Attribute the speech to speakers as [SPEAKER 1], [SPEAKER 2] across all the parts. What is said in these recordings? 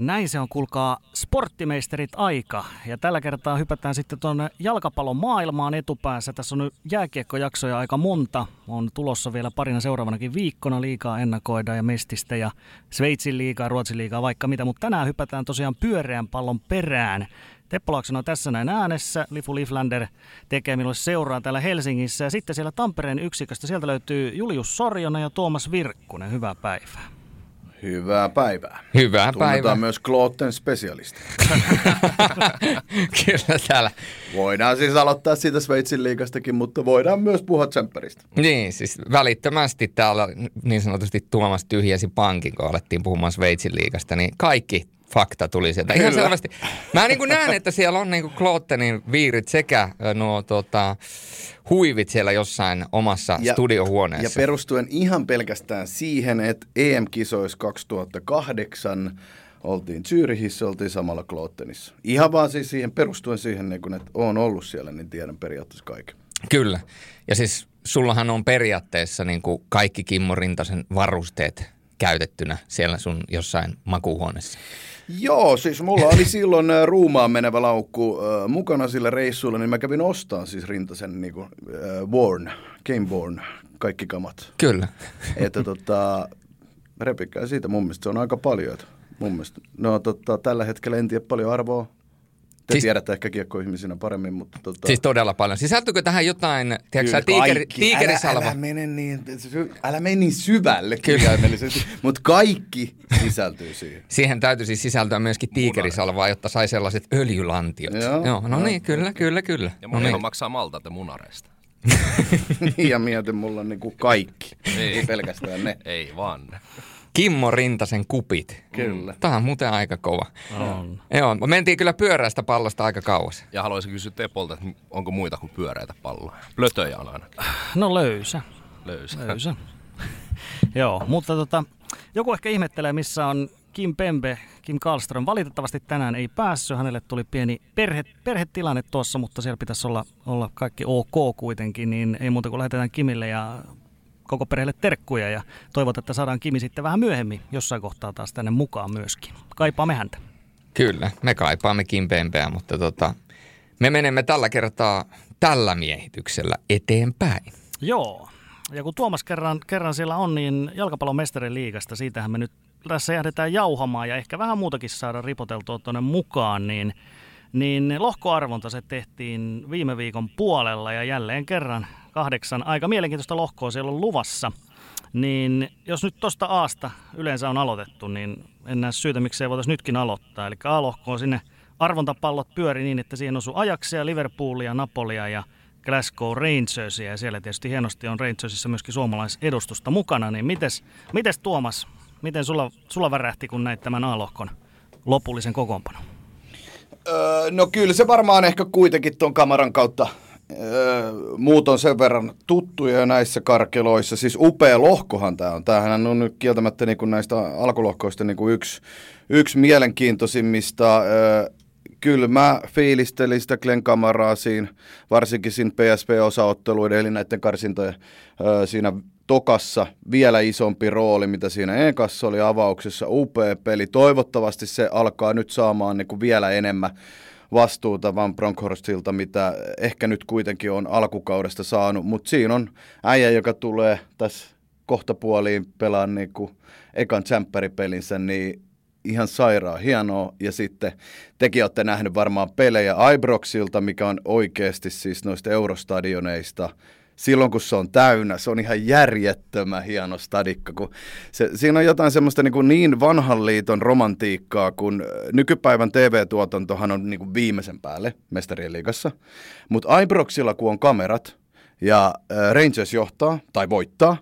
[SPEAKER 1] Näin se on, kuulkaa, sporttimeisterit aika. Ja tällä kertaa hypätään sitten tuonne jalkapallon maailmaan etupäässä. Tässä on nyt jääkiekkojaksoja aika monta. On tulossa vielä parina seuraavanakin viikkona liikaa ennakoida ja mestistä ja Sveitsin liikaa, Ruotsin liikaa, vaikka mitä. Mutta tänään hypätään tosiaan pyöreän pallon perään. Teppo Laakson on tässä näin äänessä. Lifu Liflander tekee minulle seuraa täällä Helsingissä. Ja sitten siellä Tampereen yksiköstä, sieltä löytyy Julius Sorjonen ja Tuomas Virkkunen. Hyvää päivää.
[SPEAKER 2] Hyvää päivää.
[SPEAKER 3] Hyvää
[SPEAKER 2] Tunnetaan
[SPEAKER 3] päivää.
[SPEAKER 2] myös Klootten specialisti.
[SPEAKER 3] Kyllä täällä.
[SPEAKER 2] Voidaan siis aloittaa siitä Sveitsin liikastakin, mutta voidaan myös puhua tsempperistä.
[SPEAKER 3] Niin, siis välittömästi täällä niin sanotusti Tuomas tyhjäsi pankin, kun alettiin puhumaan Sveitsin liigasta, niin kaikki fakta tuli sieltä. Ihan
[SPEAKER 2] Kyllä.
[SPEAKER 3] selvästi. Mä niin näen, että siellä on niin kuin Klottenin viirit sekä nuo tota, huivit siellä jossain omassa
[SPEAKER 2] Ja-
[SPEAKER 3] studiohuoneessa.
[SPEAKER 2] Ja perustuen ihan pelkästään siihen, että EM-kisoissa 2008 oltiin Zyrihissä, oltiin samalla Kloottenissa. Ihan vaan siis siihen perustuen siihen, niin kun, että oon ollut siellä, niin tiedän periaatteessa kaiken.
[SPEAKER 3] Kyllä. Ja siis sullahan on periaatteessa niin kuin kaikki Kimmo Rintasen varusteet käytettynä siellä sun jossain makuuhuoneessa.
[SPEAKER 2] Joo, siis mulla oli silloin ruumaan menevä laukku äh, mukana sillä reissulla, niin mä kävin ostamaan siis Rintasen niin kuin, äh, Born, Game Born, kaikki kamat.
[SPEAKER 3] Kyllä.
[SPEAKER 2] Että tota, repikää siitä, mun mielestä se on aika paljon. Että mun mielestä, no tota, tällä hetkellä en tiedä paljon arvoa. Te
[SPEAKER 3] Siis-
[SPEAKER 2] tiedätte ehkä kiekkoihmisinä paremmin, mutta tota,
[SPEAKER 3] Siis todella paljon. Sisältyykö tähän jotain, tiedätkö tiikeri, tiikerisalva?
[SPEAKER 2] Älä, älä, mene niin, älä mene niin syvälle
[SPEAKER 3] Kyllä.
[SPEAKER 2] kirjaimellisesti, mutta kaikki sisältyy siihen.
[SPEAKER 3] Siihen täytyy siis sisältyä myöskin tiikerisalvaa, jotta sai sellaiset öljylantiot.
[SPEAKER 2] Joo.
[SPEAKER 3] Joo no niin, kyllä, kyllä, kyllä.
[SPEAKER 4] Ja
[SPEAKER 3] no
[SPEAKER 4] moni
[SPEAKER 3] niin.
[SPEAKER 4] maksaa maltaita munareista.
[SPEAKER 2] ja mietin, mulla on niinku kaikki,
[SPEAKER 4] Ei.
[SPEAKER 2] ei pelkästään ne.
[SPEAKER 4] Ei vaan.
[SPEAKER 3] Kimmo Rintasen kupit.
[SPEAKER 2] Kyllä.
[SPEAKER 3] Tämä on muuten aika kova.
[SPEAKER 1] On.
[SPEAKER 3] Joo, me mentiin kyllä pyörästä pallosta aika kauas.
[SPEAKER 4] Ja haluaisin kysyä Tepolta, että onko muita kuin pyöreitä palloja? Plötöjä on aina
[SPEAKER 1] No löysä.
[SPEAKER 4] löysä.
[SPEAKER 1] Löysä. Joo, mutta tota, joku ehkä ihmettelee, missä on Kim Pembe, Kim Karlström. Valitettavasti tänään ei päässyt. Hänelle tuli pieni perhe, perhetilanne tuossa, mutta siellä pitäisi olla, olla kaikki ok kuitenkin. Niin ei muuta kuin lähetetään Kimille ja koko perheelle terkkuja ja toivotaan, että saadaan Kimi sitten vähän myöhemmin jossain kohtaa taas tänne mukaan myöskin. Kaipaamme häntä.
[SPEAKER 3] Kyllä, me kaipaamme kimpempeä, mutta tota, me menemme tällä kertaa tällä miehityksellä eteenpäin.
[SPEAKER 1] Joo. Ja kun Tuomas kerran, kerran siellä on, niin jalkapallon mestarin liigasta, siitähän me nyt tässä jähdetään jauhamaan ja ehkä vähän muutakin saada ripoteltua tuonne mukaan, niin, niin lohkoarvonta se tehtiin viime viikon puolella ja jälleen kerran kahdeksan aika mielenkiintoista lohkoa siellä on luvassa. Niin jos nyt tuosta Aasta yleensä on aloitettu, niin en näe syytä, miksei voitaisiin nytkin aloittaa. Eli A-lohkoon sinne arvontapallot pyöri niin, että siihen osui Ajaxia, Liverpoolia, Napolia ja Glasgow Rangersia. Ja siellä tietysti hienosti on Rangersissa myöskin suomalaisedustusta mukana. Niin mites, mites Tuomas, miten sulla, sulla värähti, kun näit tämän A-lohkon lopullisen kokoonpanon?
[SPEAKER 2] Öö, no kyllä se varmaan ehkä kuitenkin tuon kamaran kautta muut on sen verran tuttuja näissä karkeloissa. Siis upea lohkohan tämä on. Tämähän on nyt kieltämättä niin kuin näistä alkulohkoista niin kuin yksi, yksi mielenkiintoisimmista. Kyllä mä fiilistelin sitä Glenn siinä, varsinkin siinä PSP-osaotteluiden, eli näiden karsintojen siinä tokassa vielä isompi rooli, mitä siinä ekassa oli avauksessa. Upea peli. Toivottavasti se alkaa nyt saamaan niin kuin vielä enemmän vastuuta Van Bronckhorstsilta, mitä ehkä nyt kuitenkin on alkukaudesta saanut. Mutta siinä on äijä, joka tulee tässä kohtapuoliin pelaa niin kuin ekan tsempäripelinsä, niin ihan sairaan hienoa. Ja sitten tekin olette nähnyt varmaan pelejä Ibroxilta, mikä on oikeasti siis noista eurostadioneista silloin kun se on täynnä, se on ihan järjettömän hieno stadikka. Kun se, siinä on jotain semmoista niin, kuin niin vanhan liiton romantiikkaa, kun nykypäivän TV-tuotantohan on niin kuin viimeisen päälle mestarien liigassa. Mutta Ibroxilla kun on kamerat ja Rangers johtaa tai voittaa,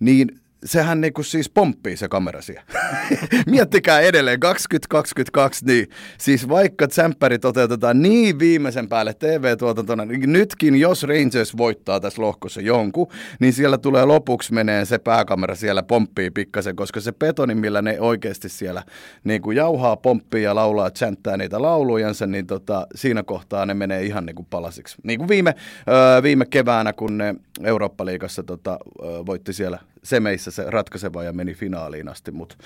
[SPEAKER 2] niin sehän niinku siis pomppii se kamera siellä. Miettikää edelleen, 2022, niin siis vaikka tsemppäri toteutetaan niin viimeisen päälle TV-tuotantona, niin nytkin jos Rangers voittaa tässä lohkossa jonkun, niin siellä tulee lopuksi menee se pääkamera siellä pomppii pikkasen, koska se betoni, millä ne oikeasti siellä niin kuin jauhaa, pomppii ja laulaa, chanttää niitä laulujansa, niin tota, siinä kohtaa ne menee ihan niin kuin palasiksi. Niin kuin viime, öö, viime keväänä, kun ne Eurooppa-liigassa tota, öö, voitti siellä semeissä se ratkaiseva ja meni finaaliin asti, mutta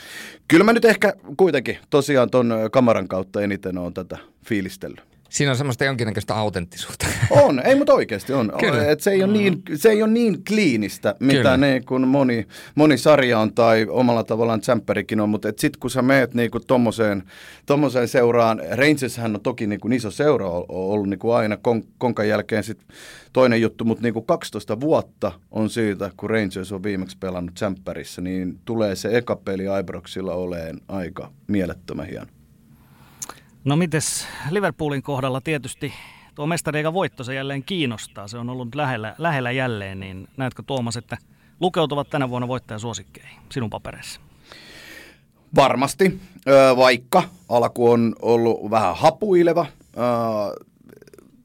[SPEAKER 2] kyllä mä nyt ehkä kuitenkin tosiaan ton kamaran kautta eniten on tätä fiilistellyt.
[SPEAKER 3] Siinä on semmoista jonkinnäköistä autenttisuutta.
[SPEAKER 2] On, ei mutta oikeasti on.
[SPEAKER 3] Kyllä.
[SPEAKER 2] Et se, ei ole niin, se ei ole niin kliinistä, mitä
[SPEAKER 3] Kyllä.
[SPEAKER 2] ne, kun moni, moni sarja on tai omalla tavallaan tsemppärikin on, mutta sitten kun sä meet niinku tommoseen, tommoseen seuraan, Rangershän on toki niinku iso seura ol- ollut niinku aina kon, konkan jälkeen sit toinen juttu, mutta niinku 12 vuotta on siitä, kun Rangers on viimeksi pelannut tsemppärissä, niin tulee se eka peli Ibroxilla oleen aika mielettömän hieno.
[SPEAKER 1] No mites Liverpoolin kohdalla tietysti tuo mestariikan voitto se jälleen kiinnostaa. Se on ollut lähellä, lähellä jälleen, niin näetkö Tuomas, että lukeutuvat tänä vuonna voittajasuosikkeihin sinun papereissa?
[SPEAKER 2] Varmasti, vaikka alku on ollut vähän hapuileva.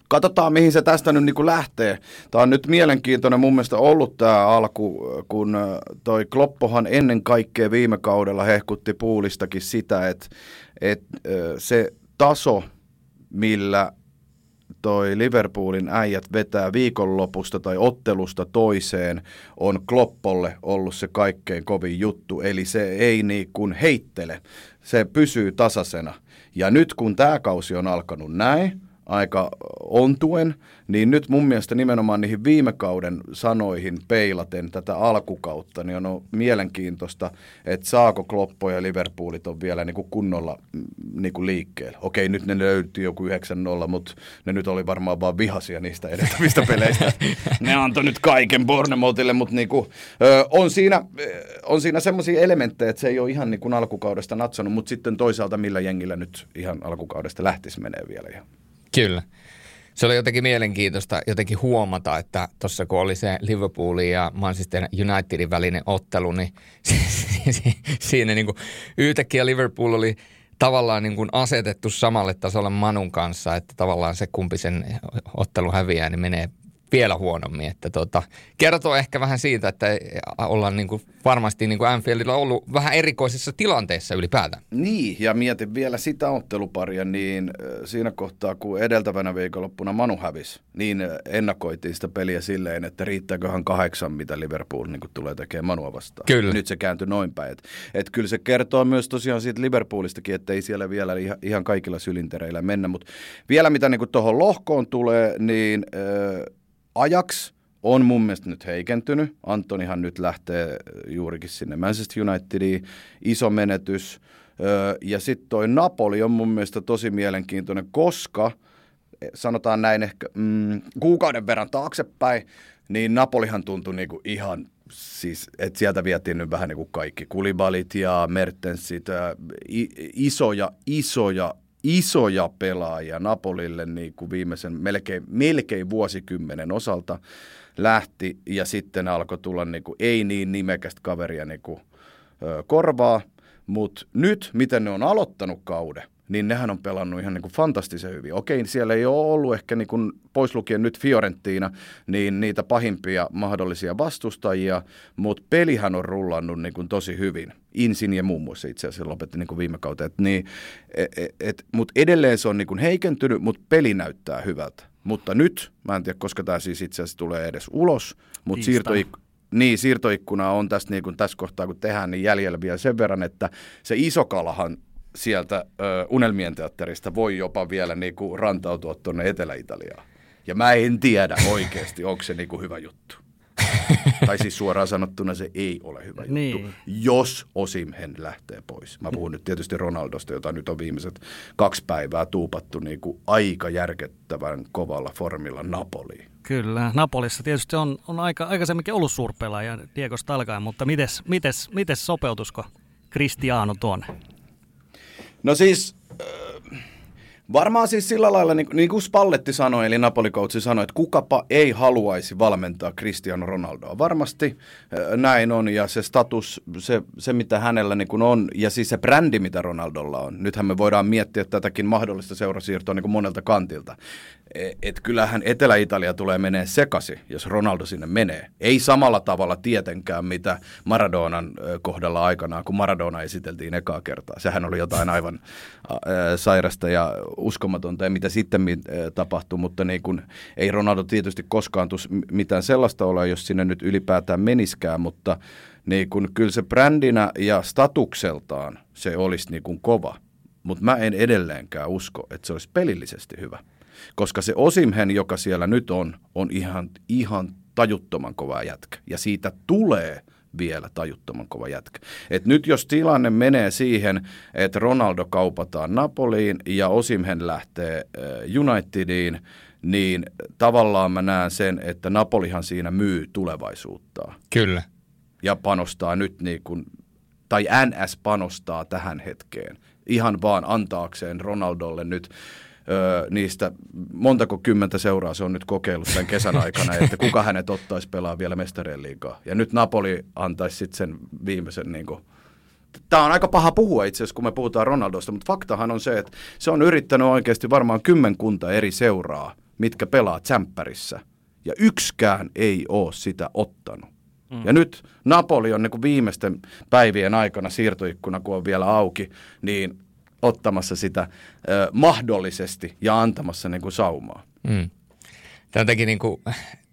[SPEAKER 2] Katsotaan, mihin se tästä nyt niin lähtee. Tämä on nyt mielenkiintoinen mun mielestä ollut tämä alku, kun toi Kloppohan ennen kaikkea viime kaudella hehkutti puulistakin sitä, että, että se taso, millä toi Liverpoolin äijät vetää viikonlopusta tai ottelusta toiseen, on Kloppolle ollut se kaikkein kovin juttu. Eli se ei niin kuin heittele, se pysyy tasaisena. Ja nyt kun tämä kausi on alkanut näin, aika ontuen, niin nyt mun mielestä nimenomaan niihin viime kauden sanoihin peilaten tätä alkukautta, niin on mielenkiintoista, että saako Kloppo ja Liverpoolit on vielä niin kuin kunnolla mm, niin kuin liikkeellä. Okei, nyt ne löytyi joku 9-0, mutta ne nyt oli varmaan vaan vihasia niistä edeltävistä peleistä. ne antoi nyt kaiken Bournemouthille, mutta niin kuin, ö, on siinä, on siinä semmoisia elementtejä, että se ei ole ihan niin kuin alkukaudesta natsonut, mutta sitten toisaalta millä jengillä nyt ihan alkukaudesta lähtisi menee vielä ihan.
[SPEAKER 3] Kyllä. Se oli jotenkin mielenkiintoista jotenkin huomata, että tuossa kun oli se Liverpoolin ja Manchester Unitedin välinen ottelu, niin siinä niin kuin yhtäkkiä Liverpool oli tavallaan niin kuin asetettu samalle tasolle Manun kanssa, että tavallaan se kumpi sen ottelun häviää, niin menee vielä huonommin. Että tota, kertoo ehkä vähän siitä, että ollaan niin kuin varmasti niin kuin Anfieldilla ollut vähän erikoisessa tilanteessa ylipäätään.
[SPEAKER 2] Niin, ja mietin vielä sitä otteluparia, niin siinä kohtaa, kun edeltävänä viikonloppuna Manu hävisi, niin ennakoitiin sitä peliä silleen, että riittääköhän kahdeksan, mitä Liverpool niin tulee tekemään Manua vastaan.
[SPEAKER 3] Kyllä.
[SPEAKER 2] Nyt se kääntyi noin päin. Et, et kyllä se kertoo myös tosiaan siitä Liverpoolistakin, että ei siellä vielä ihan, ihan kaikilla sylintereillä mennä, mutta vielä mitä niin tuohon lohkoon tulee, niin äh, Ajax on mun mielestä nyt heikentynyt. Antonihan nyt lähtee juurikin sinne Manchester Unitediin. Iso menetys. Ja sitten toi Napoli on mun mielestä tosi mielenkiintoinen, koska eh, sanotaan näin ehkä mm, kuukauden verran taaksepäin, niin Napolihan tuntui niinku ihan siis, että sieltä vietiin nyt vähän niin kuin kaikki. Kulibalit ja Mertensit, isoja, isoja, isoja pelaajia Napolille niin kuin viimeisen melkein, melkein vuosikymmenen osalta lähti ja sitten alkoi tulla niin kuin, ei niin nimekästä kaveria niin kuin, ö, korvaa, mutta nyt miten ne on aloittanut kauden, niin nehän on pelannut ihan niin kuin fantastisen hyvin. Okei, siellä ei ole ollut ehkä niin kuin, pois lukien nyt Fiorentina, niin niitä pahimpia mahdollisia vastustajia, mutta pelihän on rullannut niin kuin tosi hyvin. Insin ja muun muassa itse asiassa lopetti niin kuin viime kautta. Et niin, mutta edelleen se on niin kuin heikentynyt, mutta peli näyttää hyvältä. Mutta nyt, mä en tiedä, koska tämä siis itse asiassa tulee edes ulos, mutta siirtoik- niin, siirtoikkuna on tässä, niin kuin tässä kohtaa, kun tehdään, niin jäljellä vielä sen verran, että se iso kalahan sieltä ö, Unelmien teatterista voi jopa vielä niin kuin rantautua tuonne Etelä-Italiaan. Ja mä en tiedä oikeasti, onko se niin kuin hyvä juttu. tai siis suoraan sanottuna se ei ole hyvä juttu,
[SPEAKER 1] Niin.
[SPEAKER 2] jos Osimhen lähtee pois. Mä puhun nyt tietysti Ronaldosta, jota nyt on viimeiset kaksi päivää tuupattu niin kuin aika järkettävän kovalla formilla Napoliin.
[SPEAKER 1] Kyllä, Napolissa tietysti on, on aika, aikaisemminkin ollut suurpelaaja Diegosta alkaen, mutta mites, mites, mites sopeutusko Cristiano tuonne?
[SPEAKER 2] No siis, Varmaan siis sillä lailla, niin, niin kuin Spalletti sanoi, eli napoli sanoi, että kukapa ei haluaisi valmentaa Cristiano Ronaldoa. Varmasti näin on, ja se status, se, se mitä hänellä niin kuin on, ja siis se brändi, mitä Ronaldolla on. Nythän me voidaan miettiä tätäkin mahdollista seurasiirtoa niin kuin monelta kantilta. E, et kyllähän Etelä-Italia tulee menee sekasi, jos Ronaldo sinne menee. Ei samalla tavalla tietenkään, mitä Maradonan kohdalla aikanaan, kun Maradona esiteltiin ekaa kertaa. Sehän oli jotain aivan äh, sairasta ja uskomatonta ja mitä sitten äh, tapahtui, mutta niin kun, ei Ronaldo tietysti koskaan tus mitään sellaista ole, jos sinne nyt ylipäätään meniskään, mutta niin kun, kyllä se brändinä ja statukseltaan se olisi niin kun kova. Mutta mä en edelleenkään usko, että se olisi pelillisesti hyvä. Koska se Osimhen, joka siellä nyt on, on ihan, ihan tajuttoman kova jätkä. Ja siitä tulee vielä tajuttoman kova jätkä. Et nyt jos tilanne menee siihen, että Ronaldo kaupataan Napoliin ja Osimhen lähtee äh, Unitediin, niin tavallaan mä näen sen, että Napolihan siinä myy tulevaisuuttaa.
[SPEAKER 3] Kyllä.
[SPEAKER 2] Ja panostaa nyt niin kuin, tai NS panostaa tähän hetkeen. Ihan vaan antaakseen Ronaldolle nyt öö, niistä montako kymmentä seuraa se on nyt kokeillut tämän kesän aikana, että kuka hänet ottaisi pelaa vielä mestarien liigaa. Ja nyt Napoli antaisi sitten sen viimeisen niin kuin, Tämä on aika paha puhua itse asiassa, kun me puhutaan Ronaldosta, mutta faktahan on se, että se on yrittänyt oikeasti varmaan kymmenkunta eri seuraa, mitkä pelaa tsemppärissä. Ja yksikään ei ole sitä ottanut. Mm. Ja nyt Napoli on niin viimeisten päivien aikana siirtoikkuna, kun on vielä auki, niin ottamassa sitä ö, mahdollisesti ja antamassa niin kuin saumaa. Mm.
[SPEAKER 3] Tämä on niin kuin,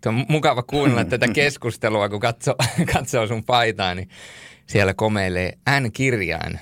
[SPEAKER 3] on mukava kuunnella tätä keskustelua, kun katsoo, katsoo sun paitaa, niin siellä komeilee N-kirjain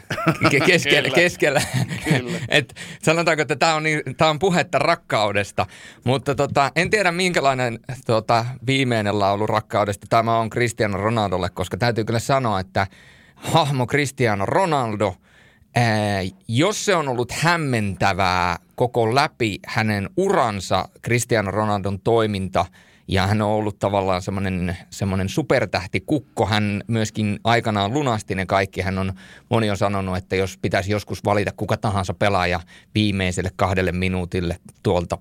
[SPEAKER 3] keskellä. keskellä. Et sanotaanko, että tämä on, niin, tää on puhetta rakkaudesta, mutta tota, en tiedä minkälainen tota, viimeinen laulu rakkaudesta tämä on Cristiano Ronaldolle, koska täytyy kyllä sanoa, että hahmo Cristiano Ronaldo – Ää, jos se on ollut hämmentävää koko läpi hänen uransa, Cristiano Ronaldon toiminta, ja hän on ollut tavallaan semmoinen, semmoinen supertähti kukko. Hän myöskin aikanaan lunasti ne kaikki. Hän on, moni on sanonut, että jos pitäisi joskus valita kuka tahansa pelaaja viimeiselle kahdelle minuutille tuolta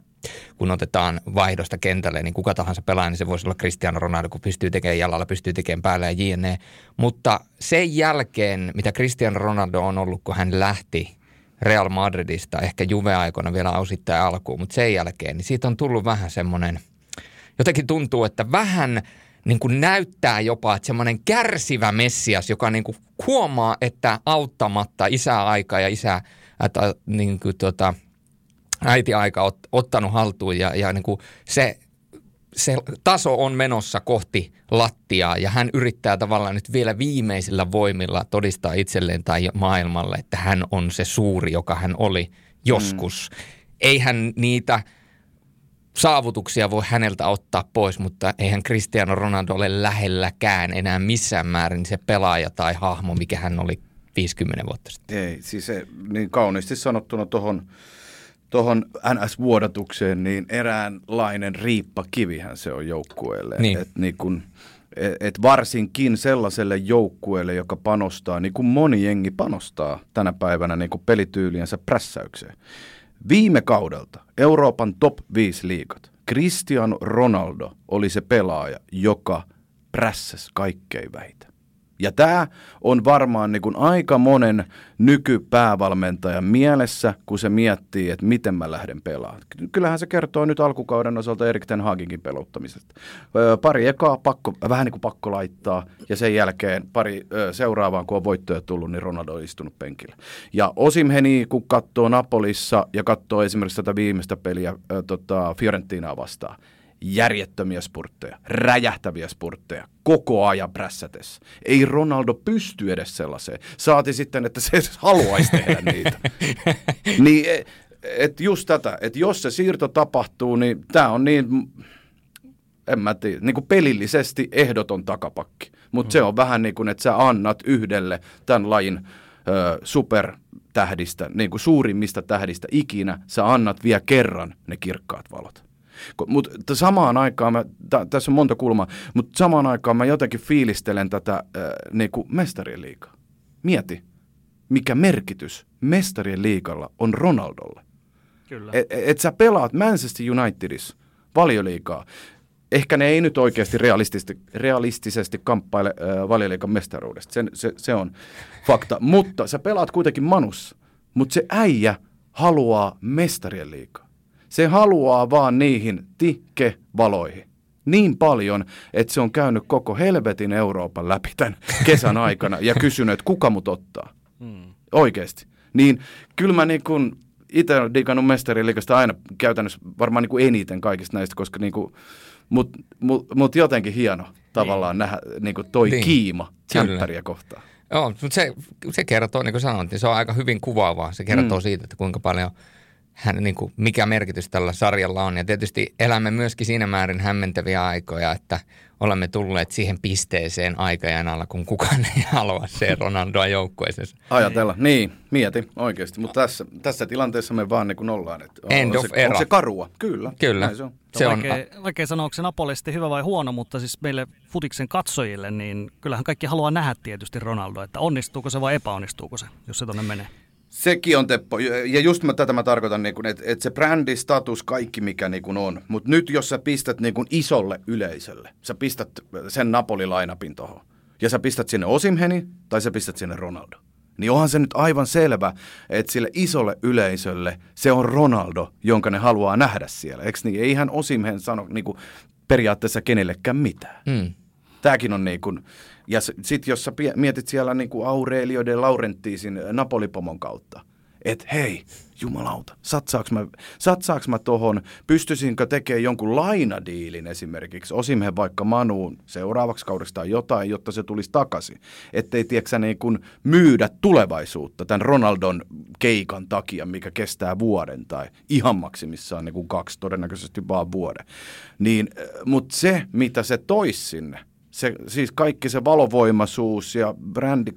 [SPEAKER 3] kun otetaan vaihdosta kentälle, niin kuka tahansa pelaaja, niin se voisi olla Cristiano Ronaldo, kun pystyy tekemään jalalla, pystyy tekemään päällä ja jne. Mutta sen jälkeen, mitä Cristiano Ronaldo on ollut, kun hän lähti Real Madridista, ehkä Juve-aikoina vielä osittain alkuun, mutta sen jälkeen, niin siitä on tullut vähän semmoinen, jotenkin tuntuu, että vähän niin kuin näyttää jopa, että semmoinen kärsivä Messias, joka niin kuin huomaa, että auttamatta isää aikaa ja isää, että niin kuin tota, äiti-aika ot, ottanut haltuun ja, ja niin kuin se, se taso on menossa kohti lattiaa ja hän yrittää tavallaan nyt vielä viimeisillä voimilla todistaa itselleen tai maailmalle, että hän on se suuri, joka hän oli joskus. Mm. Eihän niitä saavutuksia voi häneltä ottaa pois, mutta eihän Cristiano Ronaldo ole lähelläkään enää missään määrin se pelaaja tai hahmo, mikä hän oli 50 vuotta sitten.
[SPEAKER 2] Ei, siis se niin kauniisti sanottuna tuohon tuohon NS-vuodatukseen, niin eräänlainen riippakivihän se on joukkueelle. Niin. Et niin kun, et, et varsinkin sellaiselle joukkueelle, joka panostaa, niin kuin moni jengi panostaa tänä päivänä niin kuin pelityyliensä prässäykseen. Viime kaudelta Euroopan top 5 liikat. Cristiano Ronaldo oli se pelaaja, joka prässäsi kaikkein vähiten. Ja tämä on varmaan niin kuin aika monen nykypäävalmentajan mielessä, kun se miettii, että miten mä lähden pelaamaan. Kyllähän se kertoo nyt alkukauden osalta Erik Ten Haginkin peluttamisesta. Pari ekaa pakko, vähän niin kuin pakko laittaa, ja sen jälkeen pari seuraavaan, kun on voittoja tullut, niin Ronaldo on istunut penkillä. Ja Osimheni, kun katsoo Napolissa ja katsoo esimerkiksi tätä viimeistä peliä tota, Fiorentinaa vastaan, järjettömiä spurtteja, räjähtäviä spurtteja, koko ajan prässätessä. Ei Ronaldo pysty edes sellaiseen. Saati sitten, että se edes haluaisi tehdä niitä. niin, e, et just tätä, että jos se siirto tapahtuu, niin tämä on niin, en mä tiedä, niin kuin pelillisesti ehdoton takapakki. Mutta mm. se on vähän niin kuin, että sä annat yhdelle tämän lajin ö, supertähdistä, niin kuin suurimmista tähdistä ikinä, sä annat vielä kerran ne kirkkaat valot. Mutta samaan aikaan, mä, t- tässä on monta kulmaa, mutta samaan aikaan mä jotenkin fiilistelen tätä äh, niinku mestarien liikaa. Mieti, mikä merkitys mestarien liikalla on Ronaldolle.
[SPEAKER 1] Kyllä.
[SPEAKER 2] Et, et sä pelaat Manchester Unitedissa valioliikaa. Ehkä ne ei nyt oikeasti realistisesti, realistisesti kamppaile äh, valioliikan mestaruudesta, se, se, se on fakta. Mutta sä pelaat kuitenkin Manussa, mutta se äijä haluaa mestarien liikaa. Se haluaa vaan niihin tikke-valoihin niin paljon, että se on käynyt koko helvetin Euroopan läpi tämän kesän aikana ja kysynyt, että kuka mut ottaa. Hmm. Oikeasti. Niin kyllä mä niin kuin itse olen digannut mestariliikasta aina käytännössä varmaan niin kuin eniten kaikista näistä, koska niin kuin, mut, mut, mut jotenkin hieno tavallaan niin. nähdä niin kuin toi niin. kiima tsemppäriä kohtaan.
[SPEAKER 3] Joo, mutta se, se kertoo, niin kuin sanoin, niin se on aika hyvin kuvaavaa. Se kertoo mm. siitä, että kuinka paljon – hän, niin kuin, mikä merkitys tällä sarjalla on. Ja tietysti elämme myöskin siinä määrin hämmentäviä aikoja, että olemme tulleet siihen pisteeseen aikajanalla, kun kukaan ei halua se Ronaldoa joukkueeseen.
[SPEAKER 2] Ajatella, niin, mieti oikeasti. Mutta tässä, tässä tilanteessa me vaan niin kuin ollaan. Että on,
[SPEAKER 3] End
[SPEAKER 2] on,
[SPEAKER 3] of
[SPEAKER 2] se,
[SPEAKER 3] era.
[SPEAKER 2] on se karua, kyllä.
[SPEAKER 3] Kyllä.
[SPEAKER 2] se on.
[SPEAKER 1] Se on vaikea, vaikea sanoa, onko se hyvä vai huono, mutta siis meille futiksen katsojille, niin kyllähän kaikki haluaa nähdä tietysti Ronaldo, että onnistuuko se vai epäonnistuuko se, jos se tonne menee.
[SPEAKER 2] Sekin on Teppo, ja just mä, tätä mä tarkoitan, niin että et se brändi, status, kaikki mikä niin kuin on. Mutta nyt jos sä pistät niin kuin isolle yleisölle, sä pistät sen Napoli-lainapin tohon, ja sä pistät sinne Osimheni, tai sä pistät sinne Ronaldo, niin onhan se nyt aivan selvä, että sille isolle yleisölle se on Ronaldo, jonka ne haluaa nähdä siellä. Eikö niin? Ei hän Osimhen sano niin kuin periaatteessa kenellekään mitään. Mm. Tämäkin on niin kuin, ja sitten jos sä mietit siellä niin kuin Aurelio de Laurentiisin Napolipomon kautta, että hei, jumalauta, satsaaks mä, satsaaks mä tohon, pystyisinkö tekemään jonkun lainadiilin esimerkiksi, osimhe vaikka Manuun seuraavaksi kaudesta tai jotain, jotta se tulisi takaisin. Ettei, tiedätkö niin kuin myydä tulevaisuutta tämän Ronaldon keikan takia, mikä kestää vuoden tai ihan maksimissaan niin kuin kaksi, todennäköisesti vaan vuoden. Niin, mutta se, mitä se toisi sinne, se, siis kaikki se valovoimaisuus ja brändi,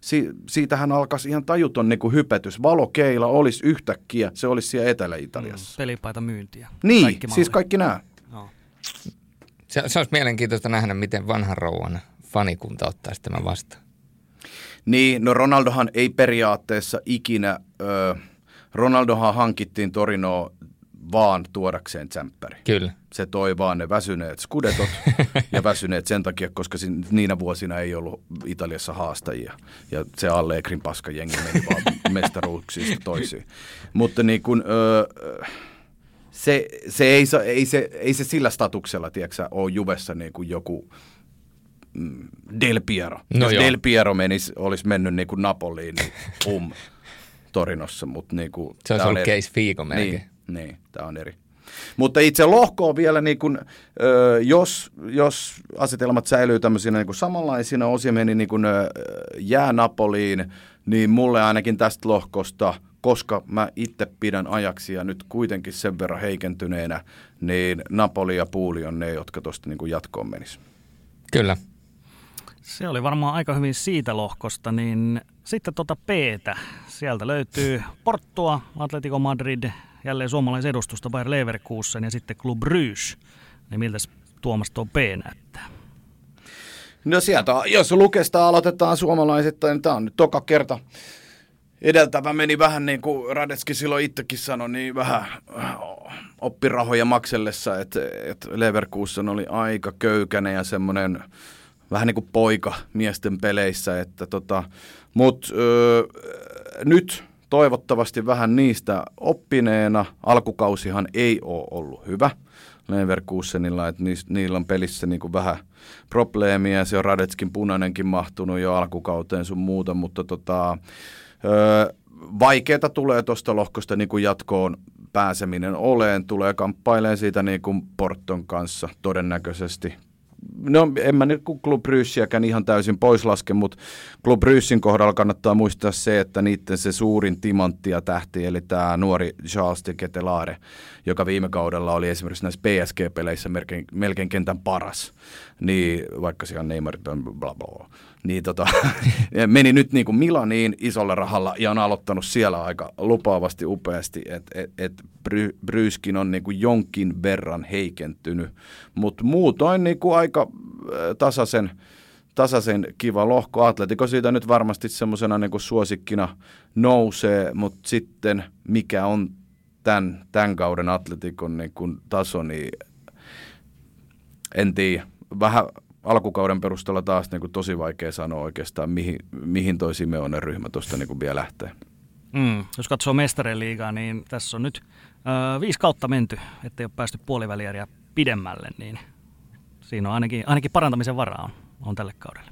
[SPEAKER 2] si, siitähän alkaisi ihan tajuton niin kuin hypetys. Valokeila olisi yhtäkkiä, se olisi siellä Etelä-Italiassa.
[SPEAKER 1] Mm, pelipaita myyntiä.
[SPEAKER 2] Niin, kaikki siis kaikki nämä. No.
[SPEAKER 3] Se, se olisi mielenkiintoista nähdä, miten vanhan rouvan fanikunta ottaisi tämän vastaan.
[SPEAKER 2] Niin, no Ronaldohan ei periaatteessa ikinä, ö, Ronaldohan hankittiin Torinoa vaan tuodakseen tsemppäri.
[SPEAKER 3] Kyllä.
[SPEAKER 2] Se toi vaan ne väsyneet skudetot ja väsyneet sen takia, koska niinä vuosina ei ollut Italiassa haastajia. Ja se Allegrin paskajengi meni vaan mestaruuksista toisiin. Mutta niin kun, öö, se, se, ei, ei, se, ei se sillä statuksella, tiedätkö ole Juvessa niin kuin joku mm, Del Piero. No Jos joo. Del Piero menisi, olisi mennyt niin kuin Napoliin, niin pum, Torinossa. Mutta niin kuin,
[SPEAKER 3] se olisi ollut case Figo melkein.
[SPEAKER 2] Niin, niin, tämä on eri. Mutta itse lohko on vielä, niin kun, ö, jos, jos asetelmat säilyy tämmöisinä niin samanlaisina, osia meni niin kun, ö, jää Napoliin, niin mulle ainakin tästä lohkosta, koska mä itse pidän ajaksi ja nyt kuitenkin sen verran heikentyneenä, niin Napoli ja Puuli on ne, jotka tuosta niin jatkoon menis.
[SPEAKER 3] Kyllä.
[SPEAKER 1] Se oli varmaan aika hyvin siitä lohkosta, niin sitten tuota p Sieltä löytyy Porttua, Atletico Madrid, jälleen suomalaisedustusta Bayer Leverkusen ja sitten Club Brugge. Niin miltä Tuomas tuo P näyttää?
[SPEAKER 2] No sieltä, jos Lukesta aloitetaan suomalaisittain, niin tämä on nyt toka kerta. Edeltävä meni vähän niin kuin Radetski silloin itsekin sanoi, niin vähän oppirahoja maksellessa, että, että Leverkusen oli aika köykäinen ja semmoinen vähän niin kuin poika miesten peleissä, että tota, mutta nyt toivottavasti vähän niistä oppineena. Alkukausihan ei ole ollut hyvä Leverkusenilla, että niillä on pelissä niin kuin vähän probleemia. Se on Radetskin punainenkin mahtunut jo alkukauteen sun muuta, mutta tota, öö, tulee tuosta lohkosta niin kuin jatkoon pääseminen oleen. Tulee kamppailemaan siitä niin kuin Porton kanssa todennäköisesti no en mä nyt Club Bryggeäkään ihan täysin pois laske, mutta Club Bryggen kohdalla kannattaa muistaa se, että niiden se suurin timantti ja tähti, eli tämä nuori Charles de Ketelare, joka viime kaudella oli esimerkiksi näissä PSG-peleissä melkein, melkein kentän paras, niin vaikka siellä Neymar bla bla, niin tota, meni nyt niin kuin Milaniin isolla rahalla ja on aloittanut siellä aika lupaavasti upeasti, että et, et Bry, Bryskin on niin kuin jonkin verran heikentynyt, mutta muutoin niin kuin aika äh, tasaisen, tasaisen kiva lohko. Atletico siitä nyt varmasti semmoisena niin suosikkina nousee, mutta sitten mikä on tämän, tämän kauden atletikon niin kuin taso, niin en tiedä. Vähän alkukauden perusteella taas niin kuin tosi vaikea sanoa oikeastaan, mihin, mihin toi Simeonen ryhmä tuosta niin vielä lähtee.
[SPEAKER 1] Mm, jos katsoo mestarien liigaa, niin tässä on nyt ö, viisi kautta menty, ettei ole päästy puoliväliäriä pidemmälle, niin siinä on ainakin, ainakin parantamisen varaa on, on tälle kaudelle.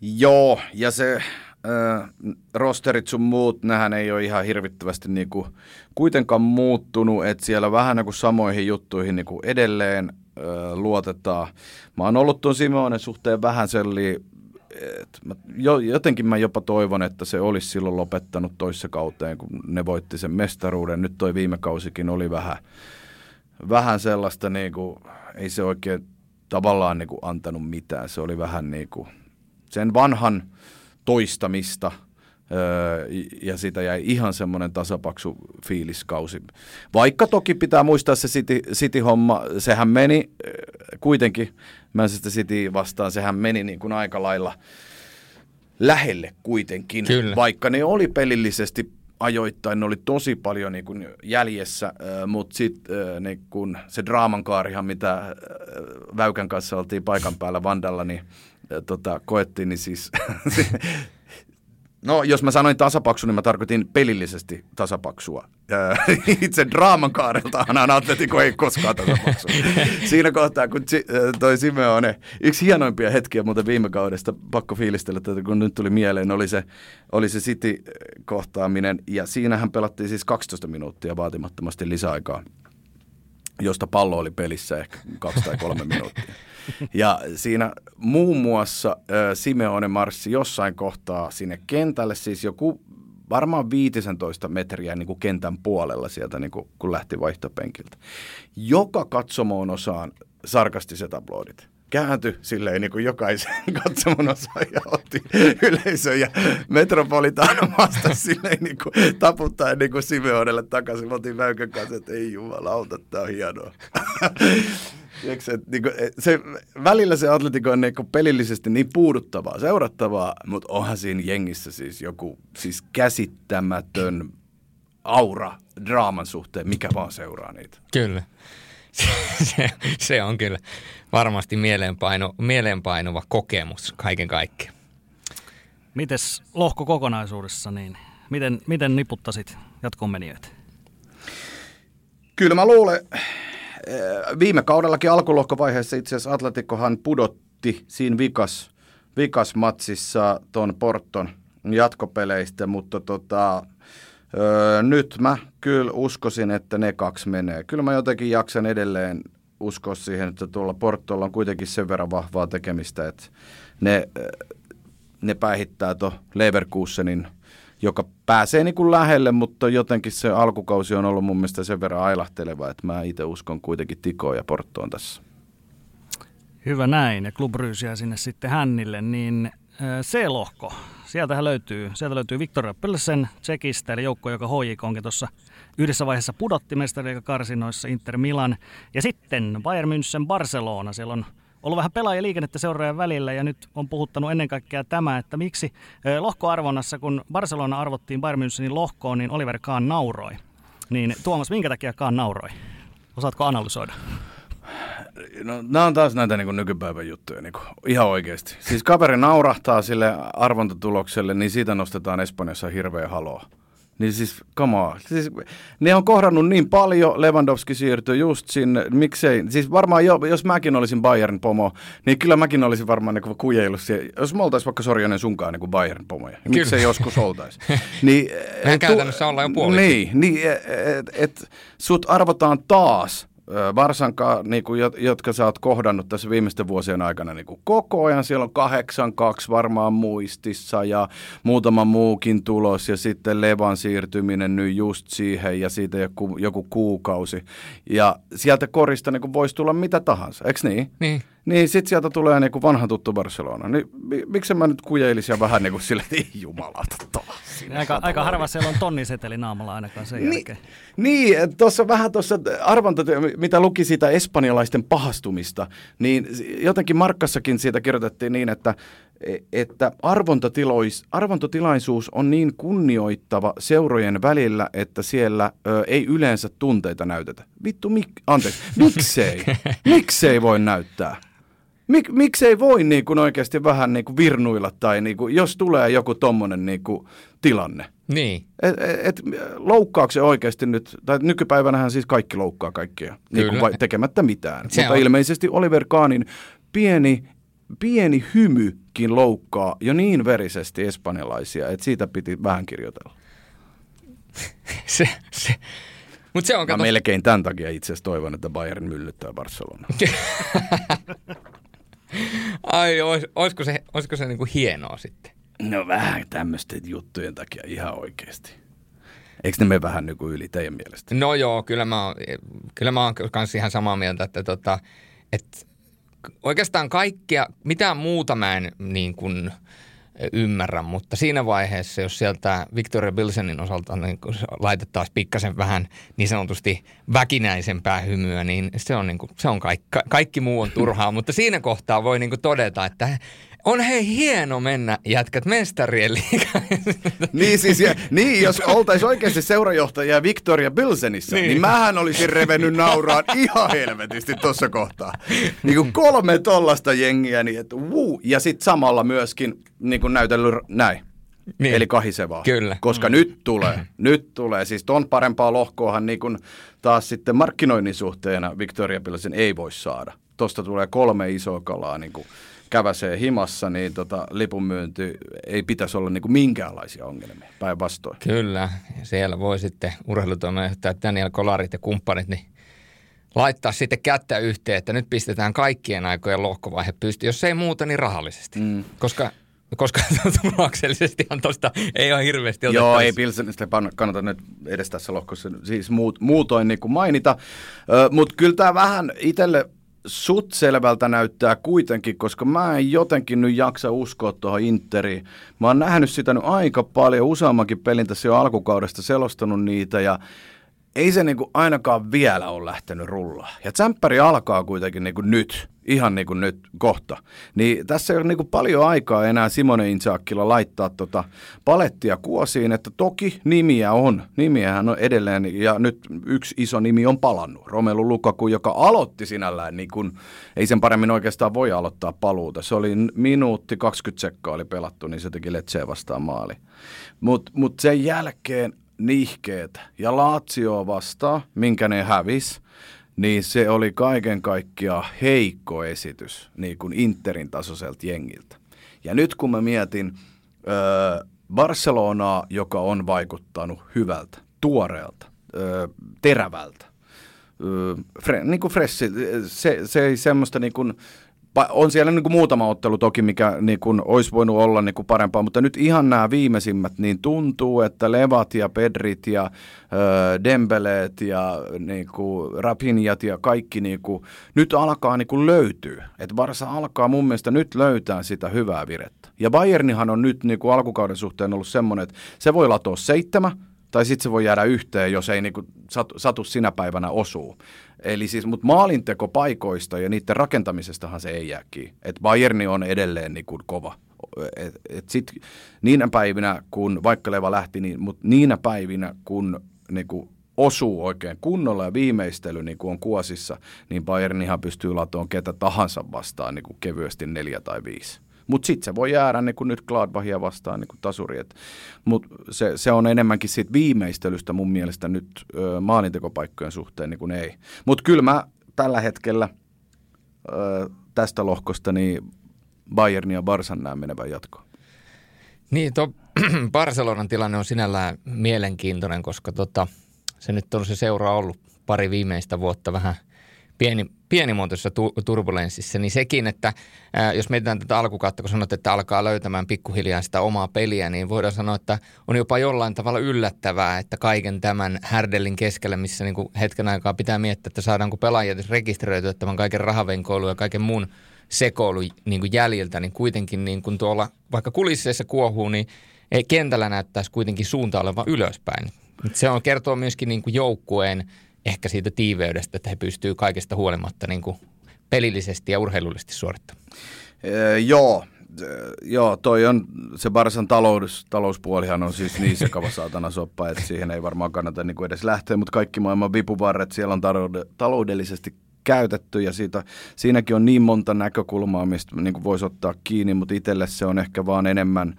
[SPEAKER 2] Joo, ja se äh, rosterit sun muut, nehän ei ole ihan hirvittävästi niinku kuitenkaan muuttunut, että siellä vähän niinku samoihin juttuihin niinku edelleen luotetaan. Mä oon ollut tuon Simonen suhteen vähän selli, että mä, jo, jotenkin mä jopa toivon, että se olisi silloin lopettanut toissa kauteen, kun ne voitti sen mestaruuden. Nyt toi viime kausikin oli vähän, vähän sellaista, niinku, ei se oikein tavallaan niinku antanut mitään. Se oli vähän niin kuin sen vanhan toistamista öö, ja sitä jäi ihan semmoinen tasapaksu fiiliskausi. Vaikka toki pitää muistaa se City, City-homma, sehän meni kuitenkin Manchester City vastaan, sehän meni niin kuin aika lailla lähelle kuitenkin,
[SPEAKER 3] Kyllä.
[SPEAKER 2] vaikka ne oli pelillisesti ajoittain, ne oli tosi paljon niin kuin jäljessä, mutta sitten niin kun se draaman kaarihan, mitä Väykän kanssa oltiin paikan päällä Vandalla, niin tota, koettiin, niin siis... no, jos mä sanoin tasapaksu, niin mä tarkoitin pelillisesti tasapaksua. Itse draaman kaareltahan Atletico ei koskaan tasapaksu. Siinä kohtaa, kun toi Simeone, yksi hienoimpia hetkiä muuten viime kaudesta, pakko fiilistellä tätä, kun nyt tuli mieleen, oli se, oli se City-kohtaaminen, ja siinähän pelattiin siis 12 minuuttia vaatimattomasti lisäaikaa josta pallo oli pelissä ehkä kaksi tai kolme minuuttia. Ja siinä muun muassa Simeone marssi jossain kohtaa sinne kentälle, siis joku varmaan 15 metriä niin kuin kentän puolella sieltä, niin kuin, kun lähti vaihtopenkiltä. Joka katsomoon osaan sarkastiset aplodit kääntyi silleen niin kuin jokaisen katsomon osaaja otti yleisön ja Metropolitano vastasi silleen niin kuin taputtaen niin kuin Simeonelle takaisin. Mä otin Väykän kanssa, että ei jumalauta, tää on hienoa. se, niin kuin, se, välillä se Atletico on niin pelillisesti niin puuduttavaa, seurattavaa, mutta onhan siinä jengissä siis joku siis käsittämätön aura draaman suhteen, mikä vaan seuraa niitä.
[SPEAKER 3] Kyllä. se, se on kyllä varmasti mieleenpainu, mieleenpainuva kokemus kaiken kaikkiaan.
[SPEAKER 1] Mites lohko kokonaisuudessa, niin miten, miten niputtasit jatkomenijöitä?
[SPEAKER 2] Kyllä mä luulen, viime kaudellakin alkulohkovaiheessa itse asiassa Atletikohan pudotti siinä vikas, vikas matsissa tuon Porton jatkopeleistä, mutta tota, öö, nyt mä kyllä uskoisin, että ne kaksi menee. Kyllä mä jotenkin jaksan edelleen uskoa siihen, että tuolla Portolla on kuitenkin sen verran vahvaa tekemistä, että ne, ne päihittää tuon Leverkusenin, joka pääsee niin kuin lähelle, mutta jotenkin se alkukausi on ollut mun mielestä sen verran ailahteleva, että mä itse uskon kuitenkin Tikoon ja Porttoon tässä.
[SPEAKER 1] Hyvä näin, ja Club sinne sitten hännille, niin C-lohko, sieltähän löytyy, sieltä löytyy Victoria Pölsen Tsekistä, eli joukko, joka HJK onkin tuossa yhdessä vaiheessa pudotti karsinoissa Inter Milan. Ja sitten Bayern München Barcelona, siellä on ollut vähän pelaajaliikennettä seuraajan välillä ja nyt on puhuttanut ennen kaikkea tämä, että miksi lohkoarvonnassa, kun Barcelona arvottiin Bayern Münchenin lohkoon, niin Oliver Kahn nauroi. Niin Tuomas, minkä takia Kahn nauroi? Osaatko analysoida?
[SPEAKER 2] No, nämä on taas näitä niin nykypäivän juttuja, niin kuin, ihan oikeasti. Siis kaveri naurahtaa sille arvontatulokselle, niin siitä nostetaan Espanjassa hirveä haloa. Niin siis, come on. Siis, ne on kohdannut niin paljon, Lewandowski siirtyi just sinne, miksei, siis varmaan jo, jos mäkin olisin Bayern pomo, niin kyllä mäkin olisin varmaan niin kujeillut siellä, jos me oltaisiin vaikka Sorjonen sunkaan niin Bayern pomoja, niin miksei joskus oltaisi.
[SPEAKER 3] niin, Mehän käytännössä ollaan jo puoliksi.
[SPEAKER 2] Niin, niin että et, et, sut arvotaan taas Varsanka, niin kuin, jotka sä oot kohdannut tässä viimeisten vuosien aikana niin kuin koko ajan. Siellä on kahdeksan kaksi varmaan muistissa ja muutama muukin tulos ja sitten Levan siirtyminen nyt just siihen ja siitä joku, joku kuukausi. Ja sieltä korista niin kuin voisi tulla mitä tahansa, eikö niin?
[SPEAKER 3] Niin.
[SPEAKER 2] Niin sit sieltä tulee niinku vanha tuttu Barcelona. Niin miksi mä nyt kujeilisin vähän niinku sille, että ei jumalata taas.
[SPEAKER 1] Aika, aika harva siellä on tonniseteli naamalla ainakaan sen
[SPEAKER 2] niin,
[SPEAKER 1] jälkeen.
[SPEAKER 2] Niin, tuossa vähän tuossa arvonta, mitä luki siitä espanjalaisten pahastumista, niin jotenkin Markkassakin siitä kirjoitettiin niin, että e- että arvontotilois, arvontotilaisuus on niin kunnioittava seurojen välillä, että siellä ö, ei yleensä tunteita näytetä. Vittu, mik, anteeksi, miksei? miksei voi näyttää? Mik, miksei voi niin kuin oikeasti vähän niin kuin virnuilla tai niin kuin, jos tulee joku tommonen niin kuin tilanne?
[SPEAKER 3] Niin.
[SPEAKER 2] Et, et, et, loukkaako se oikeasti nyt, tai nykypäivänähän siis kaikki loukkaa kaikkia, niin kuin tekemättä mitään.
[SPEAKER 3] Se
[SPEAKER 2] Mutta
[SPEAKER 3] on.
[SPEAKER 2] ilmeisesti Oliver Kahnin pieni, pieni hymykin loukkaa jo niin verisesti espanjalaisia, että siitä piti vähän kirjoitella.
[SPEAKER 3] Se, se. Mutta se on,
[SPEAKER 2] Mä
[SPEAKER 3] kato,
[SPEAKER 2] melkein tämän takia itse asiassa toivon, että Bayern myllyttää Barcelona.
[SPEAKER 3] ai, ois, olisiko se, olisiko se niinku hienoa sitten?
[SPEAKER 2] No vähän tämmöisten juttujen takia ihan oikeasti. Eikö ne me vähän niin kuin yli teidän mielestä?
[SPEAKER 3] No joo, kyllä mä oon, kyllä mä oon kans ihan samaa mieltä, että tota, et oikeastaan kaikkea, mitään muuta mä en niin kuin ymmärrä, mutta siinä vaiheessa, jos sieltä Victoria Bilsenin osalta niin kun laitettaisiin pikkasen vähän niin sanotusti väkinäisempää hymyä, niin se on, niin kuin, se on kaikki, kaikki muu on turhaa, mutta siinä kohtaa voi niin todeta, että on hei hieno mennä jätkät mestarien liigaan.
[SPEAKER 2] Niin siis, ja, niin jos oltaisiin oikeasti seurajohtaja Victoria Bilsenissä, niin.
[SPEAKER 3] Niin.
[SPEAKER 2] mähän olisin revennyt nauraan ihan helvetisti tuossa kohtaa. Niin kuin kolme tollasta jengiä, niin että wuu. Ja sitten samalla myöskin niin kuin näytellyt näin.
[SPEAKER 3] Niin.
[SPEAKER 2] Niin. Eli kahisevaa.
[SPEAKER 3] Kyllä.
[SPEAKER 2] Koska mm. nyt tulee, nyt tulee. Siis ton parempaa lohkoahan niin kuin taas sitten markkinoinnin suhteena Victoria Pilsen ei voi saada. Tosta tulee kolme isoa kalaa niin kuin käväsee himassa, niin tota, lipunmyynti ei pitäisi olla niin kuin minkäänlaisia ongelmia päinvastoin.
[SPEAKER 3] Kyllä, ja siellä voi sitten urheilutoimijohtaja Daniel Kolarit ja kumppanit niin laittaa sitten kättä yhteen, että nyt pistetään kaikkien aikojen lohkovaihe pystyyn, jos ei muuta, niin rahallisesti. Mm. Koska, koska tuloksellisestihan tuosta ei ole hirveästi
[SPEAKER 2] Joo,
[SPEAKER 3] otettavissa.
[SPEAKER 2] ei Pilsenistä kannata nyt edes tässä lohkossa siis muut, muutoin niin kuin mainita. Mutta kyllä tämä vähän itselle sut selvältä näyttää kuitenkin, koska mä en jotenkin nyt jaksa uskoa tuohon Interiin. Mä oon nähnyt sitä nyt aika paljon, useammankin pelin tässä jo alkukaudesta selostanut niitä ja ei se niinku ainakaan vielä ole lähtenyt rullaan. Ja tsemppäri alkaa kuitenkin niinku nyt, ihan niinku nyt kohta. Niin tässä ei ole niinku paljon aikaa enää Simone Insakkilla laittaa tota palettia kuosiin, että toki nimiä on. Nimiähän on edelleen, ja nyt yksi iso nimi on palannut. Romelu Lukaku, joka aloitti sinällään, niin kun, ei sen paremmin oikeastaan voi aloittaa paluuta. Se oli minuutti 20 sekkaa oli pelattu, niin se teki Letseä vastaan maali. Mutta mut sen jälkeen nihkeet ja Lazio vastaan, minkä ne hävis, niin se oli kaiken kaikkiaan heikko esitys niin kuin Interin tasoiselta jengiltä. Ja nyt kun mä mietin öö, Barcelonaa, joka on vaikuttanut hyvältä, tuoreelta, öö, terävältä, öö, fre, niin kuin freshi, se, se ei semmoista niin kuin, on siellä niin kuin muutama ottelu toki, mikä niin kuin olisi voinut olla niin kuin parempaa, mutta nyt ihan nämä viimeisimmät, niin tuntuu, että Levat ja Pedrit ja ö, Dembeleet ja niin kuin Rapinjat ja kaikki niin kuin, nyt alkaa niin kuin löytyä. Että Barsa alkaa mun mielestä nyt löytää sitä hyvää virettä. Ja Bayernihan on nyt niin kuin alkukauden suhteen ollut semmoinen, että se voi latoa seitsemän, tai sitten se voi jäädä yhteen, jos ei niinku satu, satu sinä päivänä osuu. Eli siis, mutta maalintekopaikoista ja niiden rakentamisestahan se ei jää kiinni. Et Bayerni on edelleen niinku kova. Et, et sit, niinä päivinä, kun vaikka Leva lähti, niin, mutta niinä päivinä, kun niinku osuu oikein kunnolla ja viimeistely niin on kuosissa, niin Bayernihan pystyy latoon ketä tahansa vastaan niin kuin kevyesti neljä tai viisi. Mutta sitten se voi jäädä niin kuin nyt Gladbachia vastaan niin kuin tasuri. Mutta se, se, on enemmänkin siitä viimeistelystä mun mielestä nyt ö, maalintekopaikkojen suhteen niin kuin ei. Mutta kyllä mä tällä hetkellä ö, tästä lohkosta niin Bayernin ja Barsan näen menevän jatkoon.
[SPEAKER 3] Niin, tuo Barcelonan tilanne on sinällään mielenkiintoinen, koska tota, se nyt on se seura ollut pari viimeistä vuotta vähän pieni, pienimuotoisessa tu- turbulenssissa, niin sekin, että jos mietitään tätä alkukautta, kun sanot, että alkaa löytämään pikkuhiljaa sitä omaa peliä, niin voidaan sanoa, että on jopa jollain tavalla yllättävää, että kaiken tämän härdellin keskellä, missä niin hetken aikaa pitää miettiä, että saadaanko pelaajat rekisteröityä tämän kaiken rahavenkoilun ja kaiken muun sekoilu niin jäljiltä, niin kuitenkin niin kuin tuolla vaikka kulisseissa kuohuu, niin ei kentällä näyttäisi kuitenkin suunta olevan ylöspäin. Se on kertoo myöskin niin kuin joukkueen ehkä siitä tiiveydestä, että he pystyvät kaikesta huolimatta niin kuin pelillisesti ja urheilullisesti suorittamaan.
[SPEAKER 2] Öö, joo, joo, toi on, se Barsan talous, talouspuolihan on siis niin sekava saatana soppa, että siihen ei varmaan kannata niin kuin edes lähteä, mutta kaikki maailman vipuvarret siellä on taloude, taloudellisesti käytetty ja siitä, siinäkin on niin monta näkökulmaa, mistä niin kuin voisi ottaa kiinni, mutta itselle se on ehkä vaan enemmän,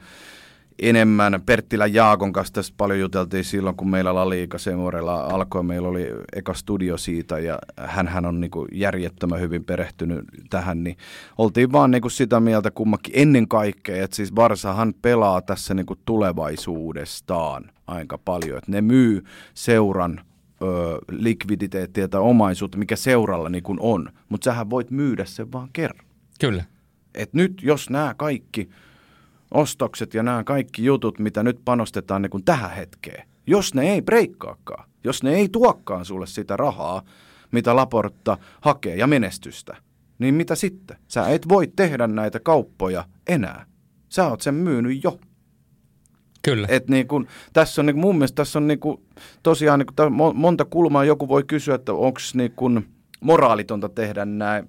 [SPEAKER 2] enemmän. Perttilä Jaakon kanssa tästä paljon juteltiin silloin, kun meillä La Liiga Semorella alkoi. Meillä oli eka studio siitä ja hän on niin kuin järjettömän hyvin perehtynyt tähän. Niin oltiin vaan niin kuin sitä mieltä kummakin ennen kaikkea, että siis Varsahan pelaa tässä niin kuin tulevaisuudestaan aika paljon. Että ne myy seuran ö, likviditeettiä tai omaisuutta, mikä seuralla niin kuin on. Mutta sähän voit myydä sen vaan kerran.
[SPEAKER 3] Kyllä.
[SPEAKER 2] Et nyt jos nämä kaikki ostokset ja nämä kaikki jutut, mitä nyt panostetaan niin kuin tähän hetkeen, jos ne ei breikkaakaan, jos ne ei tuokkaan sulle sitä rahaa, mitä Laportta hakee ja menestystä, niin mitä sitten? Sä et voi tehdä näitä kauppoja enää. Sä oot sen myynyt jo.
[SPEAKER 3] Kyllä.
[SPEAKER 2] Et niin kun, tässä on niin kun, mun mielestä tässä on niin kun, tosiaan niin kun, monta kulmaa. Joku voi kysyä, että onko niin kun, moraalitonta tehdä näin.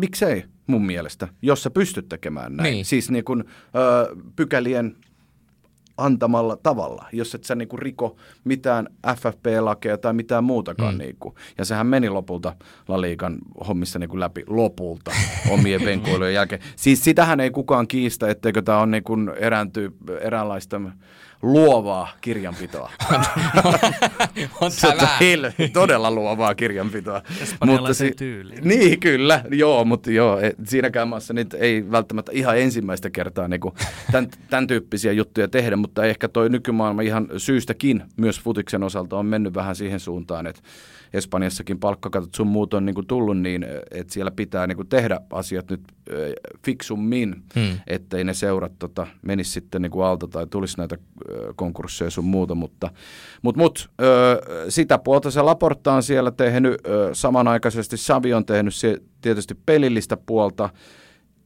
[SPEAKER 2] Miksei mun mielestä, jos sä pystyt tekemään näin.
[SPEAKER 3] Niin.
[SPEAKER 2] Siis niin kun, ö, pykälien antamalla tavalla, jos et sä niinku riko mitään FFP-lakeja tai mitään muutakaan. Mm. Niinku. Ja sehän meni lopulta Laliikan hommissa niinku läpi lopulta omien venkoilujen jälkeen. Siis sitähän ei kukaan kiistä, etteikö tämä on niinku eräänty, eräänlaista luovaa kirjanpitoa.
[SPEAKER 3] on
[SPEAKER 2] Se on
[SPEAKER 3] tämä.
[SPEAKER 2] hel- todella luovaa kirjanpitoa.
[SPEAKER 1] Espanjalaiseen
[SPEAKER 2] si-
[SPEAKER 1] tyyliin.
[SPEAKER 2] Niin, kyllä. Joo, mutta joo, e- siinäkään maassa nyt ei välttämättä ihan ensimmäistä kertaa niin kuin tämän, tämän tyyppisiä juttuja tehdä, mutta ehkä toi nykymaailma ihan syystäkin myös futiksen osalta on mennyt vähän siihen suuntaan, että Espanjassakin palkkakatot sun muut on niin kuin tullut niin, että siellä pitää niin kuin tehdä asiat nyt fiksummin,
[SPEAKER 3] Hmm.
[SPEAKER 2] ettei ne seurat tota, menisi sitten niin kuin alta tai tulisi näitä konkursseja sun muuta, mutta mut, mut, sitä puolta se Laporta on siellä tehnyt, samanaikaisesti Savi on tehnyt tietysti pelillistä puolta,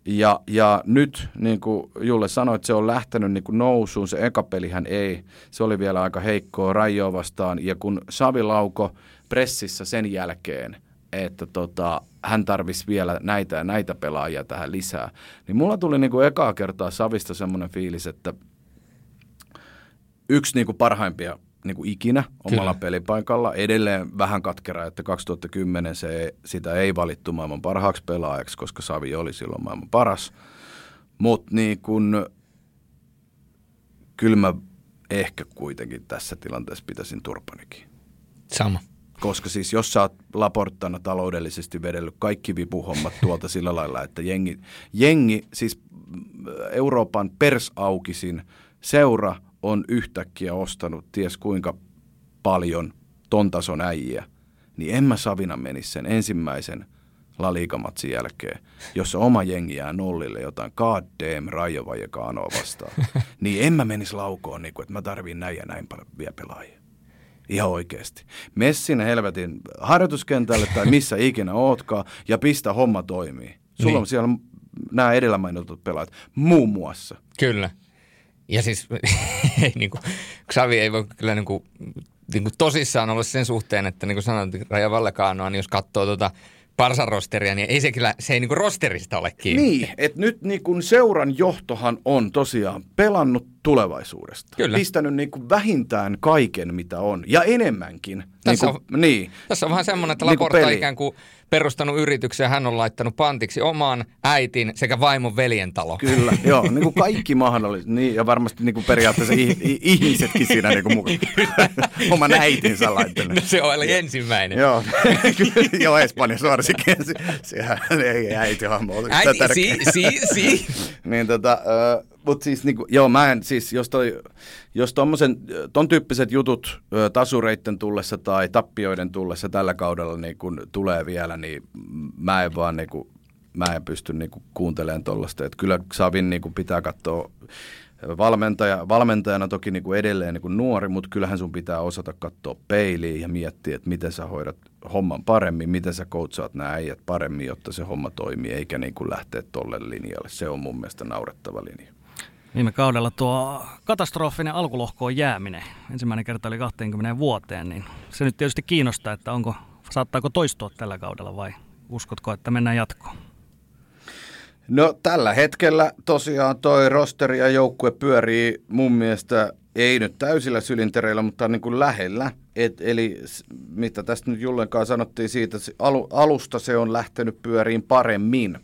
[SPEAKER 2] ja, ja nyt, niin kuin Julle sanoi, että se on lähtenyt niin kuin nousuun, se eka pelihän ei, se oli vielä aika heikkoa Rajoa vastaan, ja kun Savi lauko pressissä sen jälkeen, että tota, hän tarvisi vielä näitä ja näitä pelaajia tähän lisää, niin mulla tuli niin kuin ekaa kertaa Savista semmoinen fiilis, että yksi niin kuin parhaimpia niin kuin ikinä omalla
[SPEAKER 3] Kyllä.
[SPEAKER 2] pelipaikalla. Edelleen vähän katkera, että 2010 se, sitä ei valittu maailman parhaaksi pelaajaksi, koska Savi oli silloin maailman paras. Mutta niin kun, kyllä mä ehkä kuitenkin tässä tilanteessa pitäisin turpanikin.
[SPEAKER 3] Sama.
[SPEAKER 2] Koska siis jos sä oot Laporttana taloudellisesti vedellyt kaikki vipuhommat tuolta sillä lailla, että jengi, jengi siis Euroopan persaukisin seura on yhtäkkiä ostanut ties kuinka paljon ton tason äijiä, niin en mä Savina menisi sen ensimmäisen laliikamatsin jälkeen, jossa oma jengi jää nollille jotain god damn Raijova ja Kaanoa vastaan, niin en mä menisi laukoon, niin kuin, että mä tarviin näin ja näin paljon vielä pelaajia. Ihan oikeasti. Messin helvetin harjoituskentälle tai missä ikinä ootkaan ja pistä homma toimii. Sulla
[SPEAKER 3] niin.
[SPEAKER 2] on siellä nämä edellä mainitut pelaajat muun muassa.
[SPEAKER 3] Kyllä. Ja siis ei, niin kuin, Xavi ei voi kyllä niin kuin, niin kuin tosissaan olla sen suhteen, että niin kuin sanoit, Raja Vallekaanoa, niin jos katsoo tuota Parsan rosteria, niin ei se kyllä, se ei niin kuin rosterista ole kiinni.
[SPEAKER 2] Niin, että nyt niin kun seuran johtohan on tosiaan pelannut tulevaisuudesta.
[SPEAKER 3] Kyllä.
[SPEAKER 2] Pistänyt niin kuin vähintään kaiken, mitä on. Ja enemmänkin.
[SPEAKER 3] Tässä
[SPEAKER 2] niin kuin, niin.
[SPEAKER 3] Tässä on vähän semmoinen, että
[SPEAKER 2] Niin kuin
[SPEAKER 3] Laporta on
[SPEAKER 2] peli.
[SPEAKER 3] ikään kuin perustanut yrityksen ja hän on laittanut pantiksi oman äitin sekä vaimon veljen talo.
[SPEAKER 2] Kyllä, joo, niin kuin kaikki mahdolliset, niin, ja varmasti niin kuin periaatteessa ihmisetkin siinä niin kuin mukana. Oman äitinsä laittanut.
[SPEAKER 3] No se oli ensimmäinen.
[SPEAKER 2] Joo, joo, Espanjassa varsinkin. Se, sehän ei äiti hahmo
[SPEAKER 3] Äiti, si, si, si.
[SPEAKER 2] Niin tota, mutta siis niinku, joo, mä en, siis jos toi, jos tommosen, ton tyyppiset jutut tasureitten tullessa tai tappioiden tullessa tällä kaudella niin kun tulee vielä, niin mä en vaan niinku, mä en pysty niinku kuuntelemaan tollasta. Et kyllä Savin niinku pitää katsoa valmentaja, valmentajana toki niinku edelleen niinku nuori, mutta kyllähän sun pitää osata katsoa peiliin ja miettiä, että miten sä hoidat homman paremmin, miten sä koutsaat nämä äijät paremmin, jotta se homma toimii, eikä niinku lähteä tolle linjalle. Se on mun mielestä naurettava linja.
[SPEAKER 1] Viime kaudella tuo katastrofinen alkulohkoon jääminen, ensimmäinen kerta oli 20 vuoteen, niin se nyt tietysti kiinnostaa, että onko, saattaako toistua tällä kaudella vai uskotko, että mennään jatkoon?
[SPEAKER 2] No tällä hetkellä tosiaan toi rosteri ja joukkue pyörii mun mielestä ei nyt täysillä sylintereillä, mutta niin kuin lähellä. Et, eli mitä tästä nyt Jullenkaan sanottiin siitä, alu, alusta se on lähtenyt pyöriin paremmin.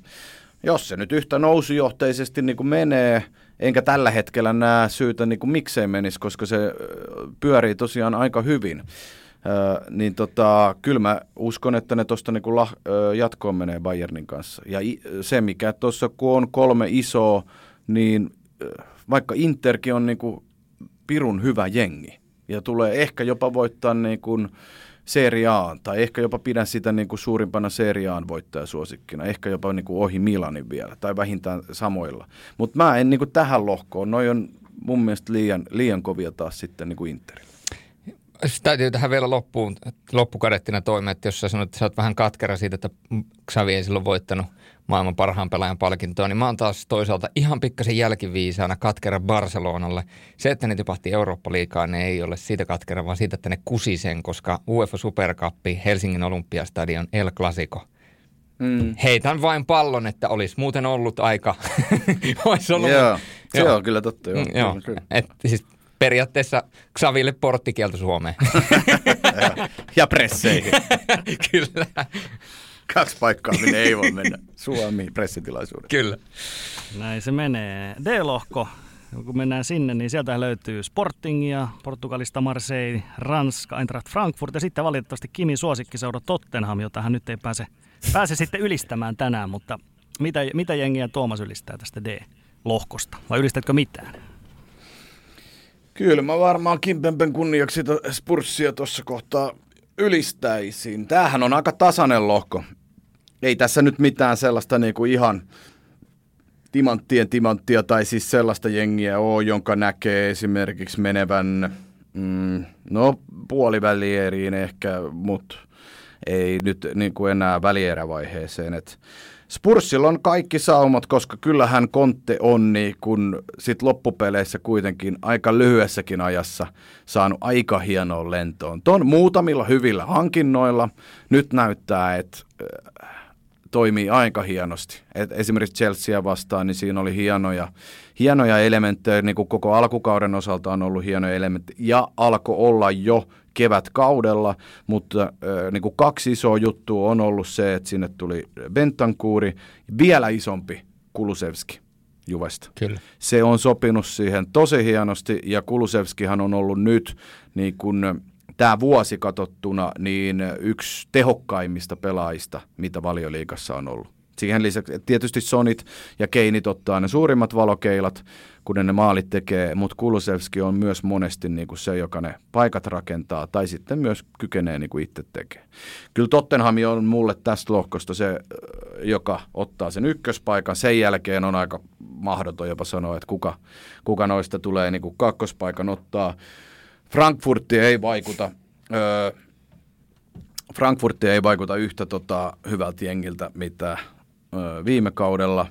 [SPEAKER 2] Jos se nyt yhtä nousujohteisesti niin kuin menee, enkä tällä hetkellä näe syytä niin kuin miksei menisi, koska se pyörii tosiaan aika hyvin. Öö, niin tota, kyllä mä uskon, että ne tuosta öö, jatkoon menee Bayernin kanssa. Ja se, mikä tuossa kun on kolme isoa, niin vaikka Interkin on niinku pirun hyvä jengi ja tulee ehkä jopa voittaa niin kuin Serie A, tai ehkä jopa pidän sitä niin kuin suurimpana Serie A voittajasuosikkina, ehkä jopa niin kuin ohi Milanin vielä, tai vähintään samoilla. Mutta mä en niin kuin tähän lohkoon, noi on mun mielestä liian, liian kovia taas sitten niin kuin Interille.
[SPEAKER 3] Täytyy tähän vielä loppuun, loppukadettina toimia, että jos sä sanoit, että sä oot vähän katkera siitä, että Xavi ei silloin voittanut maailman parhaan pelaajan palkintoa, niin mä oon taas toisaalta ihan pikkasen jälkiviisaana katkera Barcelonalle. Se, että ne tipahti Eurooppa-liikaa, ne ei ole siitä katkera, vaan siitä, että ne kusi sen, koska UEFA Supercup, Helsingin Olympiastadion El Clasico – Mm. Heitän vain pallon, että olisi muuten ollut aika.
[SPEAKER 2] olisi ollut joo, se joo. on kyllä totta. Joo. Mm,
[SPEAKER 3] joo. Kyllä. Et, siis periaatteessa Xaville porttikielto Suomeen.
[SPEAKER 2] ja presseihin.
[SPEAKER 3] Kyllä.
[SPEAKER 2] Kaksi paikkaa, minne ei voi mennä. Suomi pressitilaisuudet.
[SPEAKER 3] Kyllä.
[SPEAKER 1] Näin se menee. D-lohko, kun mennään sinne, niin sieltä löytyy Sportingia, Portugalista Marseille, Ranska, Eintracht Frankfurt ja sitten valitettavasti Kimi suosikkiseura Tottenham, jota hän nyt ei pääse, pääse sitten ylistämään tänään, mutta mitä, mitä jengiä Tuomas ylistää tästä D-lohkosta vai ylistätkö mitään?
[SPEAKER 2] Kyllä mä varmaan Kimpempen kunniaksi Spurssia tuossa kohtaa ylistäisin. Tämähän on aika tasainen lohko. Ei tässä nyt mitään sellaista niinku ihan timanttien timanttia tai siis sellaista jengiä ole, jonka näkee esimerkiksi menevän mm, no puolivälieriin ehkä, mutta ei nyt niin kuin enää välierävaiheeseen. Et Spursilla on kaikki saumat, koska kyllähän Kontte on niin kun sit loppupeleissä kuitenkin aika lyhyessäkin ajassa saanut aika hienoa lentoon. Ton muutamilla hyvillä hankinnoilla nyt näyttää, että äh, toimii aika hienosti. Et esimerkiksi Chelsea vastaan, niin siinä oli hienoja, hienoja elementtejä, niin kuin koko alkukauden osalta on ollut hienoja elementtejä, ja alkoi olla jo kevätkaudella, mutta äh, niin kuin kaksi isoa juttua on ollut se, että sinne tuli Bentankuuri, vielä isompi Kulusevski. Juvesta.
[SPEAKER 3] Kyllä.
[SPEAKER 2] Se on sopinut siihen tosi hienosti ja Kulusevskihan on ollut nyt niin kuin tämä vuosi katsottuna niin yksi tehokkaimmista pelaajista, mitä valioliikassa on ollut. Siihen lisäksi tietysti Sonit ja Keinit ottaa ne suurimmat valokeilat, kun ne maalit tekee, mutta Kulusevski on myös monesti niin kuin se, joka ne paikat rakentaa tai sitten myös kykenee niin kuin itse tekemään. Kyllä Tottenham on mulle tästä lohkosta se, joka ottaa sen ykköspaikan. Sen jälkeen on aika mahdoton jopa sanoa, että kuka, kuka noista tulee niin kuin kakkospaikan ottaa. Frankfurtti ei vaikuta. Öö, Frankfurtti ei vaikuta yhtä tota, hyvältä jengiltä, mitä öö, viime kaudella.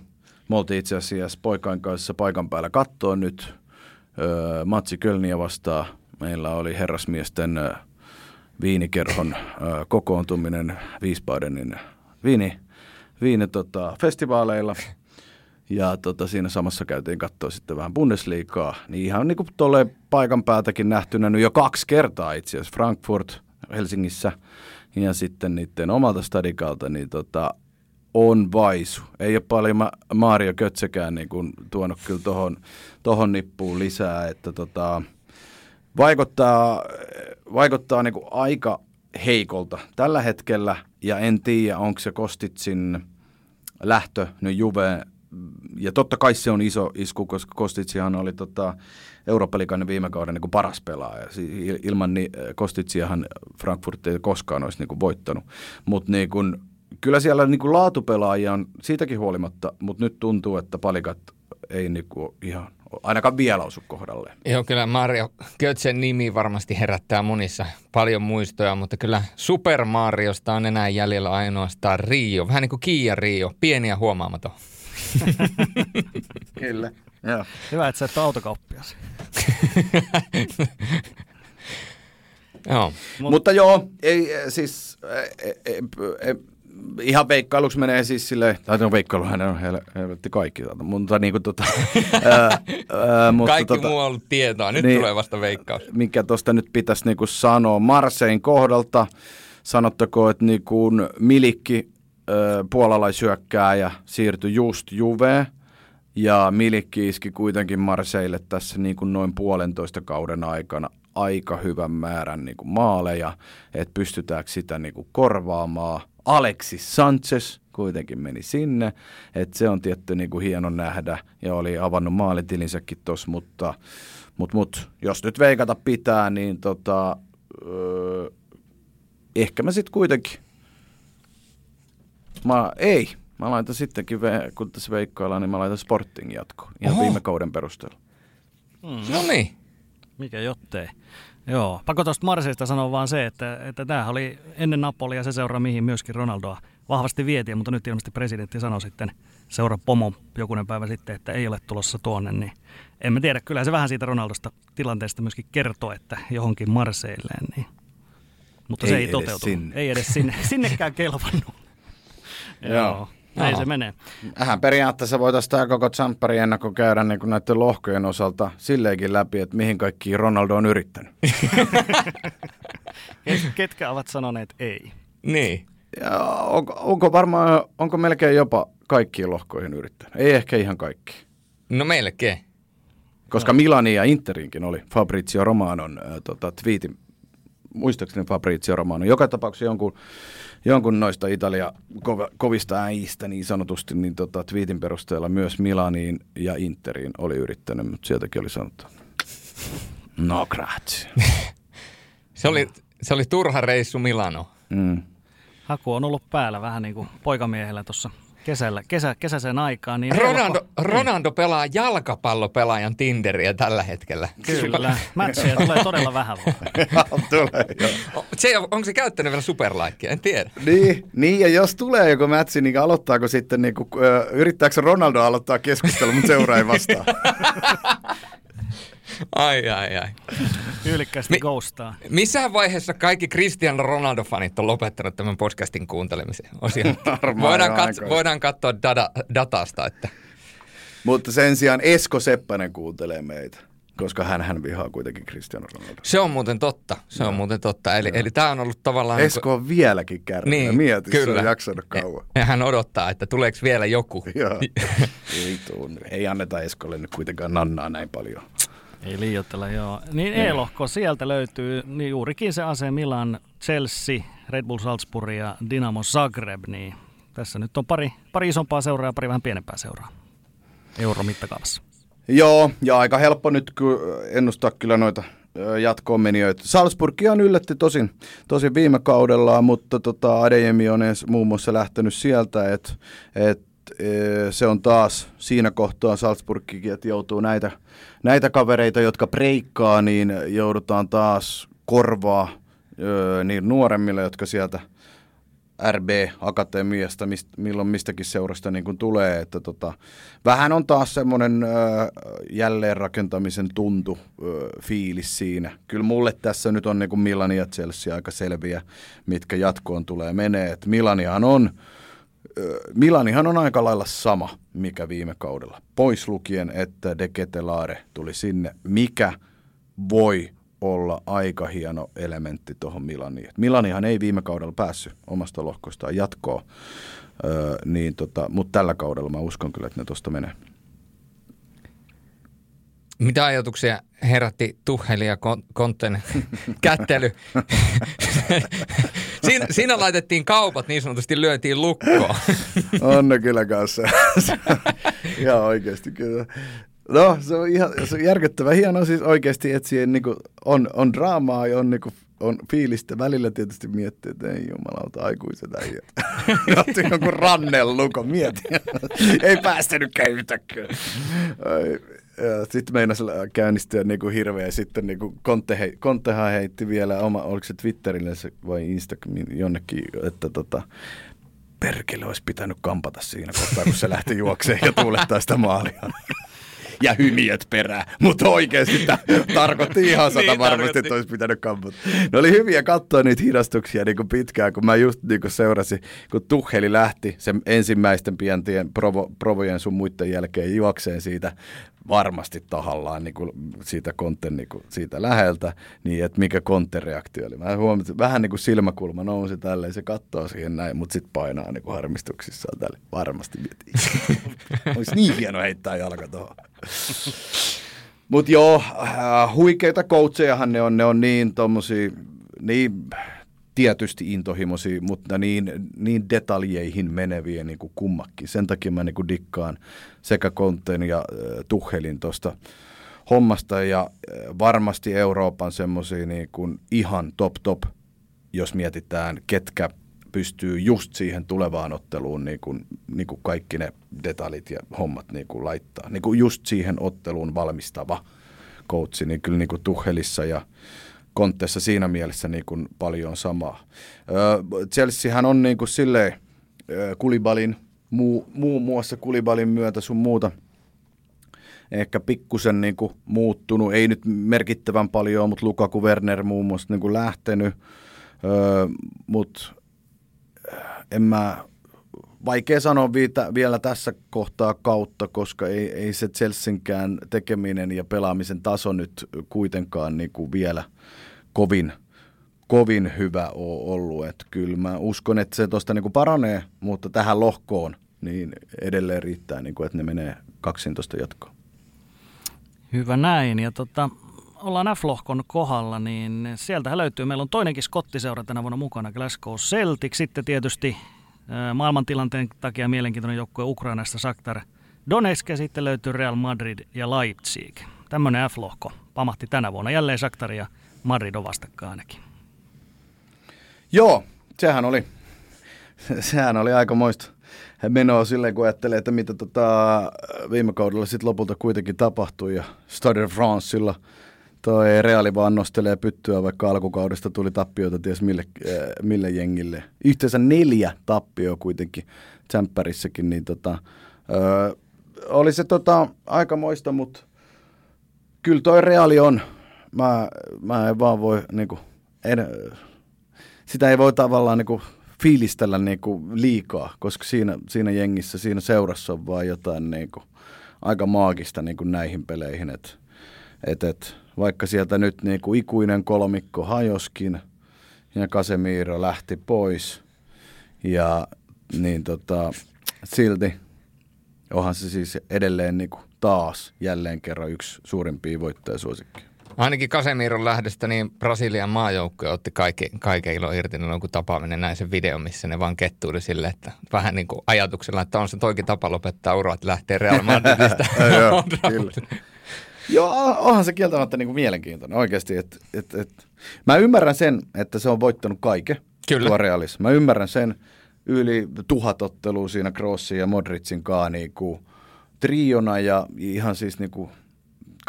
[SPEAKER 2] Me oltiin itse asiassa poikain kanssa paikan päällä kattoa nyt öö, Matsi Kölniä vastaan. Meillä oli herrasmiesten öö, viinikerhon öö, kokoontuminen Wiesbadenin viini, viini tota, festivaaleilla. Ja tota, siinä samassa käytiin katsoa sitten vähän Bundesliigaa. Niin ihan niin kuin tuolle paikan päältäkin nähtynä nyt jo kaksi kertaa itse asiassa Frankfurt Helsingissä ja sitten niiden omalta stadikalta, niin tota, on vaisu. Ei ole paljon ma- Mario Kötsekään niin kuin tuonut kyllä tohon, tohon nippuun lisää, että tota, vaikuttaa, vaikuttaa niin kuin aika heikolta tällä hetkellä ja en tiedä, onko se Kostitsin lähtö nyt Juve ja totta kai se on iso isku, koska Kostitsihan oli tota, Eurooppa-liikan viime kauden niin kuin paras pelaaja. Ilman niin, Kostitsiahan Frankfurt ei koskaan olisi niin kuin voittanut. Mutta niin kyllä siellä niin kuin laatupelaajia on siitäkin huolimatta, mutta nyt tuntuu, että palikat ei niin kuin ihan ainakaan vielä osu kohdalle.
[SPEAKER 3] Joo, kyllä Mario Götzen nimi varmasti herättää monissa paljon muistoja, mutta kyllä Super Mariosta on enää jäljellä ainoastaan Rio. Vähän niin kuin Kiia Rio, pieni ja huomaamaton.
[SPEAKER 2] Kyllä. Joo.
[SPEAKER 1] Hyvä, että sä et autokauppias.
[SPEAKER 2] joo. Mut, Mutta joo, ei, siis, ei, ei, ei, ihan veikkailuksi menee siis silleen, tai no veikkailuhan on hel- helvetti kaikki, tota, mutta niin kuin tota, ää, ää, mutta
[SPEAKER 3] Kaikki
[SPEAKER 2] tota,
[SPEAKER 3] muu on ollut tietoa. Nyt
[SPEAKER 2] niin.
[SPEAKER 3] tulee vasta veikkaus.
[SPEAKER 2] mikä tuosta nyt pitäisi niinku sanoa. Marsein kohdalta sanottako, että niinku Milikki, ö, puolalaisyökkääjä, siirtyi just Juveen. Ja Milikki iski kuitenkin Marseille tässä niinku noin puolentoista kauden aikana aika hyvän määrän niinku maaleja, että pystytäänkö sitä niinku korvaamaan. Alexis Sanchez kuitenkin meni sinne, että se on tietty niinku hieno nähdä ja oli avannut maalitilinsäkin tuossa, mutta mutta mut, jos nyt veikata pitää, niin tota, öö, ehkä mä sitten kuitenkin, mä, ei, mä laitan sittenkin, ve, kun tässä veikkaillaan, niin mä laitan Sporting jatkoon, ihan
[SPEAKER 3] Oho.
[SPEAKER 2] viime kauden perusteella.
[SPEAKER 3] No niin.
[SPEAKER 1] Mikä jottei. Joo, pakko tuosta Marseista sanoa vaan se, että, että tämähän oli ennen Napolia se seura, mihin myöskin Ronaldoa vahvasti vietiin, mutta nyt ilmeisesti presidentti sanoi sitten seura pomo jokunen päivä sitten, että ei ole tulossa tuonne, niin en mä tiedä, kyllä se vähän siitä Ronaldosta tilanteesta myöskin kertoo, että johonkin Marseilleen, niin. Mutta se
[SPEAKER 2] Ei
[SPEAKER 1] ei
[SPEAKER 2] edes
[SPEAKER 1] toteutunut.
[SPEAKER 2] sinne.
[SPEAKER 1] Ei edes sinne, sinnekään kelvannut. Joo, näin
[SPEAKER 3] Joo.
[SPEAKER 1] se menee.
[SPEAKER 2] Vähän periaatteessa voitaisiin tämä koko Champerin ennakko käydä niin kuin näiden lohkojen osalta silleenkin läpi, että mihin kaikki Ronaldo on yrittänyt.
[SPEAKER 1] Ket- Ketkä ovat sanoneet ei?
[SPEAKER 3] Niin.
[SPEAKER 2] Ja onko, onko varmaan, onko melkein jopa kaikkiin lohkoihin yrittänyt? Ei ehkä ihan kaikki.
[SPEAKER 3] No meillekin.
[SPEAKER 2] Koska Milani ja Interinkin oli Fabrizio Romanon äh, tota, twiitin, muistaakseni Fabrizio Romano, joka tapauksessa jonkun, jonkun noista Italia kovista äijistä niin sanotusti, niin tota, twiitin perusteella myös Milaniin ja Interiin oli yrittänyt, mutta sieltäkin oli sanottu, no grazie.
[SPEAKER 3] Se oli, se oli turha reissu Milano.
[SPEAKER 2] Mm.
[SPEAKER 1] Haku on ollut päällä vähän niin kuin poikamiehellä tuossa kesällä, kesä, kesäisen aikaan. Niin
[SPEAKER 3] Ronaldo, Ronaldo pelaa jalkapallopelaajan Tinderiä tällä hetkellä.
[SPEAKER 1] Kyllä, matcheja tulee todella vähän vaan.
[SPEAKER 2] Tulee.
[SPEAKER 3] Se, onko se käyttänyt vielä superlaikkia? En tiedä.
[SPEAKER 2] Niin, niin, ja jos tulee joku mätsi, niin aloittaako sitten, niin kuin, yrittääkö Ronaldo aloittaa keskustelun, mutta seura ei vastaa.
[SPEAKER 3] Ai, ai, ai.
[SPEAKER 1] Tyylikkästi
[SPEAKER 3] Mi-
[SPEAKER 1] ghostaa.
[SPEAKER 3] Missä vaiheessa kaikki Cristiano Ronaldo-fanit on lopettanut tämän podcastin kuuntelemisen? Voidaan,
[SPEAKER 2] jo
[SPEAKER 3] kats-
[SPEAKER 2] aikoja.
[SPEAKER 3] voidaan katsoa data, datasta, että
[SPEAKER 2] Mutta sen sijaan Esko Seppänen kuuntelee meitä, koska hän, hän vihaa kuitenkin Cristiano Ronaldo.
[SPEAKER 3] se on muuten totta. Se on muuten totta. Eli, eli tämä on ollut tavallaan...
[SPEAKER 2] Esko on vieläkin kärryä.
[SPEAKER 3] Niin,
[SPEAKER 2] Mieti, se
[SPEAKER 3] kyllä.
[SPEAKER 2] on jaksanut kauan.
[SPEAKER 3] Ja hän odottaa, että tuleeko vielä joku.
[SPEAKER 2] Joo. ei, tuu, ei anneta Eskolle nyt kuitenkaan nannaa näin paljon.
[SPEAKER 1] Ei liioittella, joo. Niin E-lohko, sieltä löytyy niin juurikin se ase Milan, Chelsea, Red Bull Salzburg ja Dynamo Zagreb, niin tässä nyt on pari, pari isompaa seuraa ja pari vähän pienempää seuraa euro mittakaavassa.
[SPEAKER 2] Joo, ja aika helppo nyt ennustaa kyllä noita jatkoon menijöitä. Salzburgia on yllätti tosin, tosin viime kaudella, mutta tota, Adeyemi on edes muun muassa lähtenyt sieltä, että et, e, se on taas siinä kohtaa Salzburgikin, että joutuu näitä, näitä kavereita, jotka breikkaa, niin joudutaan taas korvaa ö, niin nuoremmille, jotka sieltä RB-akatemiasta, mist, milloin mistäkin seurasta niin kuin tulee, että tota, vähän on taas semmoinen ö, jälleenrakentamisen tuntu ö, fiilis siinä. Kyllä mulle tässä nyt on niin kuin Milani ja Chelsea aika selviä, mitkä jatkoon tulee menee. Et on Milanihan on aika lailla sama, mikä viime kaudella. Pois lukien, että De Ketelare tuli sinne, mikä voi olla aika hieno elementti tuohon Milaniin. Milanihan ei viime kaudella päässyt omasta lohkostaan jatkoon, öö, niin tota, mutta tällä kaudella mä uskon kyllä, että ne tuosta menee.
[SPEAKER 3] Mitä ajatuksia herätti Tuheli ja Kon- Konten kättely? siinä, siinä laitettiin kaupat niin sanotusti lyötiin lukkoon.
[SPEAKER 2] On ne kyllä kanssa. ihan oikeasti kyllä. No, se on ihan se on järkyttävä hieno siis oikeasti, että siihen niin on, on draamaa ja on, niin kuin, on fiilistä. Välillä tietysti miettii, että ei jumalauta aikuiset äijät. Otti jonkun rannellukon, mieti. ei päästänytkään yhtäkkiä. Sitten meinasi käynnistyä niin kuin hirveä. ja Sitten niin kuin Konte, hei, heitti vielä oma, oliko se Twitterille vai Instagram jonnekin, että tota, perkele olisi pitänyt kampata siinä kohtaa, kun se lähti juokseen ja tuulettaa sitä maalia. ja hymiöt perään. Mutta oikeasti tämä tarkoitti ihan sata
[SPEAKER 1] Niin,
[SPEAKER 2] varmasti,
[SPEAKER 1] tarkoitti.
[SPEAKER 2] että olisi pitänyt kamput. Ne oli hyviä katsoa niitä hidastuksia niin kuin pitkään, kun mä just niin kuin seurasin, kun Tuheli lähti sen ensimmäisten pientien provo, provojen sun muiden jälkeen juokseen siitä varmasti tahallaan niin kuin siitä konten niin kuin siitä läheltä, niin että mikä kontereaktio oli. Mä huomasin, että vähän niin kuin silmäkulma nousi tälleen, se katsoo siihen näin, mutta sitten painaa niin kuin harmistuksissaan tälle. Varmasti mietin. Olisi niin hieno heittää jalka tuohon. Mutta joo, äh, huikeita coachejahan ne on, ne on niin tommosia, niin tietysti intohimoisia, mutta niin, niin detaljeihin meneviä niin kuin kummakin. Sen takia mä niin kuin dikkaan sekä Konten ja äh, Tuhelin tuosta hommasta ja äh, varmasti Euroopan semmoisia niin kuin ihan top top, jos mietitään ketkä pystyy just siihen tulevaan otteluun niin kuin, niin kuin kaikki ne detaljit ja hommat niin kuin laittaa. Niin kuin just siihen otteluun valmistava coachi, niin kyllä niin kuin Tuhelissa ja Kontessa siinä mielessä niin kuin paljon samaa. Chelseahän on niin kuin silleen Kulibalin, muu, muun muassa Kulibalin myötä sun muuta ehkä pikkusen niin kuin muuttunut, ei nyt merkittävän paljon, mutta Lukaku Werner muun muassa niin kuin lähtenyt, öö, mutta en mä, vaikea sanoa viitä, vielä tässä kohtaa kautta, koska ei, ei se Chelseankään tekeminen ja pelaamisen taso nyt kuitenkaan niin kuin vielä kovin, kovin hyvä ole ollut. Et kyllä mä uskon, että se tuosta niin paranee, mutta tähän lohkoon niin edelleen riittää, niin kuin, että ne menee kaksin tuosta jatkoon.
[SPEAKER 1] Hyvä näin. Ja tota, ollaan F-lohkon kohdalla, niin sieltähän löytyy. Meillä on toinenkin skottiseura tänä vuonna mukana, Glasgow Celtic. Sitten tietysti maailmantilanteen takia mielenkiintoinen joukkue Ukrainasta Shakhtar Donetsk ja sitten löytyy Real Madrid ja Leipzig. Tämmöinen F-lohko pamahti tänä vuonna. Jälleen Shakhtar ja Madrid on vastakkain ainakin.
[SPEAKER 2] Joo, sehän oli, sehän oli aika moista menoa silleen, kun ajattelee, että mitä tota, viime kaudella sitten lopulta kuitenkin tapahtui. Ja Stade de Francella toi Reali vaan nostelee pyttyä, vaikka alkukaudesta tuli tappioita ties mille, äh, mille jengille. Yhteensä neljä tappioa kuitenkin tsemppärissäkin, niin tota, ö, oli se tota, aika moista, mutta kyllä toi Reali on. Mä, mä en vaan voi niinku, en, sitä ei voi tavallaan niinku fiilistellä niinku liikaa, koska siinä, siinä jengissä, siinä seurassa on vaan jotain niinku aika maagista niinku näihin peleihin. Et, et, et, vaikka sieltä nyt niinku ikuinen kolmikko hajoskin ja Casemiro lähti pois ja niin tota, silti onhan se siis edelleen niinku taas jälleen kerran yksi suurimpia voittajasuosikkeja.
[SPEAKER 3] Ainakin Kasemiron lähdöstä niin Brasilian maajoukkue otti kaikki, kaiken ilo irti, no, kun tapaaminen näin sen video, missä ne vaan kettuili sille, että vähän niin kuin ajatuksella, että on se toikin tapa lopettaa ura, että lähtee Real Madridista.
[SPEAKER 2] Joo, onhan se kieltämättä niin kuin mielenkiintoinen oikeasti. Et, et, et. Mä ymmärrän sen, että se on voittanut kaiken
[SPEAKER 3] Kyllä.
[SPEAKER 2] tuo Realis. Mä ymmärrän sen yli tuhat ottelua siinä Crossin ja Modricin kaa niin kuin triona ja ihan siis niin kuin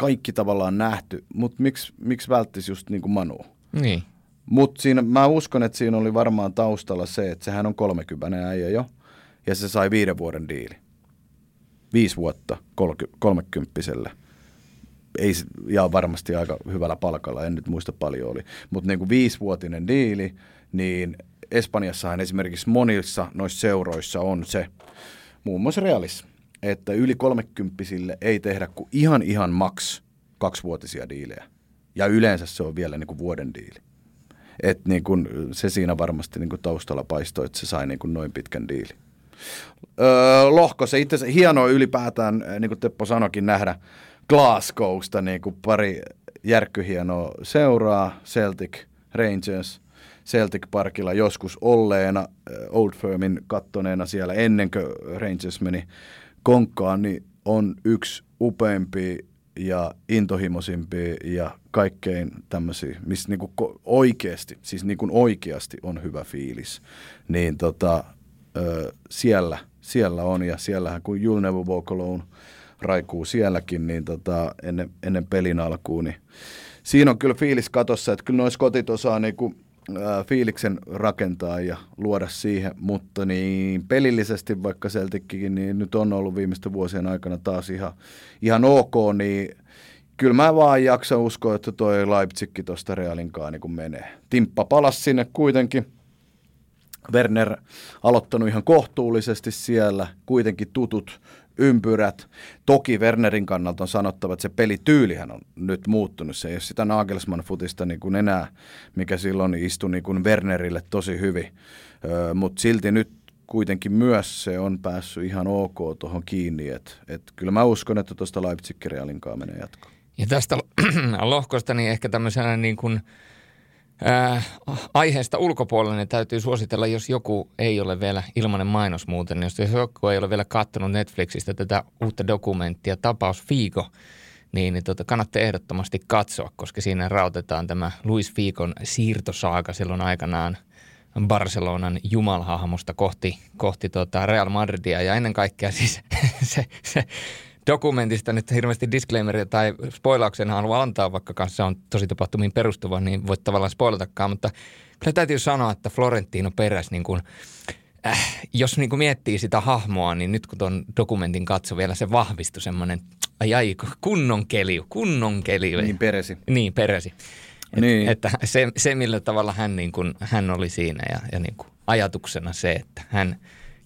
[SPEAKER 2] kaikki tavallaan nähty. Mutta miksi, miksi välttisi just niin kuin Manu?
[SPEAKER 3] niin.
[SPEAKER 2] Mutta siinä, mä uskon, että siinä oli varmaan taustalla se, että sehän on 30 äijä jo, ja se sai viiden vuoden diili. Viisi vuotta kolmekymppiselle. Ei, ja varmasti aika hyvällä palkalla, en nyt muista paljon oli. Mutta niin kuin viisivuotinen diili, niin Espanjassahan esimerkiksi monissa noissa seuroissa on se, muun muassa Realissa, että yli kolmekymppisille ei tehdä kuin ihan ihan maks kaksivuotisia diilejä. Ja yleensä se on vielä niin kuin vuoden diili. Et niin kun, se siinä varmasti niin kun taustalla paistoi, että se sai niin kun noin pitkän diili. Öö, lohko, se itse hienoa ylipäätään, niin kuin Teppo sanoikin, nähdä Glasgowsta niin kuin pari järkkyhienoa seuraa, Celtic, Rangers, Celtic Parkilla joskus olleena, Old Firmin kattoneena siellä ennen kuin Rangers meni konkkaan, niin on yksi upeimpia ja intohimoisimpia ja kaikkein tämmöisiä, missä niinku oikeasti, siis niinku oikeasti on hyvä fiilis, niin tota, ö, siellä, siellä on ja siellähän kun You'll Never Walk Alone raikuu sielläkin, niin tota, ennen, ennen pelin alkuun, niin siinä on kyllä fiilis katossa, että kyllä noin skotit osaa niinku fiiliksen rakentaa ja luoda siihen, mutta niin pelillisesti vaikka Celtickin, niin nyt on ollut viimeisten vuosien aikana taas ihan, ihan ok, niin kyllä mä vaan jaksan uskoa, että toi Leipzigkin tuosta Realinkaan niin menee. Timppa palas sinne kuitenkin. Werner aloittanut ihan kohtuullisesti siellä, kuitenkin tutut ympyrät. Toki Wernerin kannalta on sanottava, että se pelityylihän on nyt muuttunut. Se ei ole sitä Nagelsmann-futista niin kuin enää, mikä silloin istui niin kuin Wernerille tosi hyvin. Öö, Mutta silti nyt kuitenkin myös se on päässyt ihan ok tuohon kiinni. Et, et kyllä mä uskon, että tuosta Leipzig Realinkaan menee jatkoon.
[SPEAKER 3] Ja tästä lohkosta niin ehkä tämmöisenä niin kuin, äh, aiheesta ulkopuolelle niin täytyy suositella, jos joku ei ole vielä ilmainen mainos muuten, niin jos joku ei ole vielä katsonut Netflixistä tätä uutta dokumenttia Tapaus Fiiko, niin, niin tota, kannattaa ehdottomasti katsoa, koska siinä rautetaan tämä Luis Fiikon siirtosaaka silloin aikanaan Barcelonan jumalhahmosta kohti, kohti tota Real Madridia. Ja ennen kaikkea siis se, se dokumentista nyt hirveästi disclaimeria tai spoilauksen haluan antaa, vaikka kanssa on tosi tapahtumiin perustuva, niin voit tavallaan spoilatakaan, mutta kyllä täytyy sanoa, että Florentino Peräs niin kuin, äh, jos niin kuin miettii sitä hahmoa, niin nyt kun tuon dokumentin katso vielä se vahvistui semmoinen, ai ai, kunnon keliu, kunnon keliu.
[SPEAKER 2] Niin peresi.
[SPEAKER 3] Niin, peresi. Et,
[SPEAKER 2] Niin.
[SPEAKER 3] Että se, se, millä tavalla hän, niin kuin, hän oli siinä ja, ja niin kuin ajatuksena se, että hän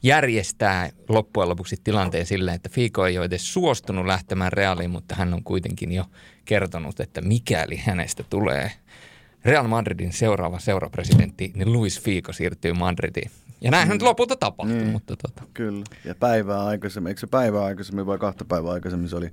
[SPEAKER 3] järjestää loppujen lopuksi tilanteen silleen, että Fiiko ei ole edes suostunut lähtemään Realiin, mutta hän on kuitenkin jo kertonut, että mikäli hänestä tulee Real Madridin seuraava seurapresidentti, niin Luis Fiiko siirtyy Madridiin. Ja näinhän mm. lopulta tapahtui,
[SPEAKER 2] Niin.
[SPEAKER 3] mutta tota,
[SPEAKER 2] Kyllä. Ja päivää aikaisemmin, eikö se päivää aikaisemmin vai kahta päivää aikaisemmin se oli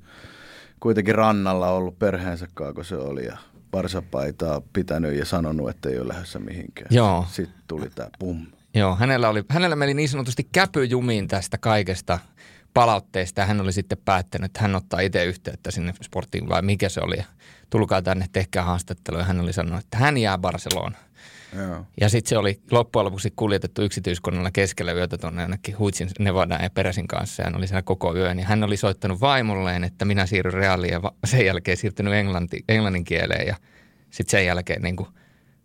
[SPEAKER 2] kuitenkin rannalla ollut perheensä kanssa, kun se oli ja varsapaitaa pitänyt ja sanonut, että ei ole lähdössä mihinkään.
[SPEAKER 3] Joo.
[SPEAKER 2] Sitten tuli tämä pum.
[SPEAKER 3] Joo, hänellä, oli, hänellä meni niin sanotusti käpyjumiin tästä kaikesta palautteesta ja hän oli sitten päättänyt, että hän ottaa itse yhteyttä sinne sporttiin vai mikä se oli. Tulkaa tänne, tehkää haastattelu ja hän oli sanonut, että hän jää Barcelonaan.
[SPEAKER 2] Joo.
[SPEAKER 3] Ja sitten se oli loppujen lopuksi kuljetettu yksityiskoneella keskellä yötä tuonne jonnekin Huitsin Nevadaan ja Peräsin kanssa. Ja hän oli siellä koko yön. Ja hän oli soittanut vaimolleen, että minä siirryn reaaliin ja sen jälkeen siirtynyt englanti, englannin kieleen. Ja sitten sen jälkeen niin kuin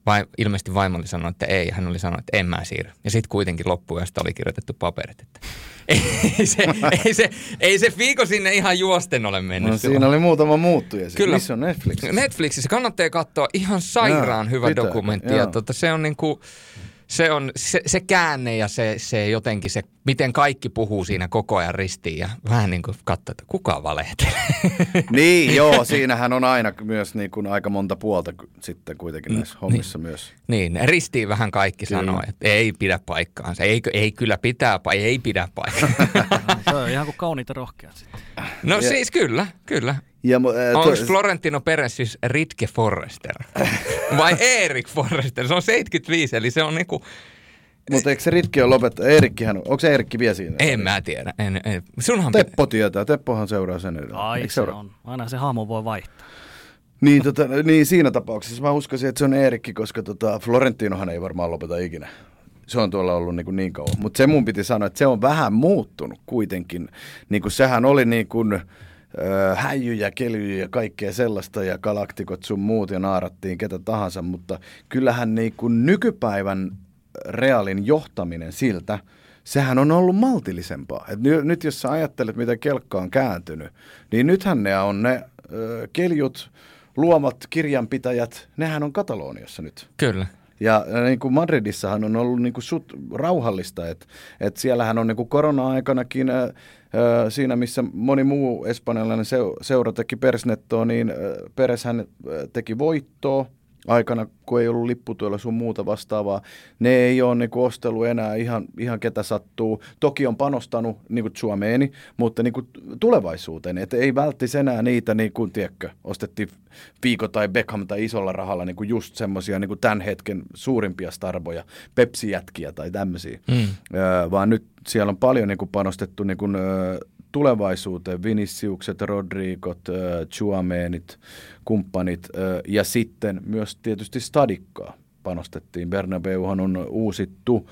[SPEAKER 3] vai, ilmeisesti vaimo oli sanonut, että ei. Ja hän oli sanonut, että en mä siirry. Ja sitten kuitenkin loppuyöstä oli kirjoitettu paperit, että ei se, ei se, ei se Fiiko sinne ihan juosten ole mennyt.
[SPEAKER 2] No,
[SPEAKER 3] silloin.
[SPEAKER 2] siinä oli muutama muuttuja. Siis.
[SPEAKER 3] Kyllä.
[SPEAKER 2] Missä on Netflix?
[SPEAKER 3] Netflixissä kannattaa katsoa ihan sairaan
[SPEAKER 2] Joo,
[SPEAKER 3] hyvä
[SPEAKER 2] pitääkö?
[SPEAKER 3] dokumentti. Ja tota, se on niinku, se, on, se, se käänne ja se, se jotenkin se, miten kaikki puhuu siinä koko ajan ristiin ja vähän niin kuin katsoa, että kuka valehtelee.
[SPEAKER 2] niin, joo, siinähän on aina myös niin kuin aika monta puolta sitten kuitenkin näissä hommissa myös.
[SPEAKER 3] niin, ristiin vähän kaikki
[SPEAKER 2] Kyllä.
[SPEAKER 3] sanoo, että ei pidä paikkaansa, ei, ei kyllä pitää, pa- ei pidä paikkaansa.
[SPEAKER 1] Se on ihan kuin kauniita rohkeat sitten.
[SPEAKER 3] no
[SPEAKER 2] Ja-
[SPEAKER 3] siis kyllä, kyllä.
[SPEAKER 2] Ja, ää,
[SPEAKER 3] Onko
[SPEAKER 2] to-
[SPEAKER 3] Florentino Perez siis Ritke Forrester? Vai Erik Forrester? Se on 75, eli se on niinku,
[SPEAKER 2] Mutta eikö se Ritki ole lopettanut? Eerikkihän, onko se Eerikki vielä siinä?
[SPEAKER 3] en mä tiedä. En, en. Sunhan pitää.
[SPEAKER 2] Teppo tietää. Teppohan seuraa sen edelleen.
[SPEAKER 1] Ai
[SPEAKER 2] Eikö
[SPEAKER 1] se
[SPEAKER 2] seuraa?
[SPEAKER 1] on. Aina se hahmo voi vaihtaa.
[SPEAKER 2] Niin, tota, niin, siinä tapauksessa mä uskoisin, että se on Eerikki, koska tota, Florentinohan ei varmaan lopeta ikinä. Se on tuolla ollut niin, kuin niin kauan. Mutta se mun piti sanoa, että se on vähän muuttunut kuitenkin. Niin kuin sehän oli niin kuin, äh, häijyjä, kelyjä ja kaikkea sellaista ja galaktikot sun muut ja naarattiin ketä tahansa, mutta kyllähän niin kuin nykypäivän Realin johtaminen siltä, sehän on ollut maltillisempaa. Et ny, nyt jos sä ajattelet, mitä kelkka on kääntynyt, niin nythän ne on ne ö, keljut, luomat kirjanpitäjät, nehän on Kataloniassa nyt.
[SPEAKER 3] Kyllä.
[SPEAKER 2] Ja niin kuin Madridissahan on ollut niin kuin sut rauhallista, että et siellähän on niin kuin korona-aikanakin äh, siinä, missä moni muu espanjalainen seu- seura teki persnettoa, niin Pereshän teki voittoa aikana, kun ei ollut lipputuella sun muuta vastaavaa. Ne ei ole niin kuin ostellut enää ihan, ihan ketä sattuu. Toki on panostanut niin kuin Suomeeni, mutta niin kuin tulevaisuuteen. Että ei välttis enää niitä, niin kuin, tiedätkö, ostettiin Fiiko tai Beckham tai isolla rahalla niin kuin just semmoisia niin tämän hetken suurimpia starboja, Pepsi-jätkiä tai tämmöisiä.
[SPEAKER 3] Mm.
[SPEAKER 2] Öö, vaan nyt siellä on paljon niin kuin panostettu niin kuin, öö, tulevaisuuteen, Viniciukset, Rodrigot, öö, Chuamenit, kumppanit öö, ja sitten myös tietysti Stadikkaa panostettiin. Bernabeuhan on uusittu,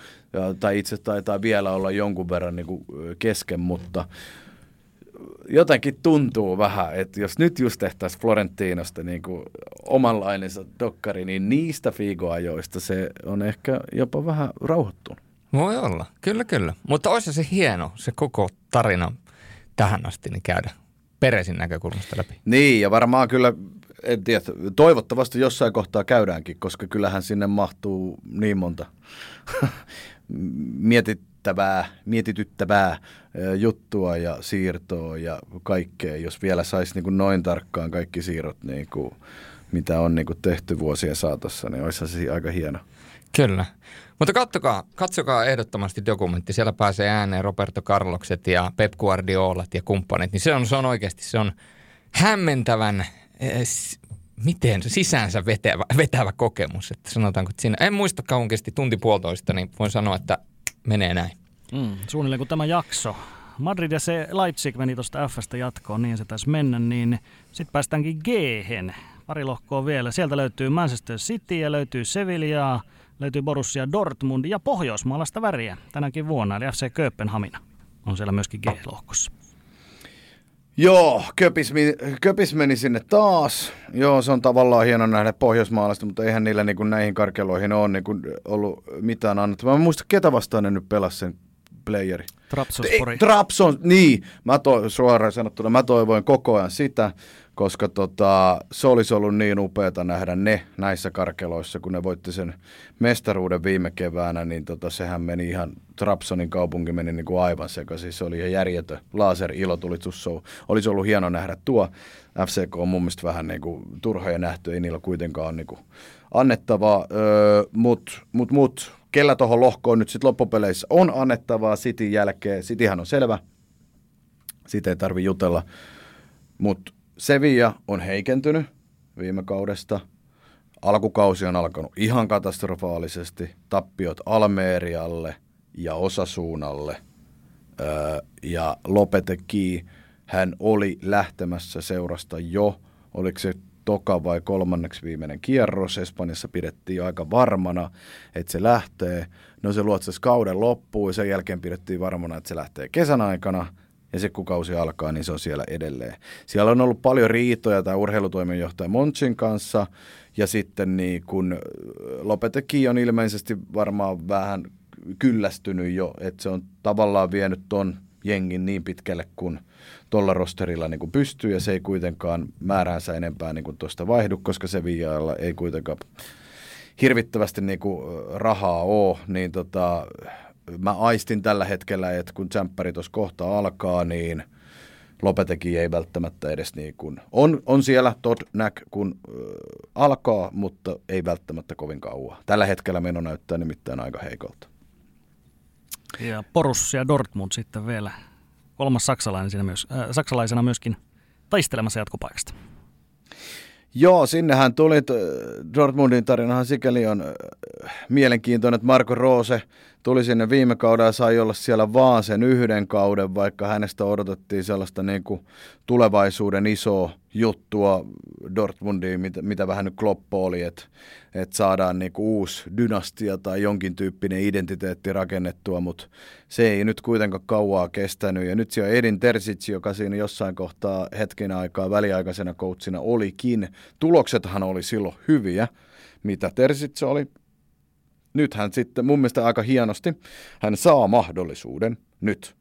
[SPEAKER 2] tai itse taitaa vielä olla jonkun verran niin kuin, öö, kesken, mutta jotenkin tuntuu vähän, että jos nyt just tehtäisiin Florentinosta niin kuin omanlainensa dokkari, niin niistä fiigoajoista se on ehkä jopa vähän rauhoittunut.
[SPEAKER 3] Voi olla, kyllä kyllä. Mutta olisi se hieno, se koko tarina tähän asti niin käydä Peresin näkökulmasta läpi.
[SPEAKER 2] Niin, ja varmaan kyllä, en tiedä, toivottavasti jossain kohtaa käydäänkin, koska kyllähän sinne mahtuu niin monta mietittävää, mietityttävää juttua ja siirtoa ja kaikkea, jos vielä saisi niin noin tarkkaan kaikki siirrot, niin kuin, mitä on niin kuin tehty vuosien saatossa, niin olisi se aika hieno.
[SPEAKER 3] Kyllä. Mutta katsokaa, katsokaa ehdottomasti dokumentti. Siellä pääsee ääneen Roberto Carlokset ja Pep Guardiolat ja kumppanit. Niin se on, se on oikeasti, se on hämmentävän, eh, miten sisäänsä vetävä, vetävä kokemus. Että sanotaanko, että siinä, en muista kauan kesti tunti puolitoista, niin voin sanoa, että menee näin.
[SPEAKER 1] Mm, suunnilleen kuin tämä jakso. Madrid ja se Leipzig meni tuosta Fstä jatkoon, niin se taisi mennä, niin sitten päästäänkin g Pari lohkoa vielä. Sieltä löytyy Manchester City ja löytyy Sevillaa, löytyy Borussia Dortmund ja pohjoismaalaista väriä tänäkin vuonna, eli FC Kööpenhamina on siellä myöskin G-lohkossa.
[SPEAKER 2] Joo, Köpis, Köpis meni sinne taas. Joo, se on tavallaan hieno nähdä pohjoismaalaista, mutta eihän niillä niin kuin näihin karkeloihin ole niin kuin ollut mitään annettu. Mä en muista, ketä vastaan ne nyt pelasi sen playeri.
[SPEAKER 1] Trapsonspori.
[SPEAKER 2] Trapson, niin. Mä to, suoraan sanottuna, mä toivoin koko ajan sitä koska tota, se olisi ollut niin upeata nähdä ne näissä karkeloissa, kun ne voitti sen mestaruuden viime keväänä, niin tota, sehän meni ihan, Trapsonin kaupunki meni niin kuin aivan sekaisin, se oli ihan järjetön laser-ilotulisuusshow. Olisi ollut hieno nähdä tuo. FCK on mun mielestä vähän niin kuin turha ja nähty, ei niillä kuitenkaan ole niin kuin annettavaa, öö, mutta mut, mut, kellä tuohon lohkoon nyt sitten loppupeleissä on annettavaa Cityn jälkeen, Cityhän on selvä, siitä ei tarvi jutella, mutta Sevilla on heikentynyt viime kaudesta. Alkukausi on alkanut ihan katastrofaalisesti. Tappiot Almerialle ja Osasuunalle. Öö, ja Lopeteki, hän oli lähtemässä seurasta jo, oliko se toka vai kolmanneksi viimeinen kierros. Espanjassa pidettiin aika varmana, että se lähtee. No se luotsasi kauden loppuun ja sen jälkeen pidettiin varmana, että se lähtee kesän aikana – ja se kun kausi alkaa, niin se on siellä edelleen. Siellä on ollut paljon riitoja tämä urheilutoimenjohtaja Monchin kanssa, ja sitten niin kun Lopeteki on ilmeisesti varmaan vähän kyllästynyt jo, että se on tavallaan vienyt ton jengin niin pitkälle kuin tuolla rosterilla niin kuin pystyy, ja se ei kuitenkaan määräänsä enempää niin kuin tuosta vaihdu, koska se viiailla ei kuitenkaan hirvittävästi niin kuin rahaa ole, niin tota, mä aistin tällä hetkellä, että kun tsemppäri tuossa kohta alkaa, niin Lopeteki ei välttämättä edes niin kuin, on, on siellä Todd Nack kun äh, alkaa, mutta ei välttämättä kovin kauan. Tällä hetkellä meno näyttää nimittäin aika heikolta.
[SPEAKER 1] Ja Borussia Dortmund sitten vielä kolmas saksalainen siinä myös, äh, saksalaisena myöskin taistelemassa jatkopaikasta.
[SPEAKER 2] Joo, sinnehän tuli, Dortmundin tarinahan sikäli on mielenkiintoinen, että Marko Roose tuli sinne viime kaudella ja sai olla siellä vaan sen yhden kauden, vaikka hänestä odotettiin sellaista niin kuin tulevaisuuden isoa juttua Dortmundiin, mitä, mitä vähän nyt Kloppo oli, että, että saadaan niin kuin uusi dynastia tai jonkin tyyppinen identiteetti rakennettua, mutta se ei nyt kuitenkaan kauaa kestänyt. Ja nyt siellä on Edin Terzic, joka siinä jossain kohtaa hetken aikaa väliaikaisena coachina olikin. Tuloksethan oli silloin hyviä, mitä Terzic oli nyt hän sitten mun mielestä aika hienosti, hän saa mahdollisuuden nyt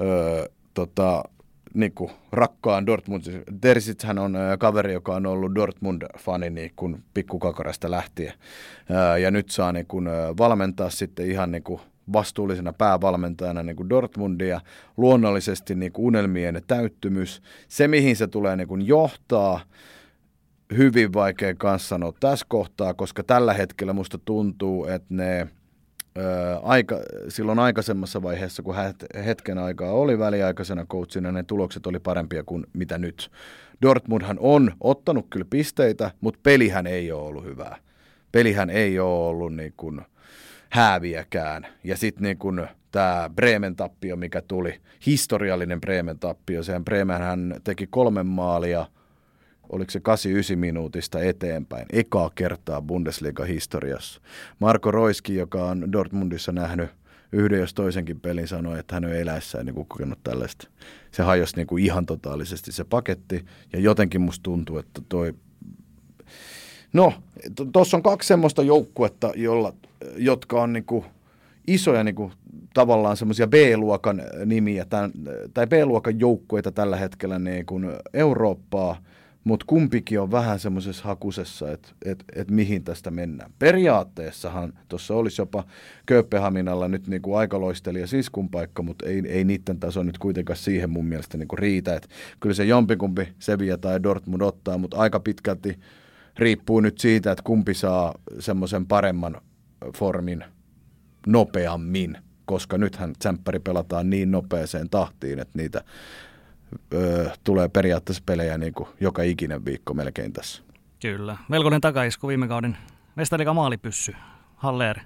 [SPEAKER 2] öö, tota, niin kuin rakkaan Dortmund. Terzic hän on kaveri, joka on ollut Dortmund-fani niin kuin pikkukakarasta lähtien. Öö, ja nyt saa niin kuin, valmentaa sitten ihan niin kuin vastuullisena päävalmentajana niin kuin Dortmundia. Luonnollisesti niin kuin unelmien täyttymys. Se, mihin se tulee niin kuin johtaa, hyvin vaikea kanssa sanoa tässä kohtaa, koska tällä hetkellä musta tuntuu, että ne aika, silloin aikaisemmassa vaiheessa, kun hetken aikaa oli väliaikaisena coachina, ne tulokset oli parempia kuin mitä nyt. Dortmundhan on ottanut kyllä pisteitä, mutta pelihän ei ole ollut hyvää. Pelihän ei ole ollut niin kuin hääviäkään. Ja sitten niin kuin tämä Bremen tappio, mikä tuli, historiallinen Bremen tappio, sehän Bremen hän teki kolme maalia – oliko se 89 minuutista eteenpäin, ekaa kertaa Bundesliga-historiassa. Marko Roiski, joka on Dortmundissa nähnyt yhden jos toisenkin pelin sanoi, että hän on eläessään niin kokenut tällaista. Se hajosi niin kuin ihan totaalisesti se paketti ja jotenkin musta tuntuu, että toi No, tuossa on kaksi semmoista joukkuetta, jolla, jotka on niin kuin isoja niin kuin, tavallaan semmoisia B-luokan nimiä tämän, tai B-luokan joukkueita tällä hetkellä niin kuin Eurooppaa, mutta kumpikin on vähän semmoisessa hakusessa, että et, et mihin tästä mennään. Periaatteessahan tuossa olisi jopa Kööpenhaminalla nyt niin kuin aika loistelija siskun paikka, mutta ei, ei niiden taso nyt kuitenkaan siihen mun mielestä niin kuin riitä. Et kyllä se jompikumpi Sevilla tai Dortmund ottaa, mutta aika pitkälti riippuu nyt siitä, että kumpi saa semmoisen paremman formin nopeammin, koska nythän tsemppäri pelataan niin nopeeseen tahtiin, että niitä ö, tulee periaatteessa pelejä niin kuin joka ikinen viikko melkein tässä.
[SPEAKER 1] Kyllä. Melkoinen takaisku viime kauden mestarikan maalipyssy. Haller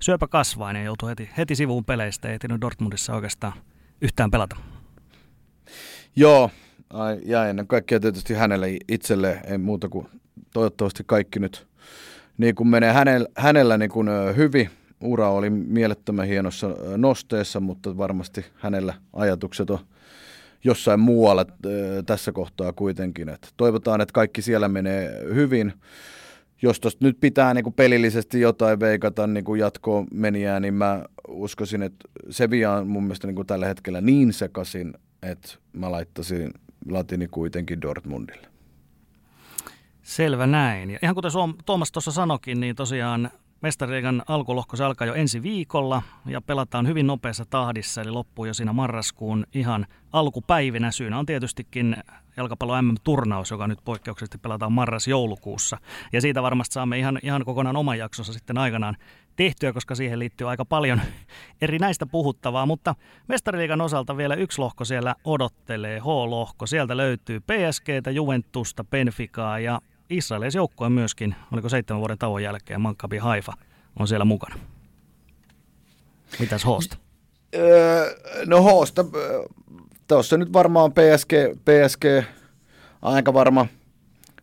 [SPEAKER 1] syöpä kasvainen joutui heti, heti sivuun peleistä. Ei ehtinyt Dortmundissa oikeastaan yhtään pelata.
[SPEAKER 2] Joo, ai, ja ennen kaikkea tietysti hänelle itselle ei muuta kuin toivottavasti kaikki nyt niin kuin menee hänellä, hänellä niin kuin, hyvin. Ura oli mielettömän hienossa nosteessa, mutta varmasti hänellä ajatukset on jossain muualla tässä kohtaa kuitenkin. Et toivotaan, että kaikki siellä menee hyvin. Jos tuosta nyt pitää niin kuin pelillisesti jotain veikata niin kuin jatkoon meniään, niin mä uskoisin, että Sevilla on mun mielestä niin kuin tällä hetkellä niin sekasin, että mä laittaisin latini kuitenkin Dortmundille.
[SPEAKER 1] Selvä näin. Ja ihan kuten Tuomas tuossa sanokin, niin tosiaan Mestariikan alkulohko se alkaa jo ensi viikolla ja pelataan hyvin nopeassa tahdissa, eli loppuu jo siinä marraskuun ihan alkupäivinä. Syynä on tietystikin jalkapallo MM-turnaus, joka nyt poikkeuksellisesti pelataan marras-joulukuussa. Ja siitä varmasti saamme ihan, ihan kokonaan oman jaksossa sitten aikanaan tehtyä, koska siihen liittyy aika paljon eri näistä puhuttavaa. Mutta Mestariliigan osalta vielä yksi lohko siellä odottelee, H-lohko. Sieltä löytyy PSGtä, Juventusta, Benficaa ja israelilaisjoukkue myöskin, oliko seitsemän vuoden tauon jälkeen, Maccabi Haifa on siellä mukana. Mitäs Hoosta?
[SPEAKER 2] Öö, no Hoosta, tuossa nyt varmaan PSG, PSG aika varma.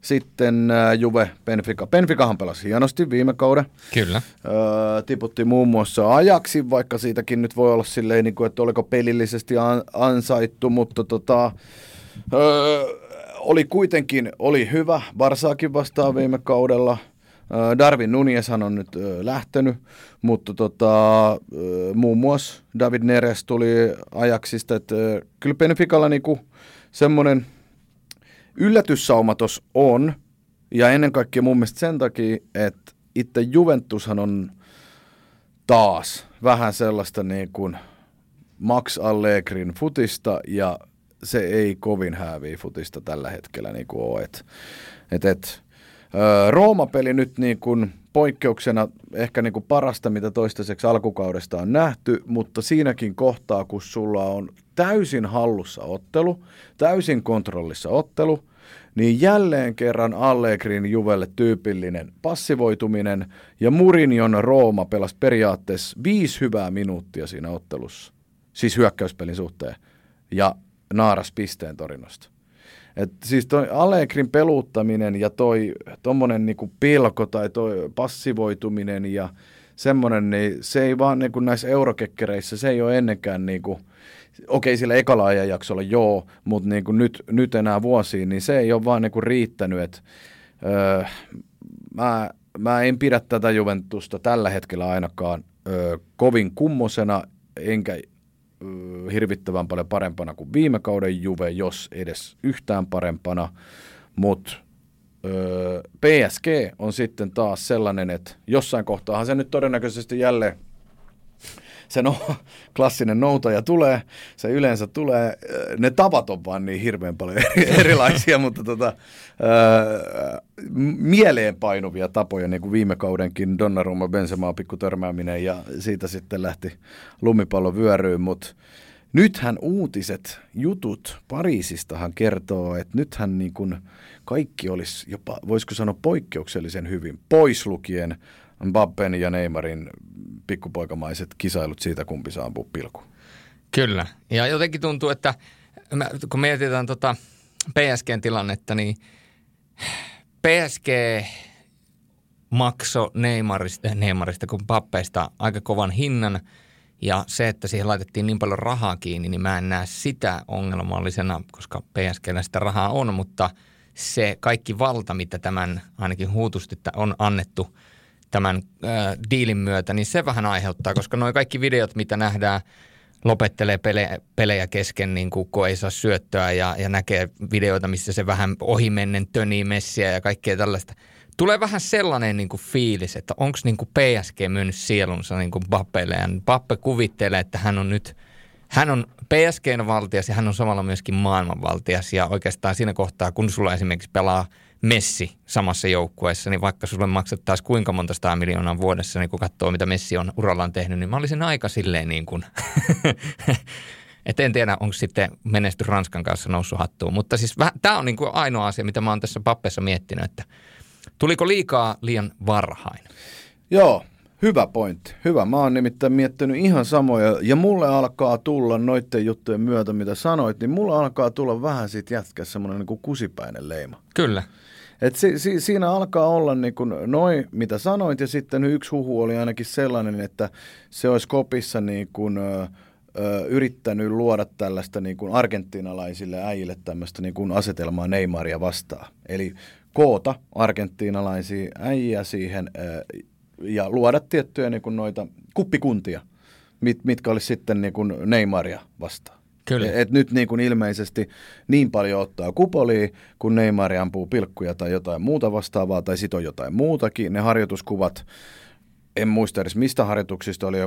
[SPEAKER 2] Sitten Juve, Benfica. Benficahan pelasi hienosti viime kauden.
[SPEAKER 3] Kyllä.
[SPEAKER 2] Öö, tiputti muun muassa ajaksi, vaikka siitäkin nyt voi olla silleen, niin kuin, että oliko pelillisesti an, ansaittu, mutta tota, öö, oli kuitenkin oli hyvä. Barsaakin vastaan viime kaudella. Darwin Nunezhan on nyt lähtenyt, mutta tota, muun muassa David Neres tuli ajaksista, että kyllä Benficalla niinku semmoinen yllätyssaumatos on, ja ennen kaikkea mun mielestä sen takia, että itse Juventushan on taas vähän sellaista niin kuin Max Allegrin futista, ja se ei kovin hääviä futista tällä hetkellä niin kuin ole. Et, et, et, Rooma-peli nyt niin kuin poikkeuksena ehkä niin kuin parasta, mitä toistaiseksi alkukaudesta on nähty, mutta siinäkin kohtaa, kun sulla on täysin hallussa ottelu, täysin kontrollissa ottelu, niin jälleen kerran Allegrin Juvelle tyypillinen passivoituminen ja Murinion Rooma pelasi periaatteessa viisi hyvää minuuttia siinä ottelussa, siis hyökkäyspelin suhteen. Ja naaras pisteen torinosta. Et siis toi Allegrin peluuttaminen ja toi tommonen niinku pilko tai toi passivoituminen ja semmoinen, niin se ei vaan niinku näissä eurokekkereissä, se ei ole ennenkään niinku, okei sillä ekalla ajanjaksolla joo, mutta niinku nyt, nyt enää vuosiin, niin se ei ole vaan niinku riittänyt, että öö, mä, mä en pidä tätä Juventusta tällä hetkellä ainakaan öö, kovin kummosena, enkä hirvittävän paljon parempana kuin viime kauden Juve, jos edes yhtään parempana, mutta PSG on sitten taas sellainen, että jossain kohtaahan se nyt todennäköisesti jälleen se no, klassinen noutaja tulee, se yleensä tulee, ne tavat on vaan niin hirveän paljon erilaisia, mutta tota, ää, mieleenpainuvia tapoja, niin kuin viime kaudenkin Donnarumma Benzema pikku törmääminen ja siitä sitten lähti lumipallo vyöryyn, mutta nythän uutiset, jutut Pariisistahan kertoo, että nythän niin kuin kaikki olisi jopa, voisiko sanoa poikkeuksellisen hyvin, pois lukien Mbappen ja Neymarin pikkupoikamaiset kisailut siitä, kumpi saa ampua pilku.
[SPEAKER 3] Kyllä. Ja jotenkin tuntuu, että kun mietitään tota PSGn tilannetta, niin PSG makso Neymarista, Neymarista kuin Pappeista aika kovan hinnan. Ja se, että siihen laitettiin niin paljon rahaa kiinni, niin mä en näe sitä ongelmallisena, koska PSGllä sitä rahaa on, mutta se kaikki valta, mitä tämän ainakin huutusti on annettu tämän äh, diilin myötä, niin se vähän aiheuttaa, koska nuo kaikki videot, mitä nähdään – lopettelee pele, pelejä kesken, niin kuin, kun ei saa syöttöä ja, ja näkee videoita, missä se vähän ohimennen tönii messiä ja kaikkea tällaista. Tulee vähän sellainen niin kuin fiilis, että onko niin kuin PSG myynyt sielunsa niin kuin Bappelle ja Bappe kuvittelee, että hän on nyt, hän on PSGn valtias ja hän on samalla myöskin maailmanvaltias ja oikeastaan siinä kohtaa, kun sulla esimerkiksi pelaa – Messi samassa joukkueessa, niin vaikka sulle maksettaisiin kuinka monta sata miljoonaa vuodessa, niin kun katsoo, mitä Messi on urallaan tehnyt, niin mä olisin aika silleen niin kuin, et en tiedä, onko sitten menesty Ranskan kanssa noussut hattuun. Mutta siis tämä on niin kuin ainoa asia, mitä mä oon tässä pappessa miettinyt, että tuliko liikaa liian varhain?
[SPEAKER 2] Joo, Hyvä pointti. Hyvä. Mä oon nimittäin miettinyt ihan samoja. Ja mulle alkaa tulla noiden juttujen myötä, mitä sanoit, niin mulle alkaa tulla vähän siitä jätkä semmoinen niin kusipäinen leima.
[SPEAKER 3] Kyllä.
[SPEAKER 2] Et si, si, siinä alkaa olla niin kuin noin, mitä sanoit, ja sitten yksi huhu oli ainakin sellainen, että se olisi kopissa niin kuin, ö, ö, yrittänyt luoda tällaista niin kuin argentiinalaisille äijille tämmöistä niin kuin asetelmaa Neymaria vastaan. Eli koota argentiinalaisia äijä siihen ö, ja luoda tiettyjä niin kuin noita kuppikuntia, mit, mitkä olisi sitten niin kuin Neymaria vastaan.
[SPEAKER 3] Kyllä.
[SPEAKER 2] Et nyt niin kuin ilmeisesti niin paljon ottaa kupolia, kun Neymar ampuu pilkkuja tai jotain muuta vastaavaa, tai sitten on jotain muutakin. Ne harjoituskuvat, en muista edes mistä harjoituksista oli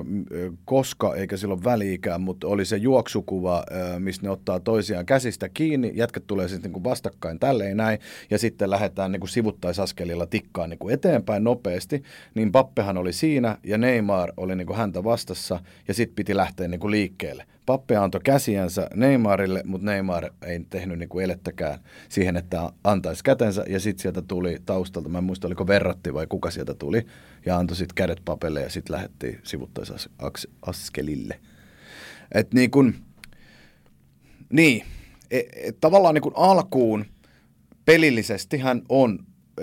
[SPEAKER 2] koska, eikä silloin väliikään, mutta oli se juoksukuva, missä ne ottaa toisiaan käsistä kiinni, jätkät tulee sitten niin vastakkain tälleen näin, ja sitten lähdetään niin kuin sivuttaisaskelilla tikkaan niin kuin eteenpäin nopeasti, niin Pappehan oli siinä, ja Neymar oli niin kuin häntä vastassa, ja sitten piti lähteä niin kuin liikkeelle. Pappe antoi käsiänsä Neymarille, mutta Neymar ei tehnyt niin kuin elettäkään siihen, että antaisi kätensä. Ja sitten sieltä tuli taustalta, mä en muista oliko Verratti vai kuka sieltä tuli, ja antoi sitten kädet Papelle ja sitten lähdettiin sivuttaisaskelille. Että niin kuin, niin, et, et tavallaan niin kuin alkuun pelillisesti hän on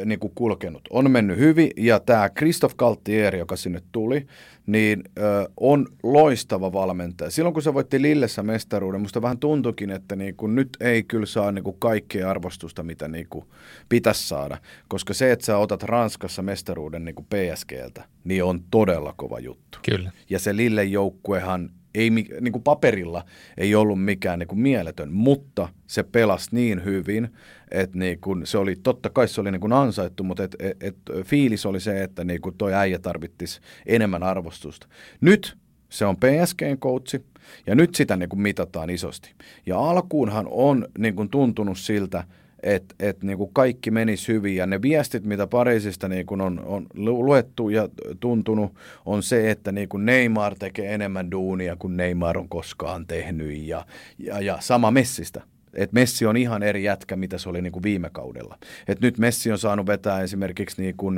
[SPEAKER 2] niin kuin kulkenut. On mennyt hyvin ja tämä Christophe Galtier, joka sinne tuli, niin ö, on loistava valmentaja. Silloin kun se voitti Lillessä mestaruuden, musta vähän tuntukin, että niin kuin nyt ei kyllä saa niin kuin kaikkea arvostusta, mitä niin kuin pitäisi saada. Koska se, että sä otat Ranskassa mestaruuden niin kuin PSGltä, niin on todella kova juttu.
[SPEAKER 3] Kyllä.
[SPEAKER 2] Ja se Lillen joukkuehan ei niin kuin paperilla ei ollut mikään niin kuin mieletön, mutta se pelasi niin hyvin, että niin kuin se oli, totta kai se oli niin kuin ansaittu, mutta et, et, et fiilis oli se, että niin kuin toi äijä tarvittisi enemmän arvostusta. Nyt se on PSGn coachi, ja nyt sitä niin kuin mitataan isosti. Ja alkuunhan on niin kuin tuntunut siltä, että et niinku kaikki menisi hyvin. Ja ne viestit, mitä Pariisista niinku on, on luettu ja tuntunut, on se, että niinku Neymar tekee enemmän duunia kuin Neymar on koskaan tehnyt. Ja, ja, ja sama Messistä. Et Messi on ihan eri jätkä, mitä se oli niinku viime kaudella. Et nyt Messi on saanut vetää esimerkiksi niinku,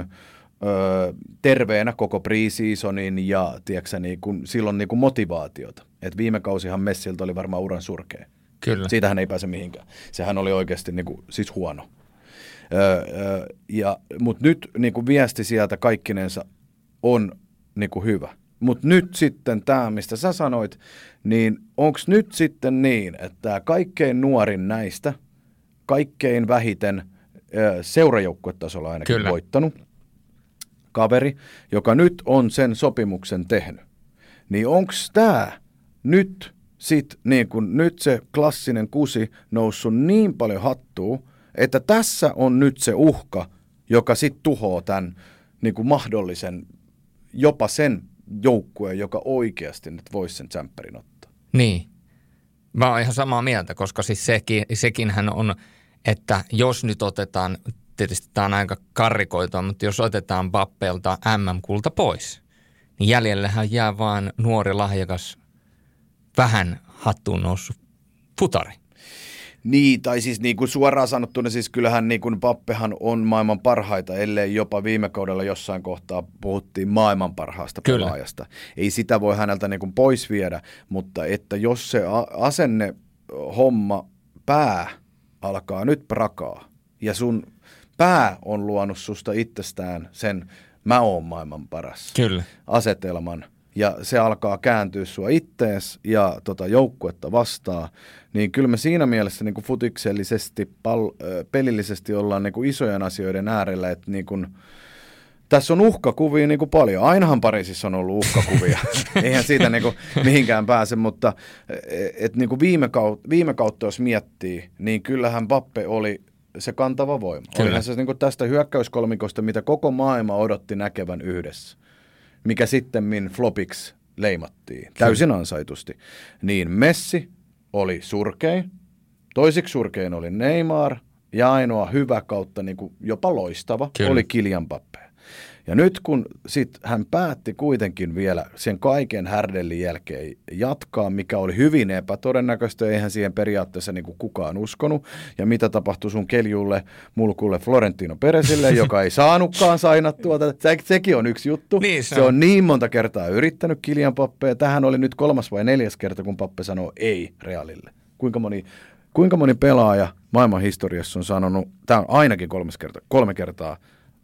[SPEAKER 2] öö, terveenä koko preseasonin ja tiedätkö, niinku, silloin niinku motivaatiota. Et viime kausihan Messiltä oli varmaan uran surkea.
[SPEAKER 3] Kyllä.
[SPEAKER 2] Siitähän ei pääse mihinkään. Sehän oli oikeasti niin kuin, siis huono. Öö, ja, Mutta nyt niin kuin viesti sieltä kaikkinensa on niin kuin hyvä. Mutta nyt sitten tämä, mistä sä sanoit, niin onko nyt sitten niin, että tämä kaikkein nuorin näistä, kaikkein vähiten seurajoukkuetasolla ainakin Kyllä. voittanut kaveri, joka nyt on sen sopimuksen tehnyt, niin onko tämä nyt sit niin kun nyt se klassinen kusi noussut niin paljon hattuun, että tässä on nyt se uhka, joka sitten tuhoaa tämän niin kuin mahdollisen, jopa sen joukkueen, joka oikeasti nyt voisi sen tsemppärin ottaa.
[SPEAKER 3] Niin. Mä oon ihan samaa mieltä, koska siis sekin, sekin hän on, että jos nyt otetaan, tietysti tämä on aika karrikoitua, mutta jos otetaan Bappelta MM-kulta pois, niin jäljellähän jää vain nuori lahjakas vähän hattuun noussut futari.
[SPEAKER 2] Niin, tai siis niin kuin suoraan sanottuna, siis kyllähän niin kuin Pappehan on maailman parhaita, ellei jopa viime kaudella jossain kohtaa puhuttiin maailman parhaasta Kyllä. pelaajasta. Ei sitä voi häneltä niin kuin pois viedä, mutta että jos se asenne homma, pää alkaa nyt prakaa ja sun pää on luonut susta itsestään sen mä oon maailman paras
[SPEAKER 3] Kyllä.
[SPEAKER 2] asetelman – ja se alkaa kääntyä sua ittees ja tota, joukkuetta vastaan, niin kyllä me siinä mielessä niin kuin futiksellisesti, pal- pelillisesti ollaan niin kuin isojen asioiden äärellä, että niin kuin, tässä on uhkakuvia niin kuin paljon. Ainahan Pariisissa on ollut uhkakuvia. Eihän siitä niin kuin mihinkään pääse, mutta et, et niin kuin viime, kautta, viime kautta jos miettii, niin kyllähän Bappe oli se kantava voima.
[SPEAKER 3] Kyllä.
[SPEAKER 2] Olihan se niin kuin tästä hyökkäyskolmikosta, mitä koko maailma odotti näkevän yhdessä, mikä sitten min flopiksi leimattiin täysin ansaitusti. Niin Messi oli surkein, toisiksi surkein oli Neymar ja ainoa hyvä kautta niin kuin jopa loistava
[SPEAKER 3] Kyllä.
[SPEAKER 2] oli Kylian Mbappé. Ja nyt kun sit hän päätti kuitenkin vielä sen kaiken härdellin jälkeen jatkaa, mikä oli hyvin epätodennäköistä, eihän siihen periaatteessa niin kuin kukaan uskonut. Ja mitä tapahtui sun keljulle, mulkulle Florentino Peresille, joka ei saanutkaan sainattua. tätä. Se, sekin on yksi juttu.
[SPEAKER 3] Niin se
[SPEAKER 2] se
[SPEAKER 3] on.
[SPEAKER 2] on niin monta kertaa yrittänyt Kilian Pappea. Tähän oli nyt kolmas vai neljäs kerta, kun Pappe sanoo ei Realille. Kuinka moni, kuinka moni pelaaja maailman historiassa on sanonut, tämä on ainakin kolmes kerta, kolme kertaa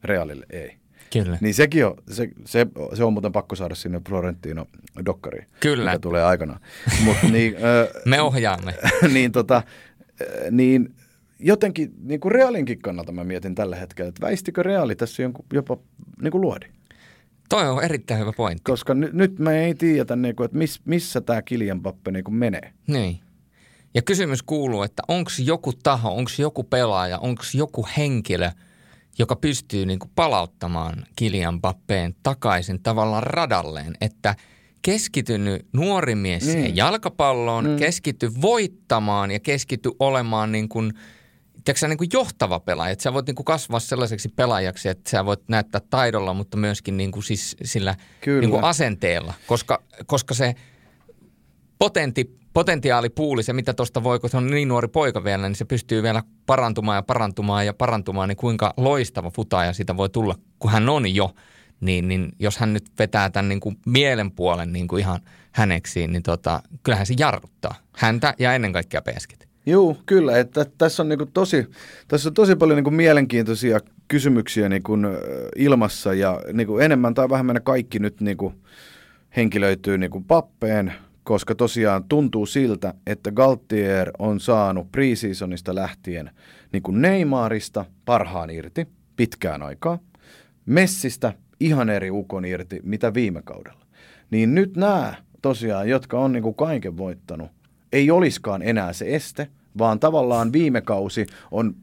[SPEAKER 2] Realille ei.
[SPEAKER 3] Kyllä.
[SPEAKER 2] Niin sekin on, se, se, se on muuten pakko saada sinne Florentino dokkariin.
[SPEAKER 3] Kyllä.
[SPEAKER 2] Mikä tulee aikanaan. Mut niin, ö,
[SPEAKER 3] Me ohjaamme.
[SPEAKER 2] niin, tota, niin jotenkin niin kuin Realinkin kannalta mä mietin tällä hetkellä, että väistikö Reali tässä jonkun, jopa niin kuin luodi?
[SPEAKER 3] Toi on erittäin hyvä pointti.
[SPEAKER 2] Koska ny, nyt me ei tiedetä, niin kuin, että miss, missä tämä Kilian Pappe niin kuin menee.
[SPEAKER 3] Niin. Ja kysymys kuuluu, että onko joku taho, onko joku pelaaja, onko joku henkilö, joka pystyy niin kuin palauttamaan Kilian Bappeen takaisin tavallaan radalleen, että keskitynyt nuori mies siihen jalkapalloon, mm. keskity voittamaan ja keskity olemaan niin kuin, tiedätkö, sä, niin kuin johtava pelaaja. Että sä voit niin kuin kasvaa sellaiseksi pelaajaksi, että sä voit näyttää taidolla, mutta myöskin niin kuin siis sillä
[SPEAKER 2] Kyllä.
[SPEAKER 3] niin kuin asenteella, koska, koska se potenti, potentiaalipuuli, se mitä tuosta voi, kun se on niin nuori poika vielä, niin se pystyy vielä parantumaan ja parantumaan ja parantumaan, niin kuinka loistava futaaja siitä voi tulla, kun hän on jo. Niin, niin jos hän nyt vetää tämän niin kuin mielen puolen niin kuin ihan häneksi, niin tota, kyllähän se jarruttaa häntä ja ennen kaikkea peskit.
[SPEAKER 2] Joo, kyllä. Että tässä on niinku tosi, tässä on tosi paljon niinku mielenkiintoisia kysymyksiä niinku ö, ilmassa ja niinku enemmän tai vähemmän kaikki nyt niinku henkilöityy niinku pappeen, koska tosiaan tuntuu siltä, että Galtier on saanut preseasonista lähtien niinku Neymarista parhaan irti pitkään aikaa, Messistä ihan eri ukon irti, mitä viime kaudella. Niin nyt nämä tosiaan, jotka on niinku kaiken voittanut, ei olisikaan enää se este, vaan tavallaan viime kausi on,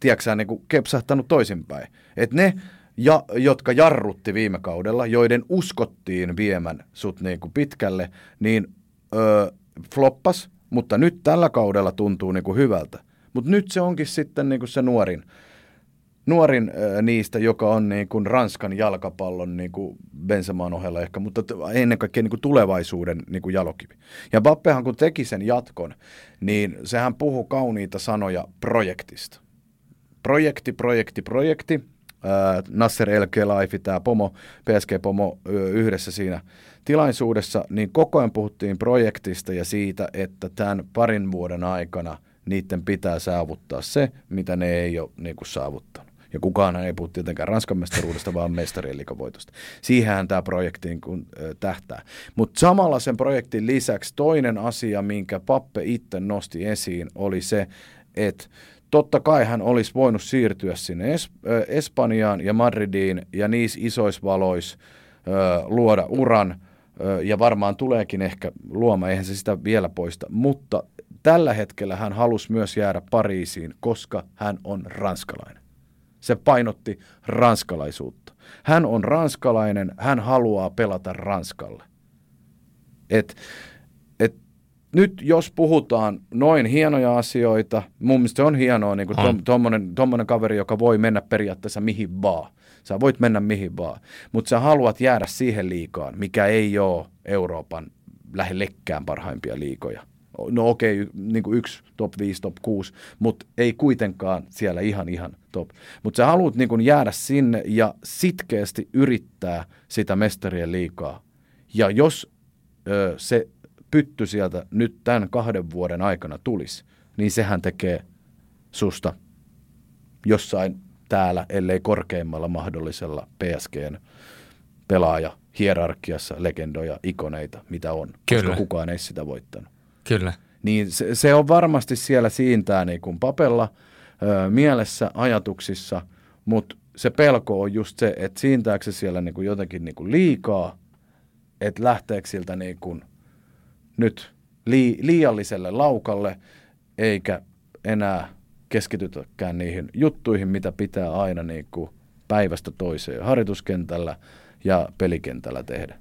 [SPEAKER 2] tiedätkö niin kuin kepsahtanut toisinpäin. Että ne, ja, jotka jarrutti viime kaudella, joiden uskottiin viemän sut niin kuin pitkälle, niin öö, floppas, mutta nyt tällä kaudella tuntuu niin kuin hyvältä. Mutta nyt se onkin sitten niin kuin se nuorin, nuorin ö, niistä, joka on niin kuin Ranskan jalkapallon niin kuin Benzemaan ohella ehkä, mutta ennen kaikkea niin kuin tulevaisuuden niin kuin jalokivi. Ja Bappehan kun teki sen jatkon, niin sehän puhuu kauniita sanoja projektista. Projekti, projekti, projekti. Nasser El Khelaifi, tämä pomo, PSG-pomo yhdessä siinä tilaisuudessa, niin koko ajan puhuttiin projektista ja siitä, että tämän parin vuoden aikana niiden pitää saavuttaa se, mitä ne ei ole niin kuin saavuttanut. Ja kukaan ei puhu tietenkään Ranskan mestaruudesta, vaan mestarien liikavoitosta. Siihenhän tämä projekti kuin, ö, tähtää. Mutta samalla sen projektin lisäksi toinen asia, minkä Pappe itse nosti esiin, oli se, että totta kai hän olisi voinut siirtyä sinne es- Espanjaan ja Madridiin ja niissä isoissa valoissa luoda uran, ja varmaan tuleekin ehkä luomaan, eihän se sitä vielä poista, mutta tällä hetkellä hän halusi myös jäädä Pariisiin, koska hän on ranskalainen. Se painotti ranskalaisuutta. Hän on ranskalainen, hän haluaa pelata Ranskalle. Et nyt jos puhutaan noin hienoja asioita, mun mielestä se on hienoa, niin kuin tuommoinen tommonen kaveri, joka voi mennä periaatteessa mihin vaan. Sä voit mennä mihin vaan, mutta sä haluat jäädä siihen liikaan, mikä ei ole Euroopan lähellekään parhaimpia liikoja. No okei, okay, niin kuin yksi top 5, top 6, mutta ei kuitenkaan siellä ihan ihan top. Mutta sä haluat niin kuin jäädä sinne ja sitkeästi yrittää sitä mestarien liikaa. Ja jos ö, se pytty sieltä nyt tämän kahden vuoden aikana tulisi, niin sehän tekee susta jossain täällä, ellei korkeimmalla mahdollisella PSGn pelaaja hierarkiassa legendoja, ikoneita, mitä on,
[SPEAKER 3] Kyllä.
[SPEAKER 2] koska kukaan ei sitä voittanut.
[SPEAKER 3] Kyllä.
[SPEAKER 2] Niin se, se on varmasti siellä siintää niin kuin papella, ö, mielessä, ajatuksissa, mutta se pelko on just se, että siintääkö se siellä niin kuin jotenkin niin kuin liikaa, että lähteekö siltä niin kuin nyt lii, liialliselle laukalle, eikä enää keskitytäkään niihin juttuihin, mitä pitää aina niin kuin päivästä toiseen harjoituskentällä ja pelikentällä tehdä.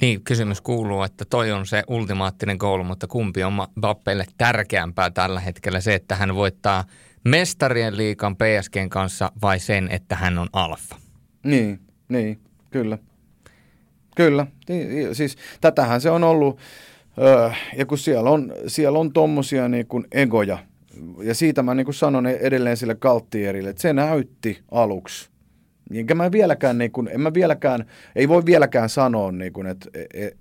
[SPEAKER 3] Niin, kysymys kuuluu, että toi on se ultimaattinen goal, mutta kumpi on Bappeille tärkeämpää tällä hetkellä? Se, että hän voittaa mestarien liikan PSGn kanssa vai sen, että hän on alfa?
[SPEAKER 2] Niin, niin, kyllä. Kyllä, niin, siis tätähän se on ollut, öö, ja kun siellä on, siellä on tommosia niin kuin egoja, ja siitä mä niin kuin sanon edelleen sille Galtierille, että se näytti aluksi Enkä mä vieläkään, niin kun, en mä vieläkään, ei voi vieläkään sanoa, niin kun, että,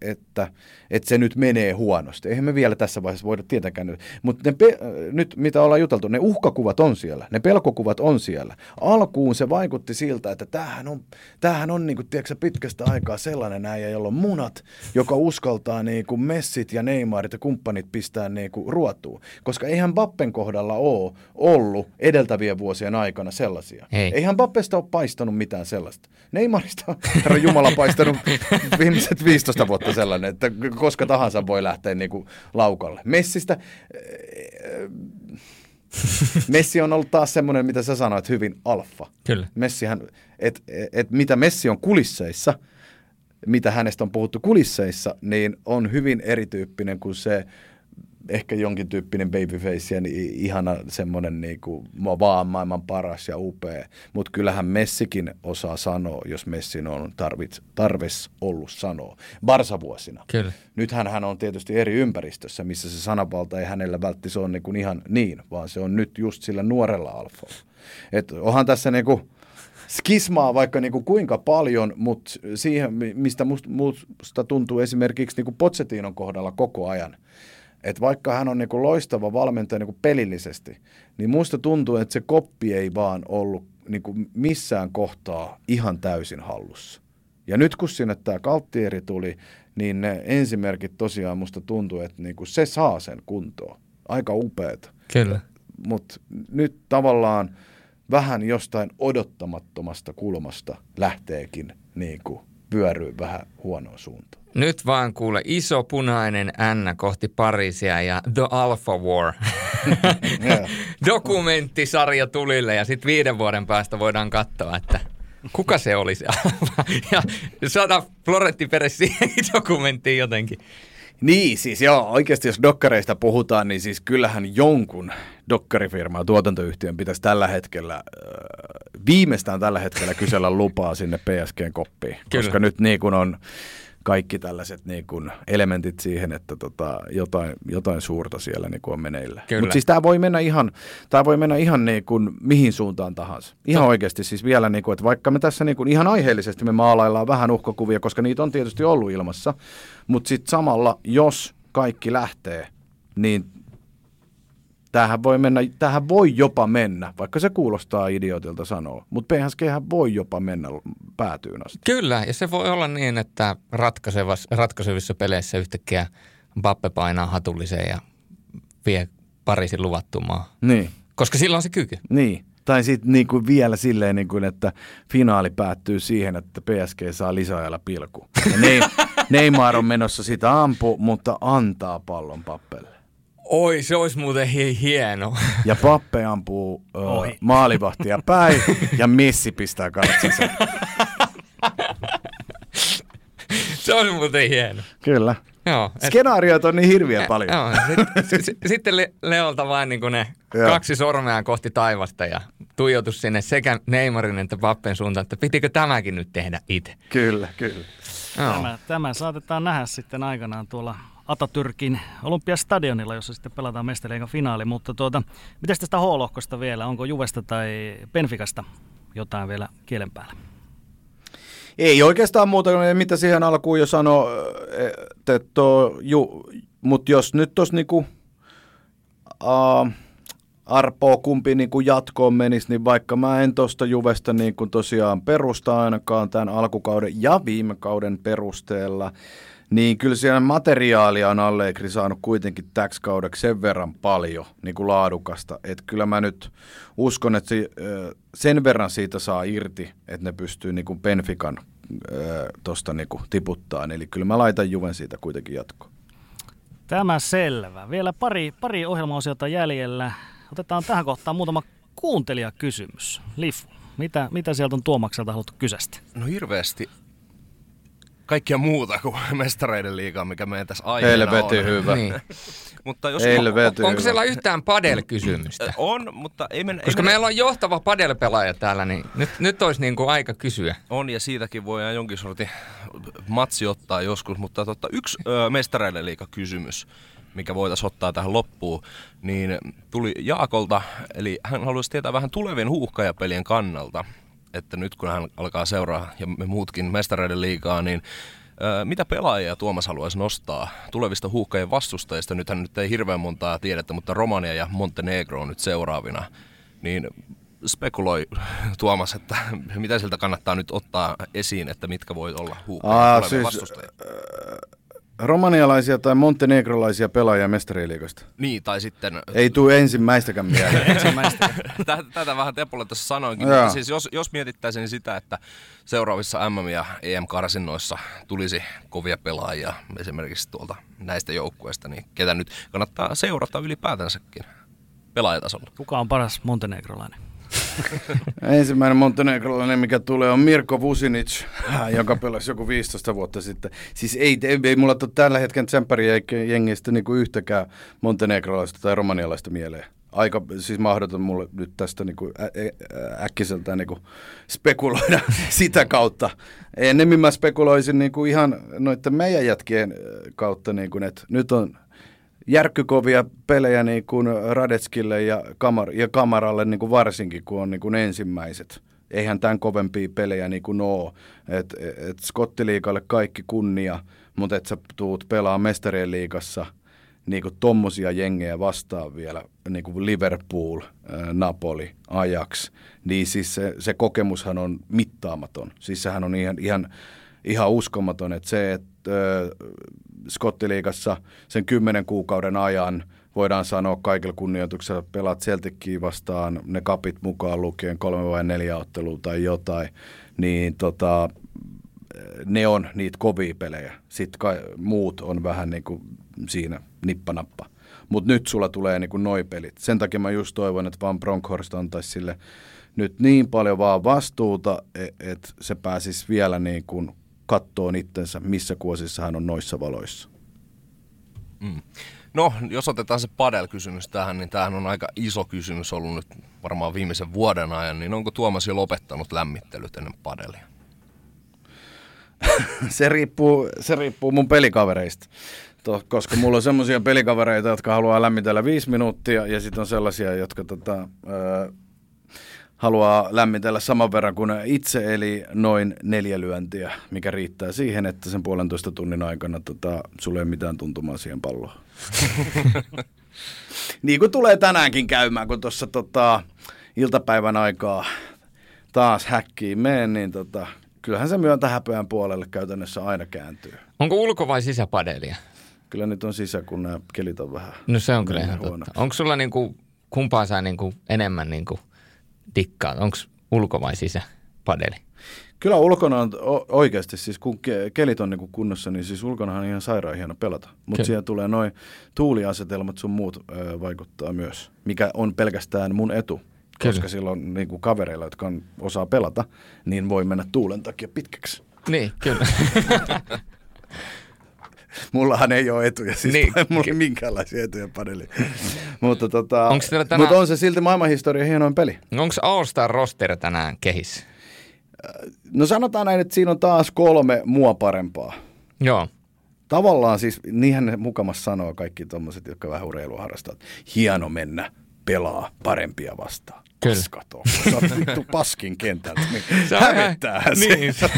[SPEAKER 2] että, että se nyt menee huonosti. Eihän me vielä tässä vaiheessa voida tietenkään nyt. Mutta pe- nyt, mitä ollaan juteltu, ne uhkakuvat on siellä, ne pelkokuvat on siellä. Alkuun se vaikutti siltä, että tämähän on, tämähän on niin kuin, tiedätkö, pitkästä aikaa sellainen äijä, jolla on munat, joka uskaltaa niin kuin Messit ja Neymarit ja kumppanit pistää niin kuin ruotuun. Koska eihän Bappen kohdalla ole ollut edeltävien vuosien aikana sellaisia.
[SPEAKER 3] Ei.
[SPEAKER 2] Eihän Bappesta ole paistanut mitään sellaista. Neymarista on herra Jumala paistanut viimeiset 15 vuotta sellainen, että koska tahansa voi lähteä niin kuin laukalle. Messistä, eh, Messi on ollut taas semmoinen, mitä sä sanoit, hyvin alfa.
[SPEAKER 3] Kyllä.
[SPEAKER 2] Messihän, et, et mitä Messi on kulisseissa, mitä hänestä on puhuttu kulisseissa, niin on hyvin erityyppinen kuin se ehkä jonkin tyyppinen babyface ja niin ihana semmoinen niinku, vaan maailman paras ja upea. Mutta kyllähän Messikin osaa sanoa, jos Messin on tarvits, tarvis ollut sanoa. Barsa-vuosina.
[SPEAKER 3] Kyllä.
[SPEAKER 2] Nythän hän on tietysti eri ympäristössä, missä se sananvalta ei hänellä vältti se on niinku ihan niin, vaan se on nyt just sillä nuorella alfalla. Et onhan tässä niinku, skismaa vaikka niinku kuinka paljon, mutta siihen, mistä musta, musta tuntuu esimerkiksi niinku Potsetinon kohdalla koko ajan – että vaikka hän on niinku loistava valmentaja niinku pelillisesti, niin muista tuntuu, että se koppi ei vaan ollut niinku missään kohtaa ihan täysin hallussa. Ja nyt kun sinne tämä Kalttieri tuli, niin ne ensimerkit tosiaan musta tuntuu, että niinku se saa sen kuntoon. Aika upeeta.
[SPEAKER 3] Kyllä.
[SPEAKER 2] Mutta nyt tavallaan vähän jostain odottamattomasta kulmasta lähteekin niinku vyöryy vähän huonoon suuntaan.
[SPEAKER 3] Nyt vaan kuule iso punainen N kohti Pariisia ja The Alpha War. Dokumenttisarja tulille ja sitten viiden vuoden päästä voidaan katsoa, että kuka se oli se. Ja saada Florentti Peres siihen dokumenttiin jotenkin.
[SPEAKER 2] Niin, siis joo, oikeasti jos dokkareista puhutaan, niin siis kyllähän jonkun dokkarifirmaa, tuotantoyhtiön pitäisi tällä hetkellä, viimeistään tällä hetkellä kysellä lupaa sinne PSGn koppiin.
[SPEAKER 3] Kyllä.
[SPEAKER 2] Koska nyt niin kuin on kaikki tällaiset niin kuin elementit siihen, että tota, jotain, jotain suurta siellä niin kuin on meneillä. Mutta siis tämä voi mennä ihan, tää voi mennä ihan niin kuin mihin suuntaan tahansa. Ihan oikeasti siis vielä, niin kuin, että vaikka me tässä niin kuin ihan aiheellisesti me maalaillaan vähän uhkakuvia, koska niitä on tietysti ollut ilmassa, mutta sitten samalla, jos kaikki lähtee, niin tämähän voi, mennä, tämähän voi jopa mennä, vaikka se kuulostaa idiotilta sanoa, mutta PSG voi jopa mennä päätyyn asti.
[SPEAKER 3] Kyllä, ja se voi olla niin, että ratkaisevissa peleissä yhtäkkiä Bappe painaa hatulliseen ja vie Pariisin luvattumaan.
[SPEAKER 2] Niin.
[SPEAKER 3] Koska silloin on se kyky.
[SPEAKER 2] Niin. Tai sitten niinku vielä silleen, niinku, että finaali päättyy siihen, että PSG saa lisäajalla pilku. Ja ne, Neymar on menossa sitä ampu, mutta antaa pallon Pappelle.
[SPEAKER 3] Oi, se olisi muuten hi- hieno.
[SPEAKER 2] Ja Pappe ampuu ö, maalivahtia päin ja Messi pistää katsonsa.
[SPEAKER 3] se olisi muuten hieno.
[SPEAKER 2] Kyllä.
[SPEAKER 3] Joo, et,
[SPEAKER 2] Skenaariot on niin hirviä paljon.
[SPEAKER 3] joo, sit, sit, sitten Le- Leolta vain niin ne
[SPEAKER 2] Joo.
[SPEAKER 3] kaksi sormea kohti taivasta ja tuijotus sinne sekä Neymarin että Pappen suuntaan, että pitikö tämäkin nyt tehdä itse.
[SPEAKER 2] Kyllä, kyllä.
[SPEAKER 3] Joo.
[SPEAKER 1] Tämä, tämä saatetaan nähdä sitten aikanaan tuolla Atatürkin Olympiastadionilla, jossa sitten pelataan mestareikan finaali. Mutta tuota, miten tästä H-lohkosta vielä? Onko Juvesta tai Benficasta jotain vielä kielen päällä?
[SPEAKER 2] Ei oikeastaan muuta mitä siihen alkuun jo sanoi, että mutta jos nyt tuossa niinku, uh, arpoo kumpi niin kuin jatkoon menisi, niin vaikka mä en tosta Juvesta niin kuin tosiaan perusta ainakaan tämän alkukauden ja viime kauden perusteella, niin kyllä siellä materiaalia on Allegri saanut kuitenkin täksi kaudeksi sen verran paljon niin kuin laadukasta, että kyllä mä nyt uskon, että se, sen verran siitä saa irti, että ne pystyy niin kuin Benfican tuosta niin tiputtaa. Eli kyllä mä laitan Juven siitä kuitenkin jatkoon.
[SPEAKER 1] Tämä selvä. Vielä pari, pari ohjelmaosiota jäljellä. Otetaan tähän kohtaan muutama kuuntelijakysymys. Lifu, mitä, mitä sieltä on Tuomakselta haluttu kysästä?
[SPEAKER 4] No hirveästi kaikkia muuta kuin mestareiden liigaa, mikä meidän tässä aiheena
[SPEAKER 2] Helveti
[SPEAKER 4] on.
[SPEAKER 2] hyvä.
[SPEAKER 3] Niin.
[SPEAKER 4] Mutta jos
[SPEAKER 2] Helveti
[SPEAKER 3] Onko siellä yhtään padel-kysymystä?
[SPEAKER 4] on, mutta ei mennä...
[SPEAKER 3] Koska
[SPEAKER 4] ei mennä,
[SPEAKER 3] meillä on johtava padel-pelaaja täällä, niin nyt, nyt olisi niin kuin aika kysyä.
[SPEAKER 4] On ja siitäkin voidaan jonkin sortin matsi ottaa joskus, mutta totta, yksi ö, mestareiden liiga kysymys, mikä voitaisiin ottaa tähän loppuun, niin tuli Jaakolta, eli hän haluaisi tietää vähän tulevien huuhkajapelien kannalta, että nyt kun hän alkaa seuraa ja me muutkin mestareiden liigaa, niin mitä pelaajia Tuomas haluaisi nostaa tulevista huuhkajien vastustajista? Nythän nyt ei hirveän montaa tiedetä, mutta Romania ja Montenegro on nyt seuraavina. Niin spekuloi Tuomas, että mitä siltä kannattaa nyt ottaa esiin, että mitkä voi olla huuhkajien
[SPEAKER 2] siis,
[SPEAKER 4] vastustajia?
[SPEAKER 2] Romanialaisia tai montenegrolaisia pelaajia mestariliikosta.
[SPEAKER 4] Niin, tai sitten...
[SPEAKER 2] Ei tule ensimmäistäkään mieleen.
[SPEAKER 1] Ensimmäistä.
[SPEAKER 4] Tä- Tätä vähän Tepolle tässä sanoinkin,
[SPEAKER 2] Joo.
[SPEAKER 4] mutta siis jos, jos mietittäisiin sitä, että seuraavissa MM- ja EM-karsinnoissa tulisi kovia pelaajia esimerkiksi tuolta näistä joukkueista, niin ketä nyt kannattaa seurata ylipäätänsäkin pelaajatasolla?
[SPEAKER 1] Kuka on paras montenegrolainen?
[SPEAKER 2] Ensimmäinen montenegrolainen, mikä tulee, on Mirko Vusinic, joka pelasi joku 15 vuotta sitten. Siis ei, ei, ei mulla ole tällä hetkellä tsemppärijengistä niin yhtäkään montenegrolaista tai romanialaista mieleen. Aika siis mahdoton mulle nyt tästä niin kuin ä, ä, äkkiseltään niin kuin spekuloida sitä kautta. Ennemmin mä spekuloisin niin kuin ihan noiden meidän jätkien kautta, niin kuin, että nyt on järkkykovia pelejä niin kuin Radetskille ja, Kamar, ja Kamaralle niin kuin varsinkin, kun on niin kuin ensimmäiset. Eihän tämän kovempia pelejä niin kuin ole. Et, et Skottiliikalle kaikki kunnia, mutta et sä tuut pelaa mestarien liigassa niin kuin tommosia jengejä vastaan vielä, niin kuin Liverpool, Napoli, Ajax, niin siis se, se kokemushan on mittaamaton. Siis sehän on ihan, ihan, ihan uskomaton, että se, että Skottiliigassa sen kymmenen kuukauden ajan voidaan sanoa kaikilla kunnioituksella, pelaat Celtickiin vastaan ne kapit mukaan lukien kolme vai neljä ottelua tai jotain, niin tota, ne on niitä kovia pelejä. Sitten kai, muut on vähän niin kuin siinä nippanappa. Mutta nyt sulla tulee niin kuin noi pelit. Sen takia mä just toivon, että Van Bronckhorst antaisi sille nyt niin paljon vaan vastuuta, e- että se pääsisi vielä niin kuin kattoon itsensä, missä kuosissa hän on noissa valoissa.
[SPEAKER 4] Mm. No, jos otetaan se padel-kysymys tähän, niin tämähän on aika iso kysymys ollut nyt varmaan viimeisen vuoden ajan, niin onko Tuomas jo lopettanut lämmittelyt ennen padelia?
[SPEAKER 2] se, riippuu, se riippuu mun pelikavereista. To, koska mulla on semmoisia pelikavereita, jotka haluaa lämmitellä viisi minuuttia ja sitten on sellaisia, jotka tota, ö, haluaa lämmitellä saman verran kuin itse, eli noin neljä lyöntiä, mikä riittää siihen, että sen puolentoista tunnin aikana tota, sulla ei ole mitään tuntumaa siihen palloon. niin kuin tulee tänäänkin käymään, kun tuossa tota, iltapäivän aikaa taas häkkiin meen, niin tota, kyllähän se myöntä häpeän puolelle käytännössä aina kääntyy.
[SPEAKER 3] Onko ulko- vai sisäpadelia?
[SPEAKER 2] Kyllä nyt on sisä, kun nämä kelit on vähän.
[SPEAKER 3] No se on kyllä ihan totta. Onko sulla niinku, kumpaa sä niinku enemmän niinku dikkaat? Onko ulko- vai sisäpadeli?
[SPEAKER 2] Kyllä ulkona on oikeasti, siis kun ke- kelit on niinku kunnossa, niin siis ulkona on ihan sairaan hieno pelata. Mutta siellä tulee noin tuuliasetelmat sun muut ö, vaikuttaa myös, mikä on pelkästään mun etu.
[SPEAKER 3] Kyllä.
[SPEAKER 2] Koska silloin niinku kavereilla, jotka on, osaa pelata, niin voi mennä tuulen takia pitkäksi.
[SPEAKER 3] Niin, kyllä.
[SPEAKER 2] Mullahan ei ole etuja, siis
[SPEAKER 3] Niin.
[SPEAKER 2] mulla ei minkäänlaisia etuja padeliin. mutta tota,
[SPEAKER 3] tänään-
[SPEAKER 2] mutta on se silti maailmanhistorian hienoin peli.
[SPEAKER 3] Onko All-Star roster tänään kehissä?
[SPEAKER 2] No sanotaan näin, että siinä on taas kolme mua parempaa.
[SPEAKER 3] Joo.
[SPEAKER 2] Tavallaan siis, niinhän ne mukamas sanoo kaikki tommoset, jotka vähän urheilua harrastavat. Hieno mennä pelaa parempia vastaan.
[SPEAKER 3] Kyllä.
[SPEAKER 2] Paskat on. Sä oot vittu paskin kentältä. Niin
[SPEAKER 3] Se on ihan-
[SPEAKER 2] hävettäähän se.
[SPEAKER 3] Niin, se,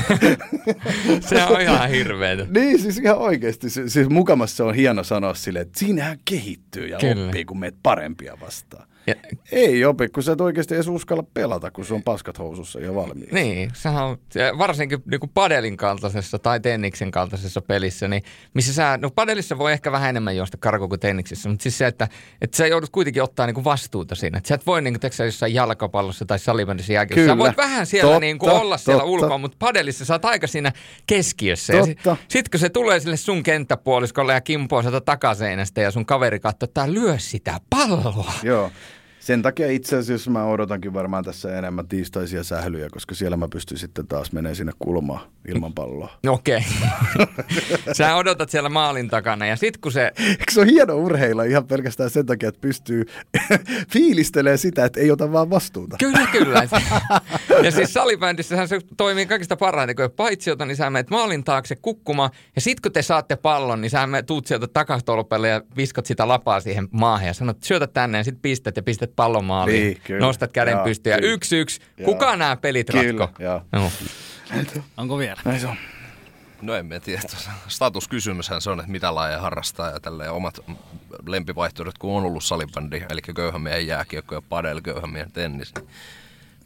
[SPEAKER 3] se on ihan hirveetä.
[SPEAKER 2] Niin, siis ihan oikeasti. Siis, siis mukamas se on hieno sanoa sille, että siinähän kehittyy ja.
[SPEAKER 3] Kyllä.
[SPEAKER 2] oppii, kun meet parempia vastaan.
[SPEAKER 3] Ja,
[SPEAKER 2] Ei opi, kun sä et oikeasti edes uskalla pelata, kun se on paskat housussa ja valmiiksi.
[SPEAKER 3] niin, sehän on, varsinkin niin kuin padelin kaltaisessa tai tenniksen kaltaisessa pelissä, niin missä sä, no padelissa voi ehkä vähän enemmän juosta karkuun kuin tenniksissä, mutta siis se, että, että sä joudut kuitenkin ottaa niin kuin vastuuta siinä. Että sä et voi niin kuin, teksä, jossain jalkapallossa tai salibändissä jääkiekkossa. Sä voit vähän siellä
[SPEAKER 2] Totta,
[SPEAKER 3] niin kuin olla siellä
[SPEAKER 2] totta.
[SPEAKER 3] ulkoa, mutta padelissa sä oot aika siinä keskiössä.
[SPEAKER 2] Totta.
[SPEAKER 3] Sitten kun se tulee sille sun kenttäpuoliskolle ja kimpoo sieltä takaseinästä ja sun kaveri katsoo, että lyö sitä palloa.
[SPEAKER 2] Joo. Sen takia itse asiassa mä odotankin varmaan tässä enemmän tiistaisia sählyjä, koska siellä mä pystyn sitten taas menee sinne kulmaan ilman palloa.
[SPEAKER 3] Okei. Sä odotat siellä maalin takana ja sit kun se...
[SPEAKER 2] Eikö se ole hieno urheilla ihan pelkästään sen takia, että pystyy fiilistelemään sitä, että ei ota vaan vastuuta?
[SPEAKER 3] Kyllä, kyllä. Ja siis salibändissähän se toimii kaikista parhaiten, kun paitsi jota, niin sä menet maalin taakse kukkumaan ja sit kun te saatte pallon, niin sä menet, tuut sieltä takastolpelle ja viskot sitä lapaa siihen maahan ja sanot, syötä tänne ja sit pistät ja pistät pallon maaliin.
[SPEAKER 2] Niin, kyllä.
[SPEAKER 3] Nostat käden
[SPEAKER 2] Joo,
[SPEAKER 3] pystyyn ja yksi yksi. Kuka nämä pelit
[SPEAKER 2] Kyllä,
[SPEAKER 3] ratko?
[SPEAKER 2] joo.
[SPEAKER 3] Joo.
[SPEAKER 1] Onko vielä?
[SPEAKER 2] Näin se on.
[SPEAKER 4] No en mä tiedä. Statuskysymyshän se on, että mitä lajeja harrastaa ja tälleen omat lempivaihtoehdot, kun on ollut salibändi, eli köyhän miehen jääkiekko ja padel, köyhän miehen tennis, niin,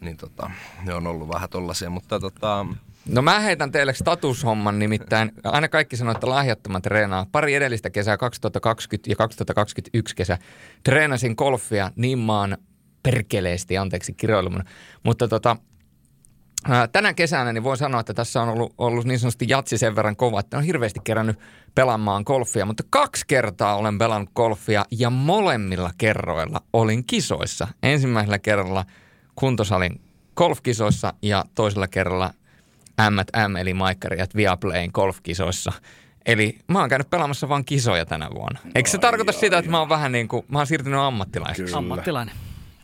[SPEAKER 4] niin tota, ne on ollut vähän tollasia, mutta tota,
[SPEAKER 3] No mä heitän teille statushomman nimittäin. Aina kaikki sanoo, että lahjattoman treenaa. Pari edellistä kesää, 2020 ja 2021 kesä, treenasin golfia niin maan perkeleesti, anteeksi kiroilumun. Mutta tota, tänä kesänä niin voin sanoa, että tässä on ollut, ollut niin sanotusti jatsi sen verran kova, että on hirveästi kerännyt pelaamaan golfia. Mutta kaksi kertaa olen pelannut golfia ja molemmilla kerroilla olin kisoissa. Ensimmäisellä kerralla kuntosalin golfkisoissa ja toisella kerralla M&M eli Maikkarijat Viaplayn golfkisoissa. Eli mä oon käynyt pelaamassa vain kisoja tänä vuonna. Eikö se tarkoita sitä, että mä oon vähän niin kuin, mä oon siirtynyt ammattilaiseksi?
[SPEAKER 2] Kyllä.
[SPEAKER 1] Ammattilainen.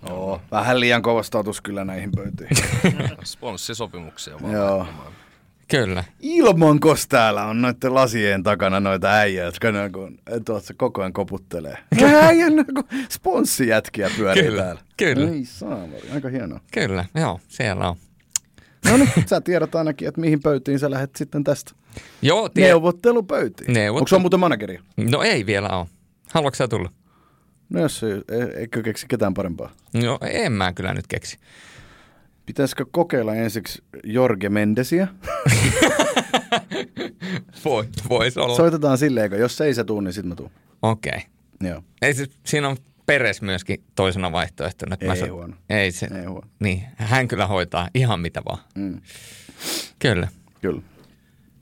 [SPEAKER 2] Oo, vähän liian kova status kyllä näihin pöytiin.
[SPEAKER 4] sponssisopimuksia vaan.
[SPEAKER 2] Joo.
[SPEAKER 3] Kyllä.
[SPEAKER 2] Ilmankos täällä on noiden lasien takana noita äijä, jotka ne kun tuossa koko ajan koputtelee. Äijän kun sponssijätkiä pyörii
[SPEAKER 3] Kyllä,
[SPEAKER 2] täällä.
[SPEAKER 3] kyllä.
[SPEAKER 2] Ei saamari, aika hienoa.
[SPEAKER 3] Kyllä, joo, siellä on.
[SPEAKER 2] No niin, sä tiedät ainakin, että mihin pöytiin sä lähdet sitten tästä.
[SPEAKER 3] Joo, tie-
[SPEAKER 2] Neuvottelupöytiin.
[SPEAKER 3] Neuvottelu-
[SPEAKER 2] Onko se muuten manageria?
[SPEAKER 3] No ei vielä ole. Haluatko sä tulla?
[SPEAKER 2] No jos ei, e- eikö keksi ketään parempaa.
[SPEAKER 3] No en mä kyllä nyt keksi.
[SPEAKER 2] Pitäisikö kokeilla ensiksi Jorge Mendesiä?
[SPEAKER 3] Voi, vois olla.
[SPEAKER 2] Soitetaan silleen, kun jos ei se tuu, niin sit mä tuun.
[SPEAKER 3] Okei. Okay.
[SPEAKER 2] Joo.
[SPEAKER 3] Ei siinä on Peres myöskin toisena vaihtoehtona. että
[SPEAKER 2] Ei
[SPEAKER 3] so-
[SPEAKER 2] huono.
[SPEAKER 3] Ei se,
[SPEAKER 2] Ei huono.
[SPEAKER 3] Niin, hän kyllä hoitaa ihan mitä vaan.
[SPEAKER 2] Mm.
[SPEAKER 3] Kyllä.
[SPEAKER 2] Kyllä.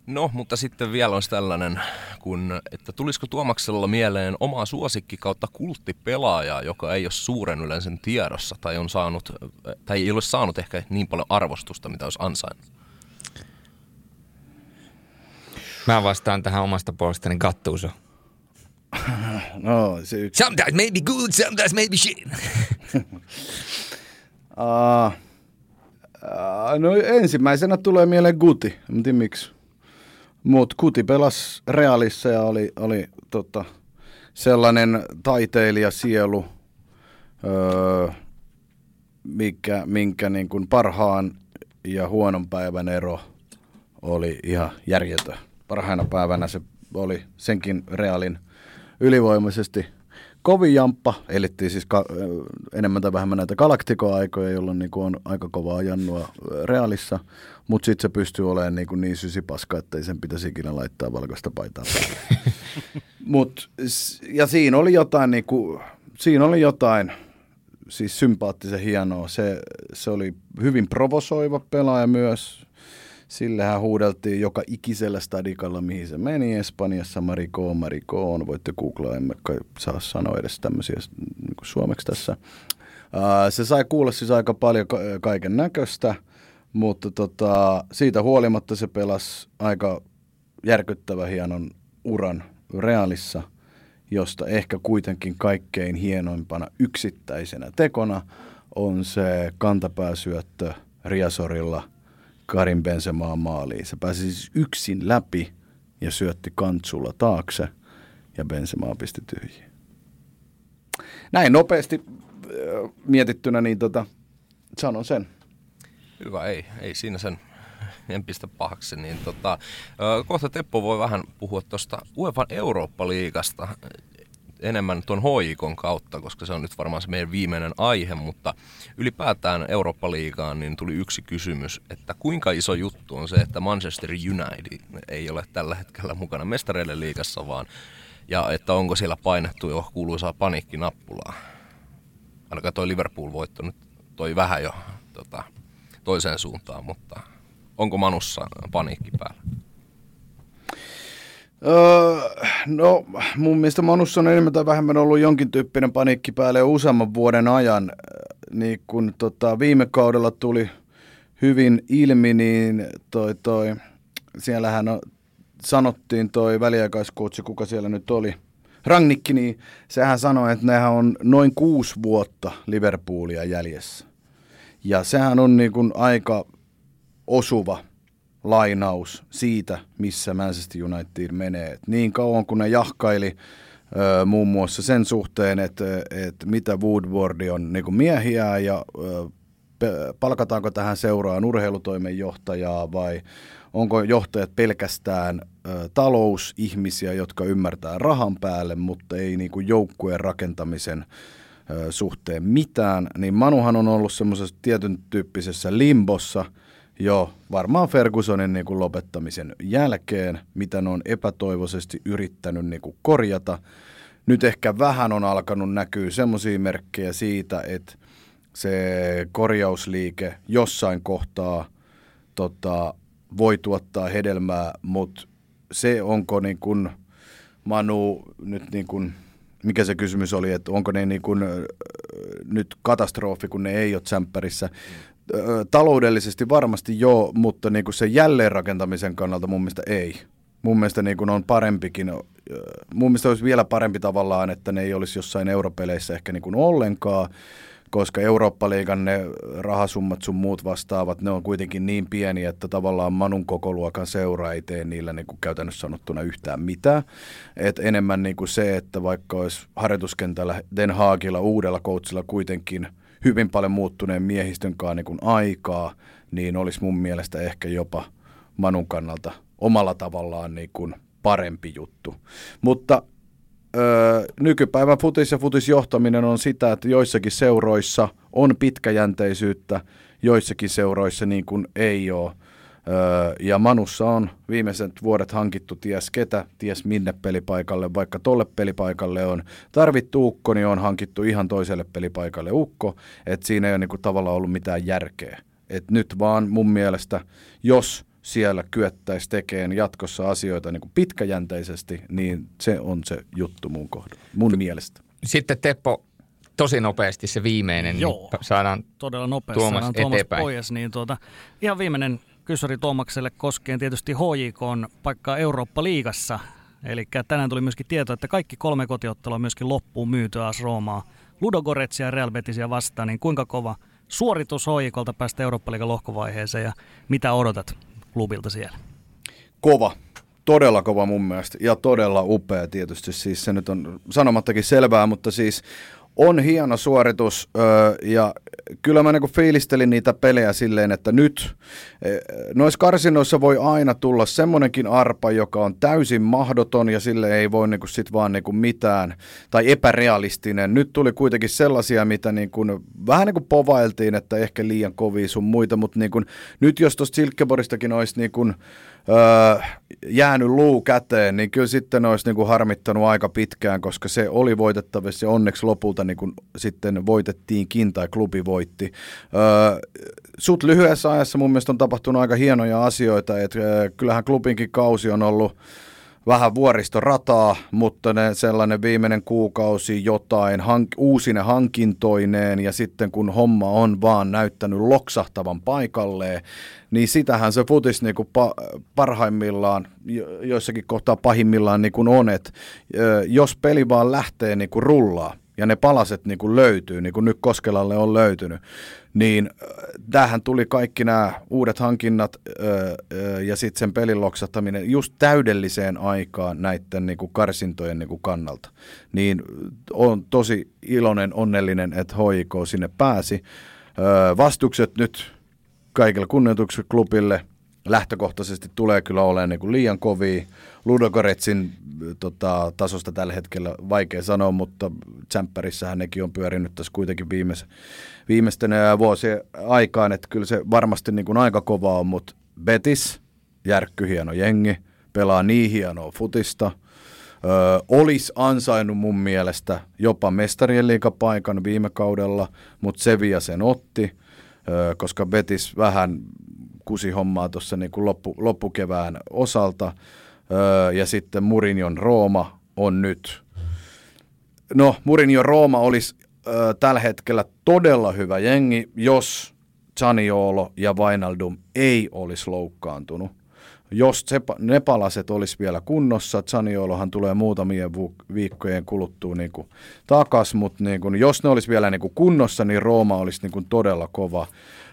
[SPEAKER 4] No, mutta sitten vielä on tällainen, kun, että tulisiko Tuomaksella mieleen omaa suosikki kautta kulttipelaajaa, joka ei ole suuren yleensä tiedossa tai, on saanut, tai ei ole saanut ehkä niin paljon arvostusta, mitä olisi ansainnut.
[SPEAKER 3] Mä vastaan tähän omasta puolestani Gattuso.
[SPEAKER 2] No, se yksi.
[SPEAKER 3] Sometimes may be good, sometimes may be shit.
[SPEAKER 2] Uh, uh, no ensimmäisenä tulee mieleen Guti, en tiedä miksi. Mutta Guti pelasi Realissa ja oli, oli tota, sellainen taiteilija sielu, öö, mikä, minkä niin kuin parhaan ja huonon päivän ero oli ihan järjetön. Parhaina päivänä se oli senkin Realin ylivoimaisesti kovin jamppa. Elittiin siis ka- enemmän tai vähemmän näitä galaktikoaikoja, jolloin niin on aika kovaa jannua Realissa, mutta sitten se pystyy olemaan niin, kuin niin sysipaska, että ei sen pitäisi ikinä laittaa valkoista paitaa päälle. Mut, ja siinä oli jotain, niin kuin, siinä oli jotain siis sympaattisen hienoa. Se, se oli hyvin provosoiva pelaaja myös. Sillehän huudeltiin joka ikisellä stadikalla, mihin se meni Espanjassa, Mariko, Mariko on. Voitte googlaa, emme kai saa sanoa edes tämmöisiä niin suomeksi tässä. Se sai kuulla siis aika paljon ka- kaiken näköistä, mutta tota, siitä huolimatta se pelasi aika järkyttävä hienon uran Realissa, josta ehkä kuitenkin kaikkein hienoimpana yksittäisenä tekona on se kantapääsyöttö Riasorilla Karin Bensemaan maaliin. Se pääsi siis yksin läpi ja syötti kantsulla taakse ja Bensemaa pisti tyhjiin. Näin nopeasti äh, mietittynä, niin tota, sanon sen.
[SPEAKER 4] Hyvä, ei, ei siinä sen en pistä pahaksi. Niin tota, kohta Teppo voi vähän puhua tuosta UEFA Eurooppa-liigasta. Enemmän tuon hoikon kautta, koska se on nyt varmaan se meidän viimeinen aihe, mutta ylipäätään Eurooppa-liigaan niin tuli yksi kysymys, että kuinka iso juttu on se, että Manchester United ei ole tällä hetkellä mukana mestareiden liigassa, vaan ja että onko siellä painettu jo kuuluisaa paniikkinappulaa. Ainakaan toi Liverpool-voitto nyt toi vähän jo tota, toiseen suuntaan, mutta onko Manussa paniikki päällä?
[SPEAKER 2] Öö, no mun mielestä Manussa on enemmän tai vähemmän ollut jonkin tyyppinen paniikki päälle jo useamman vuoden ajan. Niin kun tota, viime kaudella tuli hyvin ilmi, niin toi, toi, siellähän on, sanottiin toi väliaikaiskoutsi, kuka siellä nyt oli, Rangnikki, niin sehän sanoi, että nehän on noin kuusi vuotta Liverpoolia jäljessä. Ja sehän on niin kuin aika osuva lainaus siitä, missä Manchester United menee. Et niin kauan kun ne jahkaili ö, muun muassa sen suhteen, että et mitä Woodwardi on niin miehiä ja ö, palkataanko tähän seuraan urheilutoimenjohtajaa vai onko johtajat pelkästään ö, talousihmisiä, jotka ymmärtää rahan päälle, mutta ei niin kuin joukkueen rakentamisen ö, suhteen mitään, niin Manuhan on ollut semmoisessa tietyn tyyppisessä limbossa – jo varmaan Fergusonin niin kuin lopettamisen jälkeen, mitä ne on epätoivoisesti yrittänyt niin kuin korjata. Nyt ehkä vähän on alkanut näkyä semmoisia merkkejä siitä, että se korjausliike jossain kohtaa tota, voi tuottaa hedelmää, mutta se onko niin kuin Manu nyt niin kuin, mikä se kysymys oli, että onko ne niin kuin, nyt katastrofi, kun ne ei ole tsemppärissä. Mm taloudellisesti varmasti joo, mutta niin kuin se jälleenrakentamisen kannalta mun mielestä ei. Mun mielestä niin kuin on parempikin, mun mielestä olisi vielä parempi tavallaan, että ne ei olisi jossain europeleissä ehkä niin kuin ollenkaan, koska Eurooppa-liigan ne rahasummat sun muut vastaavat, ne on kuitenkin niin pieni, että tavallaan Manun kokoluokan seura ei tee niillä niin kuin käytännössä sanottuna yhtään mitään. Et enemmän niin kuin se, että vaikka olisi harjoituskentällä Den Haagilla uudella coachilla kuitenkin – hyvin paljon muuttuneen miehistön kanssa niin aikaa, niin olisi mun mielestä ehkä jopa Manun kannalta omalla tavallaan niin kuin parempi juttu. Mutta öö, nykypäivän futis ja futisjohtaminen on sitä, että joissakin seuroissa on pitkäjänteisyyttä, joissakin seuroissa niin kuin ei ole. Öö, ja Manussa on viimeiset vuodet hankittu ties ketä, ties minne pelipaikalle, vaikka tolle pelipaikalle on tarvittu ukko, niin on hankittu ihan toiselle pelipaikalle ukko, että siinä ei ole niinku tavallaan ollut mitään järkeä. Et nyt vaan mun mielestä, jos siellä kyettäisiin tekemään jatkossa asioita niin kuin pitkäjänteisesti, niin se on se juttu mun kohdalla, mun mielestä.
[SPEAKER 3] Sitten Teppo, tosi nopeasti se viimeinen, niin
[SPEAKER 1] Joo,
[SPEAKER 3] niin saadaan
[SPEAKER 1] todella nopeasti
[SPEAKER 3] Tuomas
[SPEAKER 1] saadaan Tuomas
[SPEAKER 3] eteenpäin.
[SPEAKER 1] pois, niin tuota, ihan viimeinen kysymys Tuomakselle koskien tietysti HJK paikkaa Eurooppa-liigassa. Eli tänään tuli myöskin tieto, että kaikki kolme kotiottelua myöskin loppuun myyty AS Roomaa. Ludogoretsia ja Real Betisia vastaan, niin kuinka kova suoritus HJKlta päästä Eurooppa-liigan lohkovaiheeseen ja mitä odotat klubilta siellä?
[SPEAKER 2] Kova, todella kova mun mielestä ja todella upea tietysti. Siis se nyt on sanomattakin selvää, mutta siis on hieno suoritus ja kyllä mä niinku fiilistelin niitä pelejä silleen, että nyt e, noissa karsinoissa voi aina tulla semmonenkin arpa, joka on täysin mahdoton ja sille ei voi niinku sit vaan niinku mitään tai epärealistinen. Nyt tuli kuitenkin sellaisia, mitä niinku, vähän niinku povailtiin, että ehkä liian kovia sun muita, mutta niinku, nyt jos tuosta Silkeboristakin olisi niinku, öö, jäänyt luu käteen, niin kyllä sitten olisi niin kuin harmittanut aika pitkään, koska se oli voitettavissa ja onneksi lopulta niin kuin sitten voitettiinkin tai klubi voitti. Öö, sut lyhyessä ajassa mun mielestä on tapahtunut aika hienoja asioita, että öö, kyllähän klubinkin kausi on ollut vähän vuoristorataa, mutta ne sellainen viimeinen kuukausi jotain hank- uusine hankintoineen ja sitten kun homma on vaan näyttänyt loksahtavan paikalleen, niin sitähän se futis niin kuin pa- parhaimmillaan, joissakin kohtaa pahimmillaan niin kuin on, että jos peli vaan lähtee niin kuin rullaa, ja ne palaset niin kuin löytyy, niin kuin nyt Koskelalle on löytynyt, niin tähän tuli kaikki nämä uudet hankinnat öö, öö, ja sitten sen pelin loksattaminen just täydelliseen aikaan näiden niin kuin karsintojen niin kuin kannalta. Niin on tosi iloinen, onnellinen, että HIK sinne pääsi. Öö, vastukset nyt kaikilla kunnioituksella klubille lähtökohtaisesti tulee kyllä olemaan niin kuin liian kovia. Ludogoretsin tota, tasosta tällä hetkellä vaikea sanoa, mutta Tsemppärissähän nekin on pyörinyt tässä kuitenkin viimeis, viimeisten vuosien aikaan, että kyllä se varmasti niin kuin aika kova on, mutta Betis, järkky hieno jengi, pelaa niin hienoa futista, Ö, olisi ansainnut mun mielestä jopa mestarien liikapaikan viime kaudella, mutta Sevilla sen otti, ö, koska Betis vähän kusi hommaa tuossa niin loppu, loppukevään osalta. Öö, ja sitten Murinjon Rooma on nyt. No, Murinjon Rooma olisi öö, tällä hetkellä todella hyvä jengi, jos Zaniolo ja Vainaldum ei olisi loukkaantunut. Jos ne palaset olisi vielä kunnossa, Zaniolohan tulee muutamien viikkojen kuluttua niin takas, mutta niin kuin, jos ne olisi vielä niin kuin kunnossa, niin Rooma olisi niin kuin todella kova.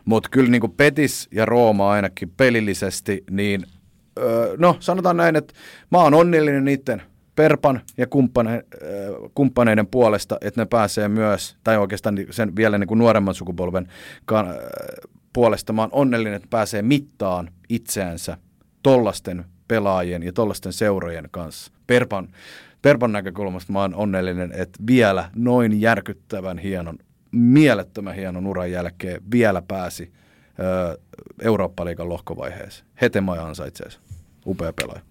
[SPEAKER 2] Mutta kyllä niin kuin Petis ja Rooma ainakin pelillisesti, niin öö, no sanotaan näin, että mä oon onnellinen niiden Perpan ja kumppane, kumppaneiden puolesta, että ne pääsee myös, tai oikeastaan sen vielä niin kuin nuoremman sukupolven puolesta, mä oon onnellinen, että pääsee mittaan itseänsä tollasten pelaajien ja tollasten seurojen kanssa. Perpan, Perpan näkökulmasta mä oon onnellinen, että vielä noin järkyttävän hienon mielettömän hienon uran jälkeen vielä pääsi Eurooppa-liigan lohkovaiheeseen. Hetemaja ansaitsee se. Upea pelaaja.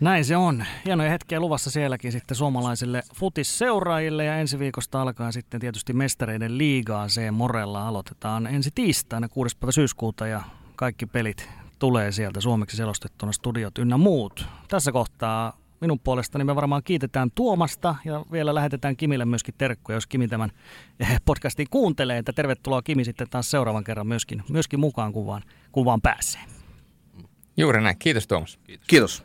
[SPEAKER 1] Näin se on. Hienoja hetkiä luvassa sielläkin sitten suomalaisille futisseuraajille ja ensi viikosta alkaa sitten tietysti mestareiden liigaa. Se Morella aloitetaan ensi tiistaina 6. päivä syyskuuta ja kaikki pelit tulee sieltä suomeksi selostettuna studiot ynnä muut. Tässä kohtaa minun puolestani me varmaan kiitetään Tuomasta ja vielä lähetetään Kimille myöskin terkkuja, jos Kimi tämän podcastin kuuntelee, että tervetuloa Kimi sitten taas seuraavan kerran myöskin, myöskin mukaan kuvaan, kuvaan pääsee.
[SPEAKER 3] Juuri näin. Kiitos Tuomas.
[SPEAKER 2] Kiitos. Kiitos.